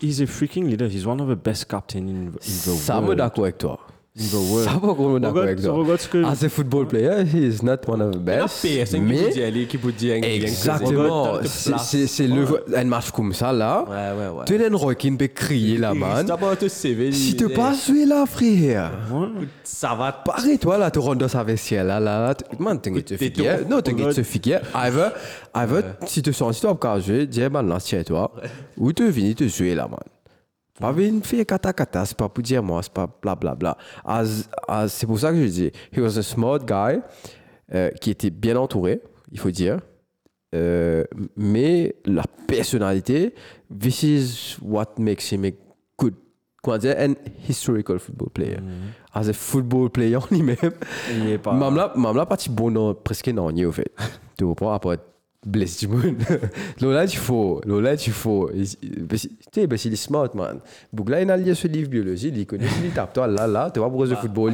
he's a freaking leader. He's one of the best captains in, in the Ça world. Ça me d'accord avec toi. Regarde ce que... As a football player, he is not one of the best. qui mais qui Exactement. C'est- le un match comme ça là. Ouais, ouais, ouais. Tu es un Roy Keane peut crier là, man. Si tu passes là, frère. Ça va pas. Pareil, toi là, tu rentres dans sa vestiaire là, là, là. tu- Man, tu te ton- Non, tu te figuer. Either, either, si tu sens, si tu as pas jouer, dis, man, lance chez toi. Ou tu viens te jouer là, man. Pas venir faire kata kata, c'est pas pour dire moi, c'est pas bla bla bla. As- as- C'est pour ça que je dis, he was a smart guy euh, qui était bien entouré, il faut dire. Euh, mais la personnalité, this is what makes him a good, comment dire, an historical football player. As a football player lui-même, Il est pas... Mam là, mam là, parti bon presque non, au fait. Tu comprends, après, faut, là, tu faut. Tu sais, parce qu'il est smart, man. Bougla, il a lié ce livre biologie, il connaît, il tape toi, là, là, tu vas pour le football.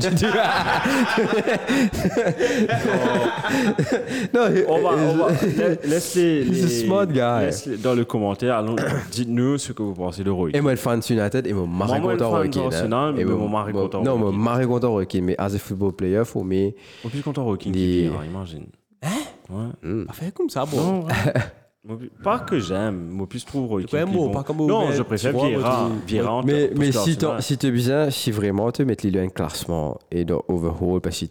Non, On va, on va, la- laisse les, smart guy. dans le commentaire, allons, dites-nous ce que vous pensez de Roy. Et moi, le fan de United, et mon mari content Roy hein. mais Et mon mari content Non, mon mari content Roy mais as a football player, faut me. Au plus content Roy vient, imagine. Ouais. Pas fait comme ça, bon. Non, ouais. Pas que j'aime, moi plus trouve Roy Ouais, Keane. bon. pas comme Non, je tu préfère Vieira. tu- Vieira Mais, mais si, Arsenal- si tu besoin, si vraiment tu mets lui un classement et dans overall, parce que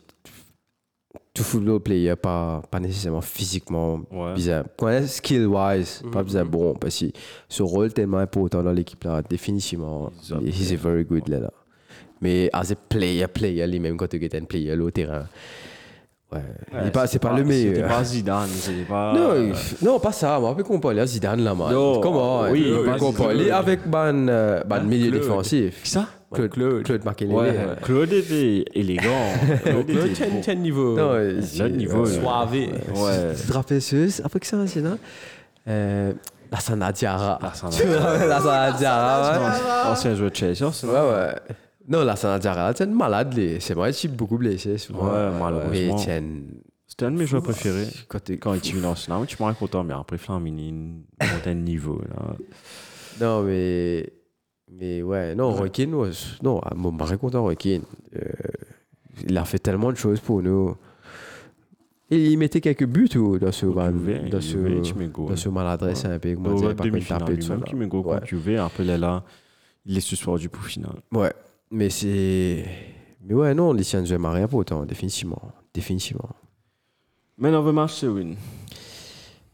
tout football player, pas, pas nécessairement physiquement Ouais. bizarre. Quand skill wise, pas besoin bon, parce que ce rôle est tellement important dans l'équipe là, définitivement, he's a very good là. là. Mais as a player, player, lui-même quand tu es un player au terrain, ouais, pas- c'est pas, le C'était meilleur. pas Zidane, c'était pas. Non, il f- non, pas ça. Moi, on peut comparer à Zidane là, man. Comment oui, on peut vas-y, comparer Claude. avec ban, euh, ban milieu Claude. défensif. Qui ça? Claude, Claude. Claude Makelele. Ouais, ouais. Claude était élégant. Claude était bon. niveau. Non, le niveau, ouais. là. Soivé. Ouais. Ce après que ça, c'est là euh, La Sana Diarra. Lassana. Tu te rappelles La Sana Diarra, Ancien joueur de Chelsea, Ouais, ouais. Non, la Sana Diarra, c'est malade, lui. C'est vrai, est beaucoup blessé souvent. Ouais, malheureusement. Mais tiens, C'était un de mes joueurs préférés. quand t'es- Quand il était Arsenal, tu m'aurais content, mais après Flamini, monter un niveau. Là. Non, mais. Mais ouais, non, was- Non, ah, mon mari content, Roy Keane. Euh, il a fait tellement de choses pour nous. Et il mettait quelques buts ou, dans ce, ban- Juve, dans tu ce, goal. dans ce maladresse un peu. Comment Au dire, pas comme demi-finale, taper de ça. qui met go Ouais. contre Juve, après là, là, il est suspendu pour final. Ouais, mais c'est. Mais ouais, non, les Siens, j'aime rien pour autant, définitivement. Définitivement. Mais dans le match, c'est win.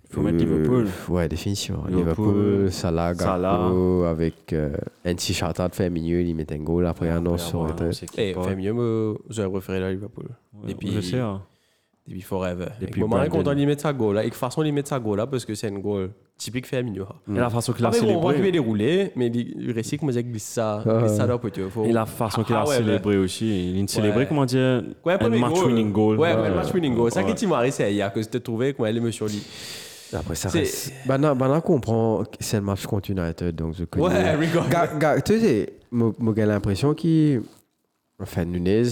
Il faut mettre Euh, Liverpool. Ouais, définitivement. Liverpool, Liverpool, Salah, Salah. Gakpo, avec euh, un petit shout-out fait milieu, il met un goal, après un an sur le Eh, pas. fait mieux, moi, j'aurais préféré la Liverpool. Ouais, depuis- Je sais, hein. Depuis Forever. Depuis Moi, je content d'y mettre sa goal là. Et de façon, il met sa goal là parce que c'est une goal typique fait mieux. Et la façon qu'il a Après, on célébré. est déroulé, mais il réussit comme ça glisse ça. Glisse ça là, peut faut. Et la façon qu'il Ah, a ouais, célébré aussi. Il a célébré, comment dire, Ouais, un premier match goal. winning goal. Ouais, ouais, le match winning goal. Ça qui t'a marré, c'est hier que c'était trouvé, comment elle est sur lui. Après, ça C'est- reste. Maintenant, maintenant qu'on prend, c'est le match contre United, donc je connais. Ouais, ga- tu sais, moi moi, j'ai l'impression qu'il. Enfin, Nunez,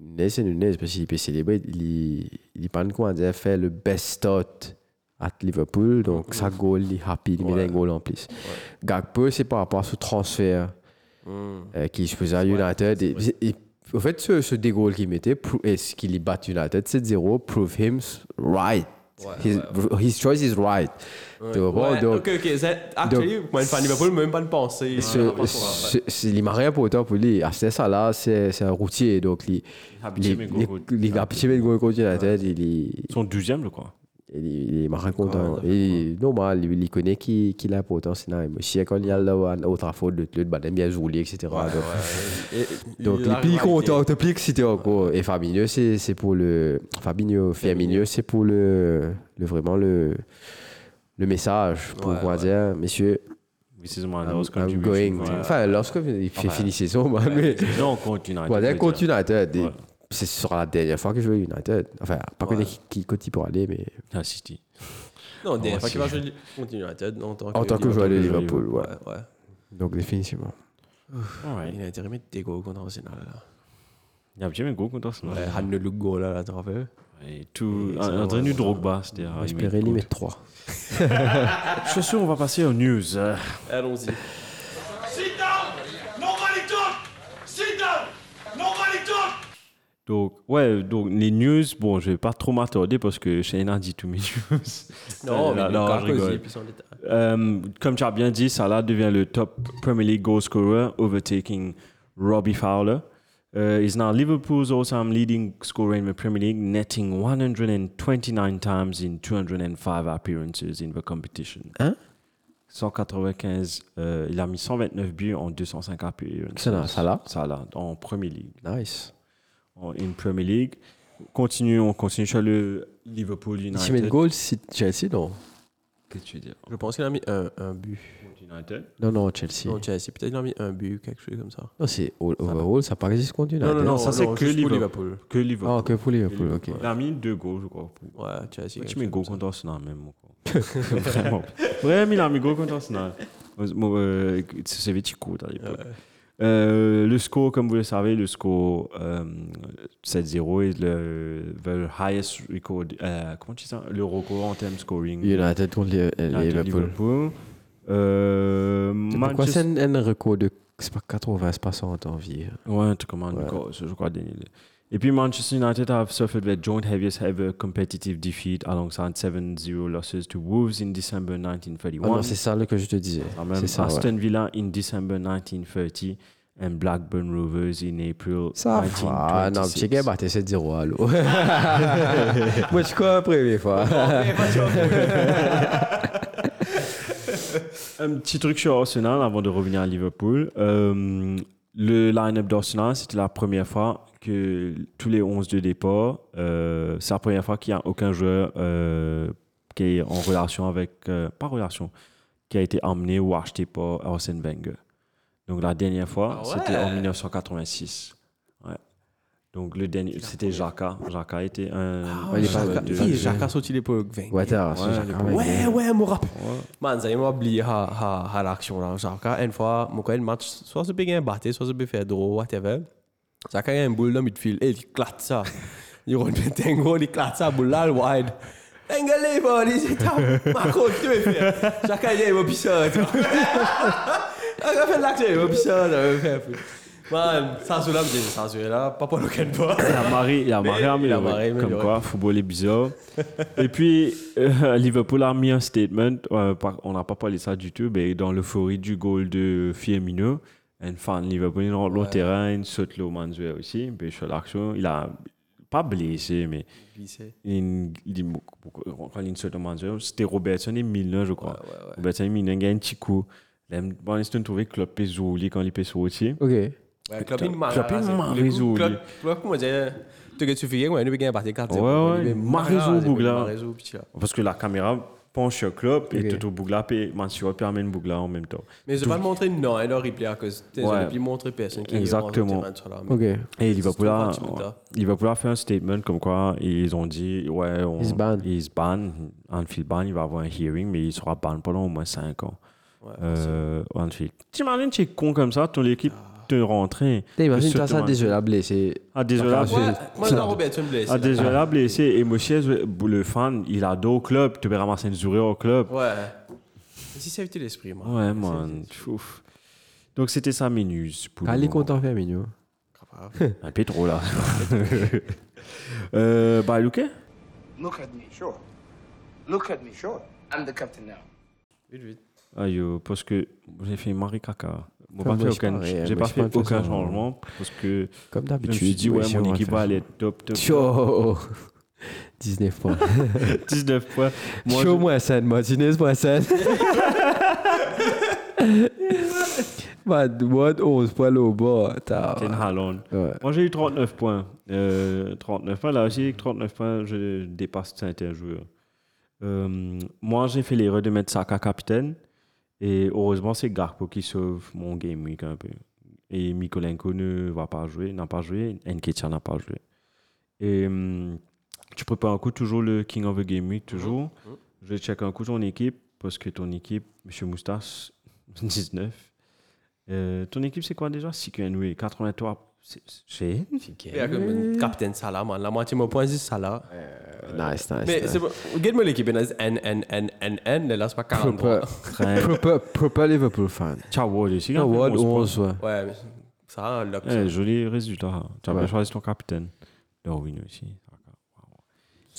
il- Nunez, Nunez, parce qu'il peut célébrer. Il il pas comment dire, fait le best start à Liverpool, donc sa goal, il est happy, il met un goal en plus. Gagpo, c'est par rapport à ce transfert Mm. euh, qui se faisait à United. Au fait, ce, ce qu'il mettait, pro- et ce qu'il bat United 7-0, prove him right. Ouais, his, his choice is right. Tu vois, Ouais, donc, ok, ok. Actually, moi, une fan de Liverpool, même pas de penser. ce- par rapport à ce- ce- il m'a rien pour pour lui. Ah, c'est ça là, c'est un routier. Donc, il Habitué, il- mais il- gros, il a pitché le goal contre United. Il est- Son douzième, je crois. Marrant content. Ouais, Et normal, il connaît qui qui l'a pourtant. C'est normal. Aussi, quand il y a là au trafic de aime bien etc. Donc, les pays te encore. Et Fabinho, c'est c'est pour le. Fabinho, Firmino, c'est pour le, le. Vraiment le. Le message pour ouais. dire, messieurs, This is my I'm, last contribution. Enfin, lorsque il fait Enfin, finir saison, mais. Non, C'est sur la dernière fois que je joue à United. Enfin, pas Ouais. connaître qui, qui pour aller, mais Ah, City. Non, dernière fois qu'il va c'est- jouer contre United en tant en tant que joueur de Liverpool, ouais. Ouais, ouais. Donc, définitivement. Alright. Il a mettre des goals contre Arsenal. là. Il y a jamais un gros contre Arsenal. Ouais, Han le goal là, tu te rappelles Et tout. Et ça, André ouais. Drogba, c'était. ah, il J'espérais met lui good. mettre 3. Je suis sûr, on va passer aux news. Allons-y. Sit down! Nobody talk! Sit down! Nobody talk! Donc, ouais, donc les news, bon, je vais pas trop m'attarder parce que Shane a dit tous mes news. Non, mais non, Lukaku je rigole. aussi, puis son détail. Euh, comme tu as bien dit, Salah devient le top Premier League goal scorer, overtaking Robbie Fowler. Uh, he's now Liverpool's all-time leading scorer in the Premier League, netting 129 times in 205 appearances in the competition. Hein? 195, euh, il a mis 129 buts en 205 appearances. Salah, Salah? Salah, en Premier League. Nice. En in Premier League. Continue, on continue sur le Liverpool United. Si met le goal, c'est Chelsea, non Qu'est-ce que tu veux dire? Je pense qu'il a mis un, un but. United? Non, non, Chelsea. Non, Chelsea, peut-être qu'il a mis un but, quelque chose comme ça. Non, c'est all- overall, ça paraît juste contre United. non, non, ça, c'est que pour Liverpool. Liverpool. Que Liverpool. Ah, que pour Liverpool, ok. Il a mis deux goals, je crois. Ouais, Chelsea. Tu mets chose go comme contre Arsenal même. Vraiment. Vraiment, il a mis go contre Arsenal. Moi, euh, C'est petit coup à l'époque. Euh, le score, comme vous le savez, le score euh, 7-0 est le the highest record. euh, comment tu dis ça? Le record en termes scoring. United contre les- euh, Liverpool. Pourquoi c'est un, record de. C'est pas 80, c'est pas 100 en vie. Ouais, un truc comme un Ouais. record, je crois. Et puis Manchester United have suffered their joint heaviest ever competitive defeat alongside 7-0 losses to Wolves in December Ah 1931. non, c'est ça là, que je te disais. Même, C'est ça. Aston Villa in December 1930 and Blackburn Rovers in April Ça va. Non, petit 1926. gars, battait 7-0 à l'eau. Moi, je crois la première fois. Un petit truc sur Arsenal avant de revenir à Liverpool. Euh, le line-up d'Arsenal, c'était la première fois que tous les 11 de départ, euh, c'est la première fois qu'il n'y a aucun joueur euh, qui est en relation avec, euh, pas relation, qui a été emmené ou acheté par Arsène Wenger. Donc la dernière fois, Ah ouais? c'était en 1986. Ouais. Donc le dernier, c'était Jaka. Jaka était un. Ah, Ouais, il est pas- Jacques- il est qui, pas- Jacques a sorti l'époque 20. Ouais, Ouais. Ouais, ouais, mon rap. Man, ça y est, m'a oublié l'action là. Jacques, une fois, mon coin, le match, soit c'est bien battu, soit bien fait draw, whatever. Jacques a une boule dans le midfield, et il claque ça. Il rentre bien tango, il claque ça, boule là, le wide. Engagez, bon, il dit, t'as, Marco, tu veux faire? Jacques a dit, il va pisser, tu vois. Il a fait l'action, il va pisser, il va faire. Man, ça, c'est là, ça, c'est là, pour le canne pas. Il a marré, il a marré, Mais il a marré, mais comme quoi, football est bizarre. Et puis, euh, Liverpool a mis un statement, euh, par- on n'a pas parlé de ça du tout, mais dans l'euphorie du goal de Firmino, fan de Liverpool, il rentre au terrain, il saute le Manzuer aussi, puis sur l'action, il a pas blessé, mais il, il dit, beaucoup- quand il saute le Manzuer, c'était Robertson et Milner, je crois. Robertson et Milner, il a un petit coup. Bon, il s'est trouvé que Klopp est joli quand il peut sauter. Ok. Ouais, Klopp, il m'a Klopp, il m'a Le coup, résolu. Klopp, comment dire, tu que tu fais, ouais, nous, bien battu 4 Ouais, ouais, il m'a résolu, Bougla. là. Parce que la caméra, penche au club et Ok. tout Bougla, puis Mansuat peut amener Bougla en même temps. Mais ils ont pas montré non, elle a replay à cause. Ils Ouais. plus montré personne qui Exactement. Ok. Et Liverpool a. Liverpool a fait un statement comme quoi ils ont dit ouais on, Ils se bannent. ils se bannent. Anfield ban il va avoir un hearing mais il sera ban pendant au moins 5 ans Ouais, euh, Anfield t'imagines tu es con comme ça ton équipe te rentrer toi, ça, un- désolé à blesser. ah désolé blessé. ah là. désolé à blessé et monsieur le fan il a deux au club tu peux ramasser une zourée au club Ouais. Si ça évité l'esprit, moi. ouais man donc c'était ça le Allez, content, faire mignon. un peu trop là euh, bah Look at me, sure. Look at me, sure. I'm the captain now. Vite, vite. Aïe, parce que j'ai fait Marie Caca. Moi, pas moi, fait aucun, j'ai moi, pas fait aucun changement parce que Comme je me d'habitude. suis dit, ouais, mon équipe va aller top, top. Chaud 19 points. 19 points. Moi, Chaud je- moins 5, Martinez moins 5. Bah, moi, 11 points au bas. Ken. Moi, j'ai eu 39 points. Euh, 39 points. Là aussi, avec 39 points, je dépasse certains joueurs. Euh, moi, j'ai fait l'erreur de mettre Saka capitaine. Et heureusement, c'est Garpo qui sauve mon game week un peu. Et Mikolenko ne va pas jouer, n'a pas joué. Nketiah n'a pas joué. Et hum, tu prépares un coup toujours le King of the Game Week, toujours. Je check un coup ton équipe parce que ton équipe, Monsieur Moustache, 19. Euh, ton équipe, c'est quoi déjà? CQNW, 83. Un capitaine Salah, man. La moitié de mon point, c'est Salah. Nice, nice. Mais c'est bon. Regarde-moi l'équipe, N, N, N, N, N. Là, c'est pas 43. Proper, Liverpool fan. Ciao, Ward. Ah, hein, Ward, 11 points. 11, ouais. Ouais, ça, lock. Eh, joli résultat. Tu as bien choisi ton capitaine. Darwin aussi.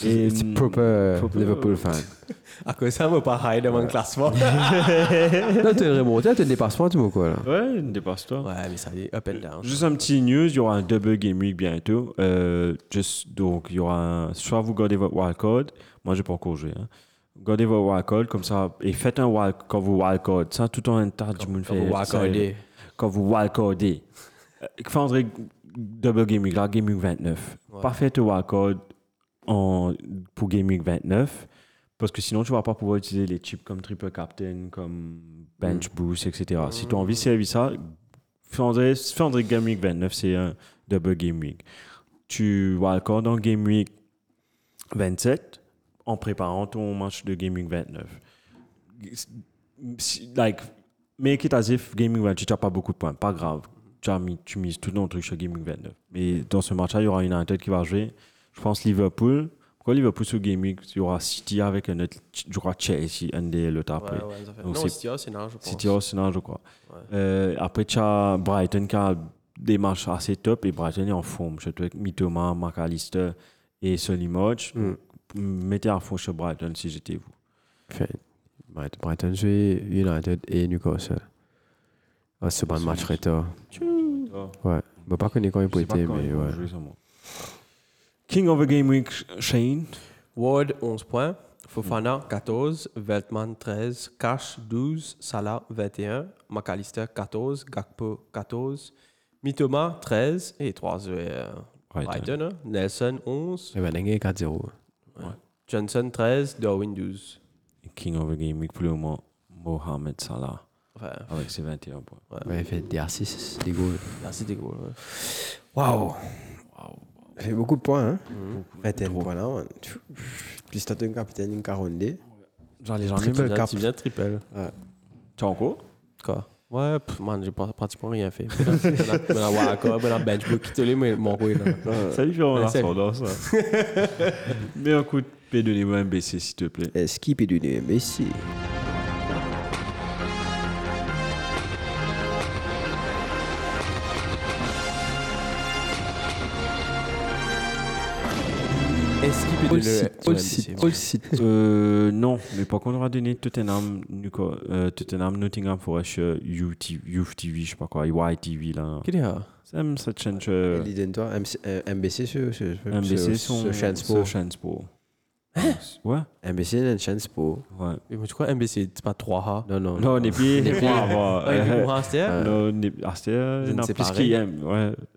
Hum, proper euh, proper- Liverpool fan. À cause de ça, va pas high devant le classement? Là, t'es remonté, t'es dépassement, tu vois quoi, là. Ouais, dépasse-toi. Ouais, mais ça y est, up and down. Juste un petit news, il y aura un double game week bientôt. Euh, just, donc, il y aura un, soit vous gardez votre wildcard, moi je pas encore joué, hein. Gardez votre wildcard comme ça, et faites un wild, quand vous wildcard, ça tout en un tas du monde Quand fait. vous ça, wildcardez. Quand vous wildcardez. Euh, Faudrait double game week, là, game week 29. Pas faites le wildcard en, pour game week 29. Parce que sinon, tu vas pas pouvoir utiliser les chips comme triple captain, comme bench boost, etc. Si tu as envie de servir ça, Fendré Game Week 29, c'est un double Game Week. Tu vas encore dans Game Week 27 en préparant ton match de Game Week 29. Si- Like, make it as if Game Week 28, tu n'as pas beaucoup de points. Pas grave. Tu, as mis, tu mises tout ton truc sur Game Week 29. Mais dans ce match-là, il y aura une United qui va jouer. Je pense Liverpool. Pourquoi Liverpool sur Game Week? Il y aura City avec un autre, je crois Chelsea, un des l'autre après. Ouais, ouais. Donc, Non, c'est- City Arsenal, je pense. City Arsenal, je crois. Euh, après, tu as Brighton qui a des matchs assez top et Brighton est en forme. Surtout avec Mitoma, McAllister et Sonny Modge. Mm. Mettez à fond sur Brighton si j'étais vous. Fait, Brighton jouait United et Newcastle. Ah, c'est pas un match retard. Ouais. Je pas connaître quand il peut Je être, mais ouais. King of the Game Week, Shane. Ward, 11 points. Fofana, 14. Veltman, 13. Cash, 12. Salah, 21. McAllister, 14. Gakpo, 14. Mitoma, 13. Et 3 euh, Brighton. Hein. Nelson, 11. Eh ben, dingue, 4-0. Johnson, 13. Darwin, 12. King of the Game Week pour le moment, Mohamed Salah Enfin, avec ses 21 points. Ouais, il fait des assists, des goals. merci des goals. ouais. Waouh! Il fait beaucoup de points, hein? Mm. 21 points là, man. Tchou. Plus t'as un capitaine, une 42. J'en ai Triple cap. Tu viens de triple. Tu as encore Quoi? Ouais, pff, man, j'ai pas- pratiquement rien fait. Benchbook, qui te l'est, mais mon rôle. là. Salut, Pierre, on Ouais, a salut. ça. Mais un coup de paix, donnez-moi un BC, s'il te plaît. Est-ce qu'il peut donner Peut All donner sit, all sit, all sit. Euh, non, mais par contre, on va donner Tottenham, euh, Tottenham Nottingham Forest UTV, Youth TV, je sais pas quoi, YTV là. Qu'est-ce qu'il y a? C'est cette chaîne Dis-toi, MBC MBC, sur chaîne sport. chaîne sport. Ouais, MBC, c'est une chaîne sport. ouais. Mais tu crois MBC, c'est pas 3A? Non, non. Non, on n'est plus. On est plus- on va- Ouais, il est pour rester. Non, on est- c'était, Vous êtes non, plus séparés. qu'il aime, ouais. Il y en a 12 Il y en a putain. 12 maintenant. Shit, t'es mon longtemps, man, que imbécile. Tu es pas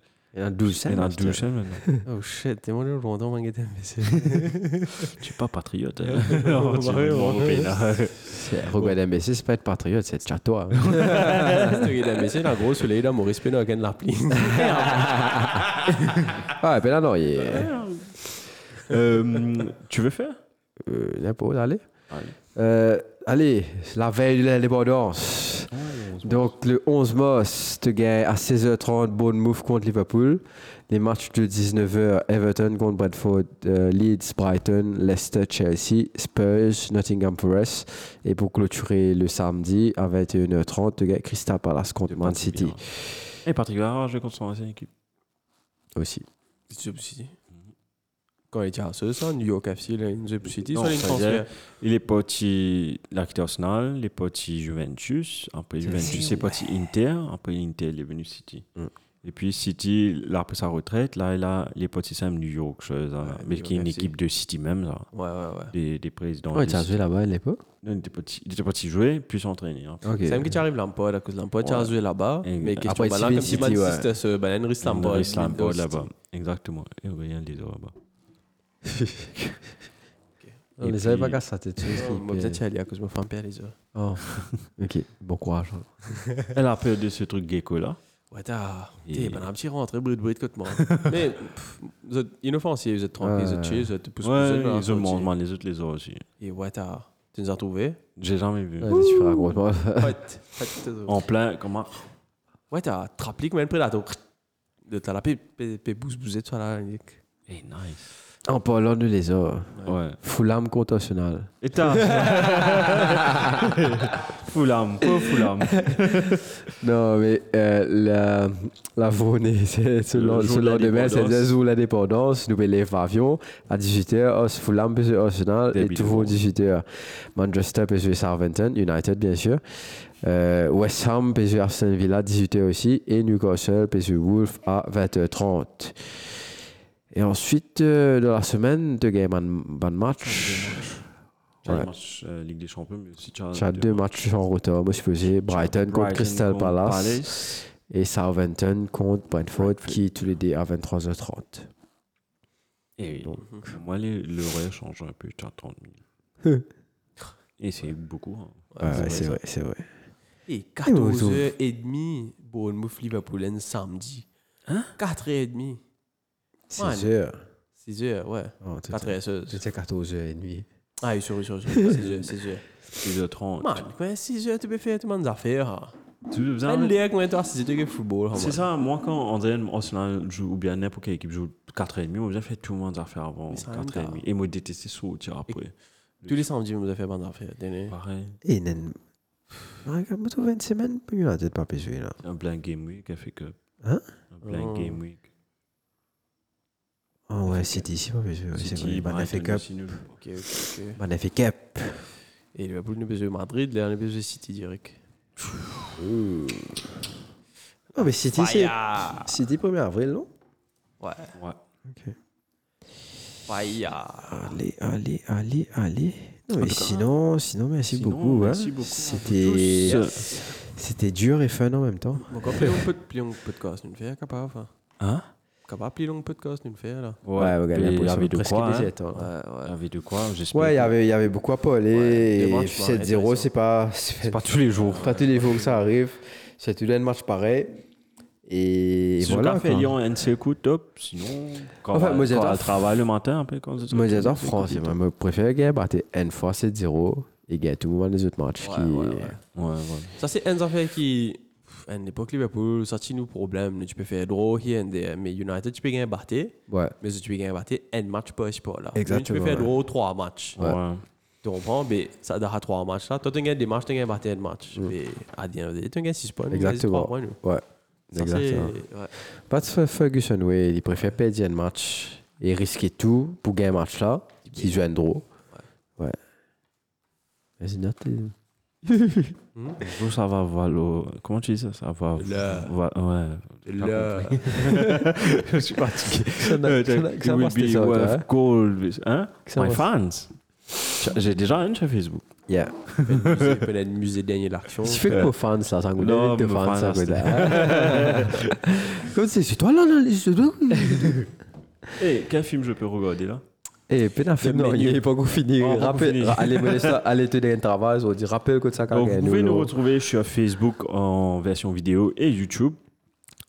patriote. hein. Ouais, Non, tu ouais, es mon ouais. pays, là. C'est- Robert Dembélé, c'est pas être patriote, c'est être chatois. C'est un imbécile, en gros, celui-là, Maurice Pénogan l'a pris. Ah, là, non, il est. Euh, Tu veux faire? Euh, n'importe, allez. Allez. Allez, la veille de l'indépendance. Donc, le 11 mars, tu gagnes à 16h30 Bournemouth contre Liverpool. Les matchs de 19h, Everton contre Bradford, euh, Leeds, Brighton, Leicester, Chelsea, Spurs, Nottingham Forest. Et pour clôturer le samedi, à 21h30, tu gagnes Crystal Palace contre Man City Et Patrick Vieira, je contre son ancienne équipe. aussi. City. Quand il était à ce, ça, New York FC, là, une Zip City, Non, ça, il ça est parti, il a quitté Arsenal, il est parti Juventus, après Juventus, c'est parti Inter, après Inter, il est venu City. Mm. Et puis City, là, après sa retraite, là, il, a, il est parti Sam New York, chose, Ouais, mais qui est une équipe de City même, Ouais, ouais, ouais. des, des présidents. Ouais, des- tu as joué là-bas à l'époque Non, il était parti, il était parti jouer, puis s'entraîner. hein. C'est même qui arrive Lampard, à cause Lampard, tu as joué là-bas. Mais question Steven comme si City, c'était ce Lampard City. là-bas. Exactement. Et rien les autres là-bas. On Et les avait puis- pas qui Moi, fait- peut-être y aller à cause de me faire peur les yeux. Oh, ok, bon courage. hein. Elle a peur de ce truc gecko là. Ouais, t'as. Et- T'es ben un petit rentré, brut, brut, côté moi. Mais, pff, vous êtes inoffensifs, vous êtes tranquilles, vous êtes Ouais. chill, vous êtes pousse Ouais, pousse, ils ont mangé les autres les autres aussi. Et ouais, t'as. Tu nous as retrouvés. J'ai jamais vu. Vas-y, tu raconte-moi. Ouais, t'as- En plein, comment? Ouais, t'as trappelé comme un prédateur. De t'as la paix, paix, paix, bouse, bousette, toi là. Nick. Eh, nice. En parlant de Ouais. Fulham contre Arsenal. Et t'as. Fulham, pas Fulham. Non, mais euh, la, la journée, c'est ce Le lendemain, c'est le jour de l'indépendance. Nous élève avion à 18h, Fulham peut Arsenal et toujours mois. 18h. Manchester peut jouer Southampton, United bien sûr. Euh, West Ham peut jouer Aston Villa 18h aussi et Newcastle peut jouer Wolves à 20h30. Et ensuite, euh, dans la semaine, gagnes un bon match. Tu as Ouais. le match euh, Ligue des Champions, mais aussi tu as. Tu as deux matchs en retard, moi je faisais Brighton contre Crystal contre Palace. et Southampton contre Brentford qui est tous les deux à 23h30. Et Donc, moi, les- l'horaire change un peu, tu as 30 minutes. Et c'est beaucoup. hein. Ouais, c'est vrai, c'est vrai. Et mais vous- 14h30, Bournemouth Liverpool un samedi. Hein? 4h30. 6h. 6h, ouais. Oh, 4h16. C'était 14h30. Ah, oui, sûr, sûr, sûr. 6h, 6h. 6h30. Man, quoi, 6h, tu peux faire tout le monde affaires. hein. Tu veux Un bien- lien, comment tu as 6h de football. hein, C'est ça, moi quand André Arsenal joue, ou bien n'importe quelle équipe joue 4h30, moi j'ai fait tout le monde à faire avant Mais c'est un 4h30. Et moi détester sortir après. Tous les samedis, vous avez fait bande affaires. tenez. Pareil. Et nen. Regarde, moi, trouve une semaine, puis il a peut-être pas jouer là. Un blind game week, fait que. Hein? Un blind Oh. game week. Oh ouais, City. C'est City. Man FA Brighton, Cup. nul. Ok, ok, ok. Man FA Cup. Et Liverpool, nous besoin de Madrid, là, besoin de City direct. Oh, mais City, c'est. Fire City 1er avril, non? Ouais. Ouais. Ok. Fire Allez, allez, allez, allez. Non, mais sinon, sinon, merci sinon, beaucoup. hein. merci beaucoup. C'était. C'était dur et fun en même temps. Bon, quand plus long peut- plus long podcast, nous faire, capable. hein? Hein Capable, plus long podcast, nous faire, là. Ouais, puis il y avait de presque quoi. des hein. là. Ouais, ouais. Il y avait de quoi, j'espère. Ouais, il y avait, il y avait beaucoup à parler. Ouais, et matchs, ouais, 7-0, intéressant. c'est pas. C'est pas tous les jours. Pas tous les jours que ça arrive. C'est tout un match pareil. Et Si voilà. fait. Lyon NC coup top, sinon. Quand Enfin, on moi, j'adore- on travaille le matin un peu. Quand Moi, j'adore France. Moi, je préfère gagner battre une fois 7-0 et gagner tout le monde les autres matchs. Ouais, qui... ouais, ouais. Ouais, ouais. Ça, c'est un affaire qui. À une époque, Liverpool, ça, c'est nos problèmes. Tu peux faire draw here and there. Mais United, tu peux gagner battre. Ouais. Mais si tu peux gagner battre, un match pas sport là. Exactement, Tu peux faire ouais. draw trois matchs. Ouais. Tu comprends? Mais ça donnera trois matchs là. Toi, tu gagnes des matchs, tu gagnes battre un match. Mais à dire, tu gagnes six points. nous, Exactement. trois points, nous. Ouais. Exactement. ouais. Pas de Ferguson, oui. Il préfère perdre un match et risquer tout pour gagner un match là, qui joue un draw. Ouais. Vas-y, note. Jour, ça va valo. Comment tu dis ça? Ça va. Là. va- Ouais. Là. Je suis fatigué. Ça n'a- pas be ça, toi, worth hein? gold. Hein? Ça My va- fans. J'ai déjà un sur Facebook. Yeah. musée, peut-être musée dernier l'action. Tu fais que pour fan, ça, ça goûte Non, de me fan, ça goûte. Comme c'est c'est toi là, là. Eh, quel film je peux regarder là? Eh, peine film, non, il n'est pas encore fini. Oh, Rappel, allez, allez, te donner un travail, on dit rappel que ça Donc, vous pouvez nous retrouver sur Facebook en version vidéo et YouTube.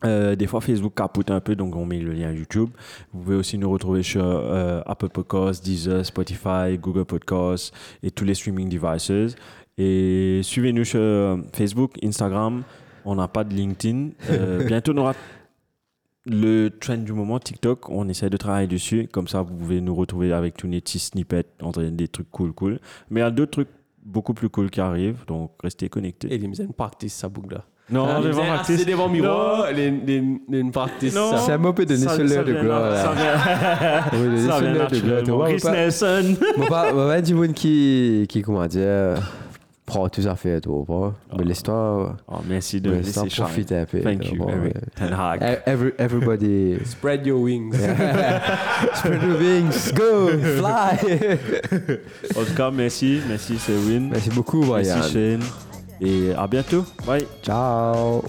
Euh, des fois, Facebook capote un peu, donc on met le lien YouTube. Vous pouvez aussi nous retrouver sur euh, Apple Podcasts, Deezer, Spotify, Google Podcasts et tous les streaming devices. Et suivez-nous sur Facebook, Instagram. On n'a pas de LinkedIn. Euh, bientôt, on aura le trend du moment, TikTok. On essaie de travailler dessus. Comme ça, vous pouvez nous retrouver avec tous les petits snippets, entre des trucs cool, cool. Mais il y a d'autres trucs beaucoup plus cool qui arrivent, donc restez connectés. Et les musées practice ça boucle là. Non, Ah, les vents musées, artistes. c'est devant miroir, les les les practice Non. ça. C'est un mot ça l'heure de gloire. ça vient- Oui, vient l'heure de gloire. Chris pas- Nelson. Moi, pas, moi, pas du monde qui, qui, comment dire, prend tout ça fait, toi, pas. Mais l'histoire, Oh, merci de mais me l'histoire laisser profite shine. un peu. Thank you, bon, Eric. ouais. Ten Hag. E- Every, everybody, Spread your wings. spread your wings, go, fly. En tout cas, merci. Merci, Sewin. Merci beaucoup, Brian. Merci, Shane. Et à bientôt. Bye. Ciao.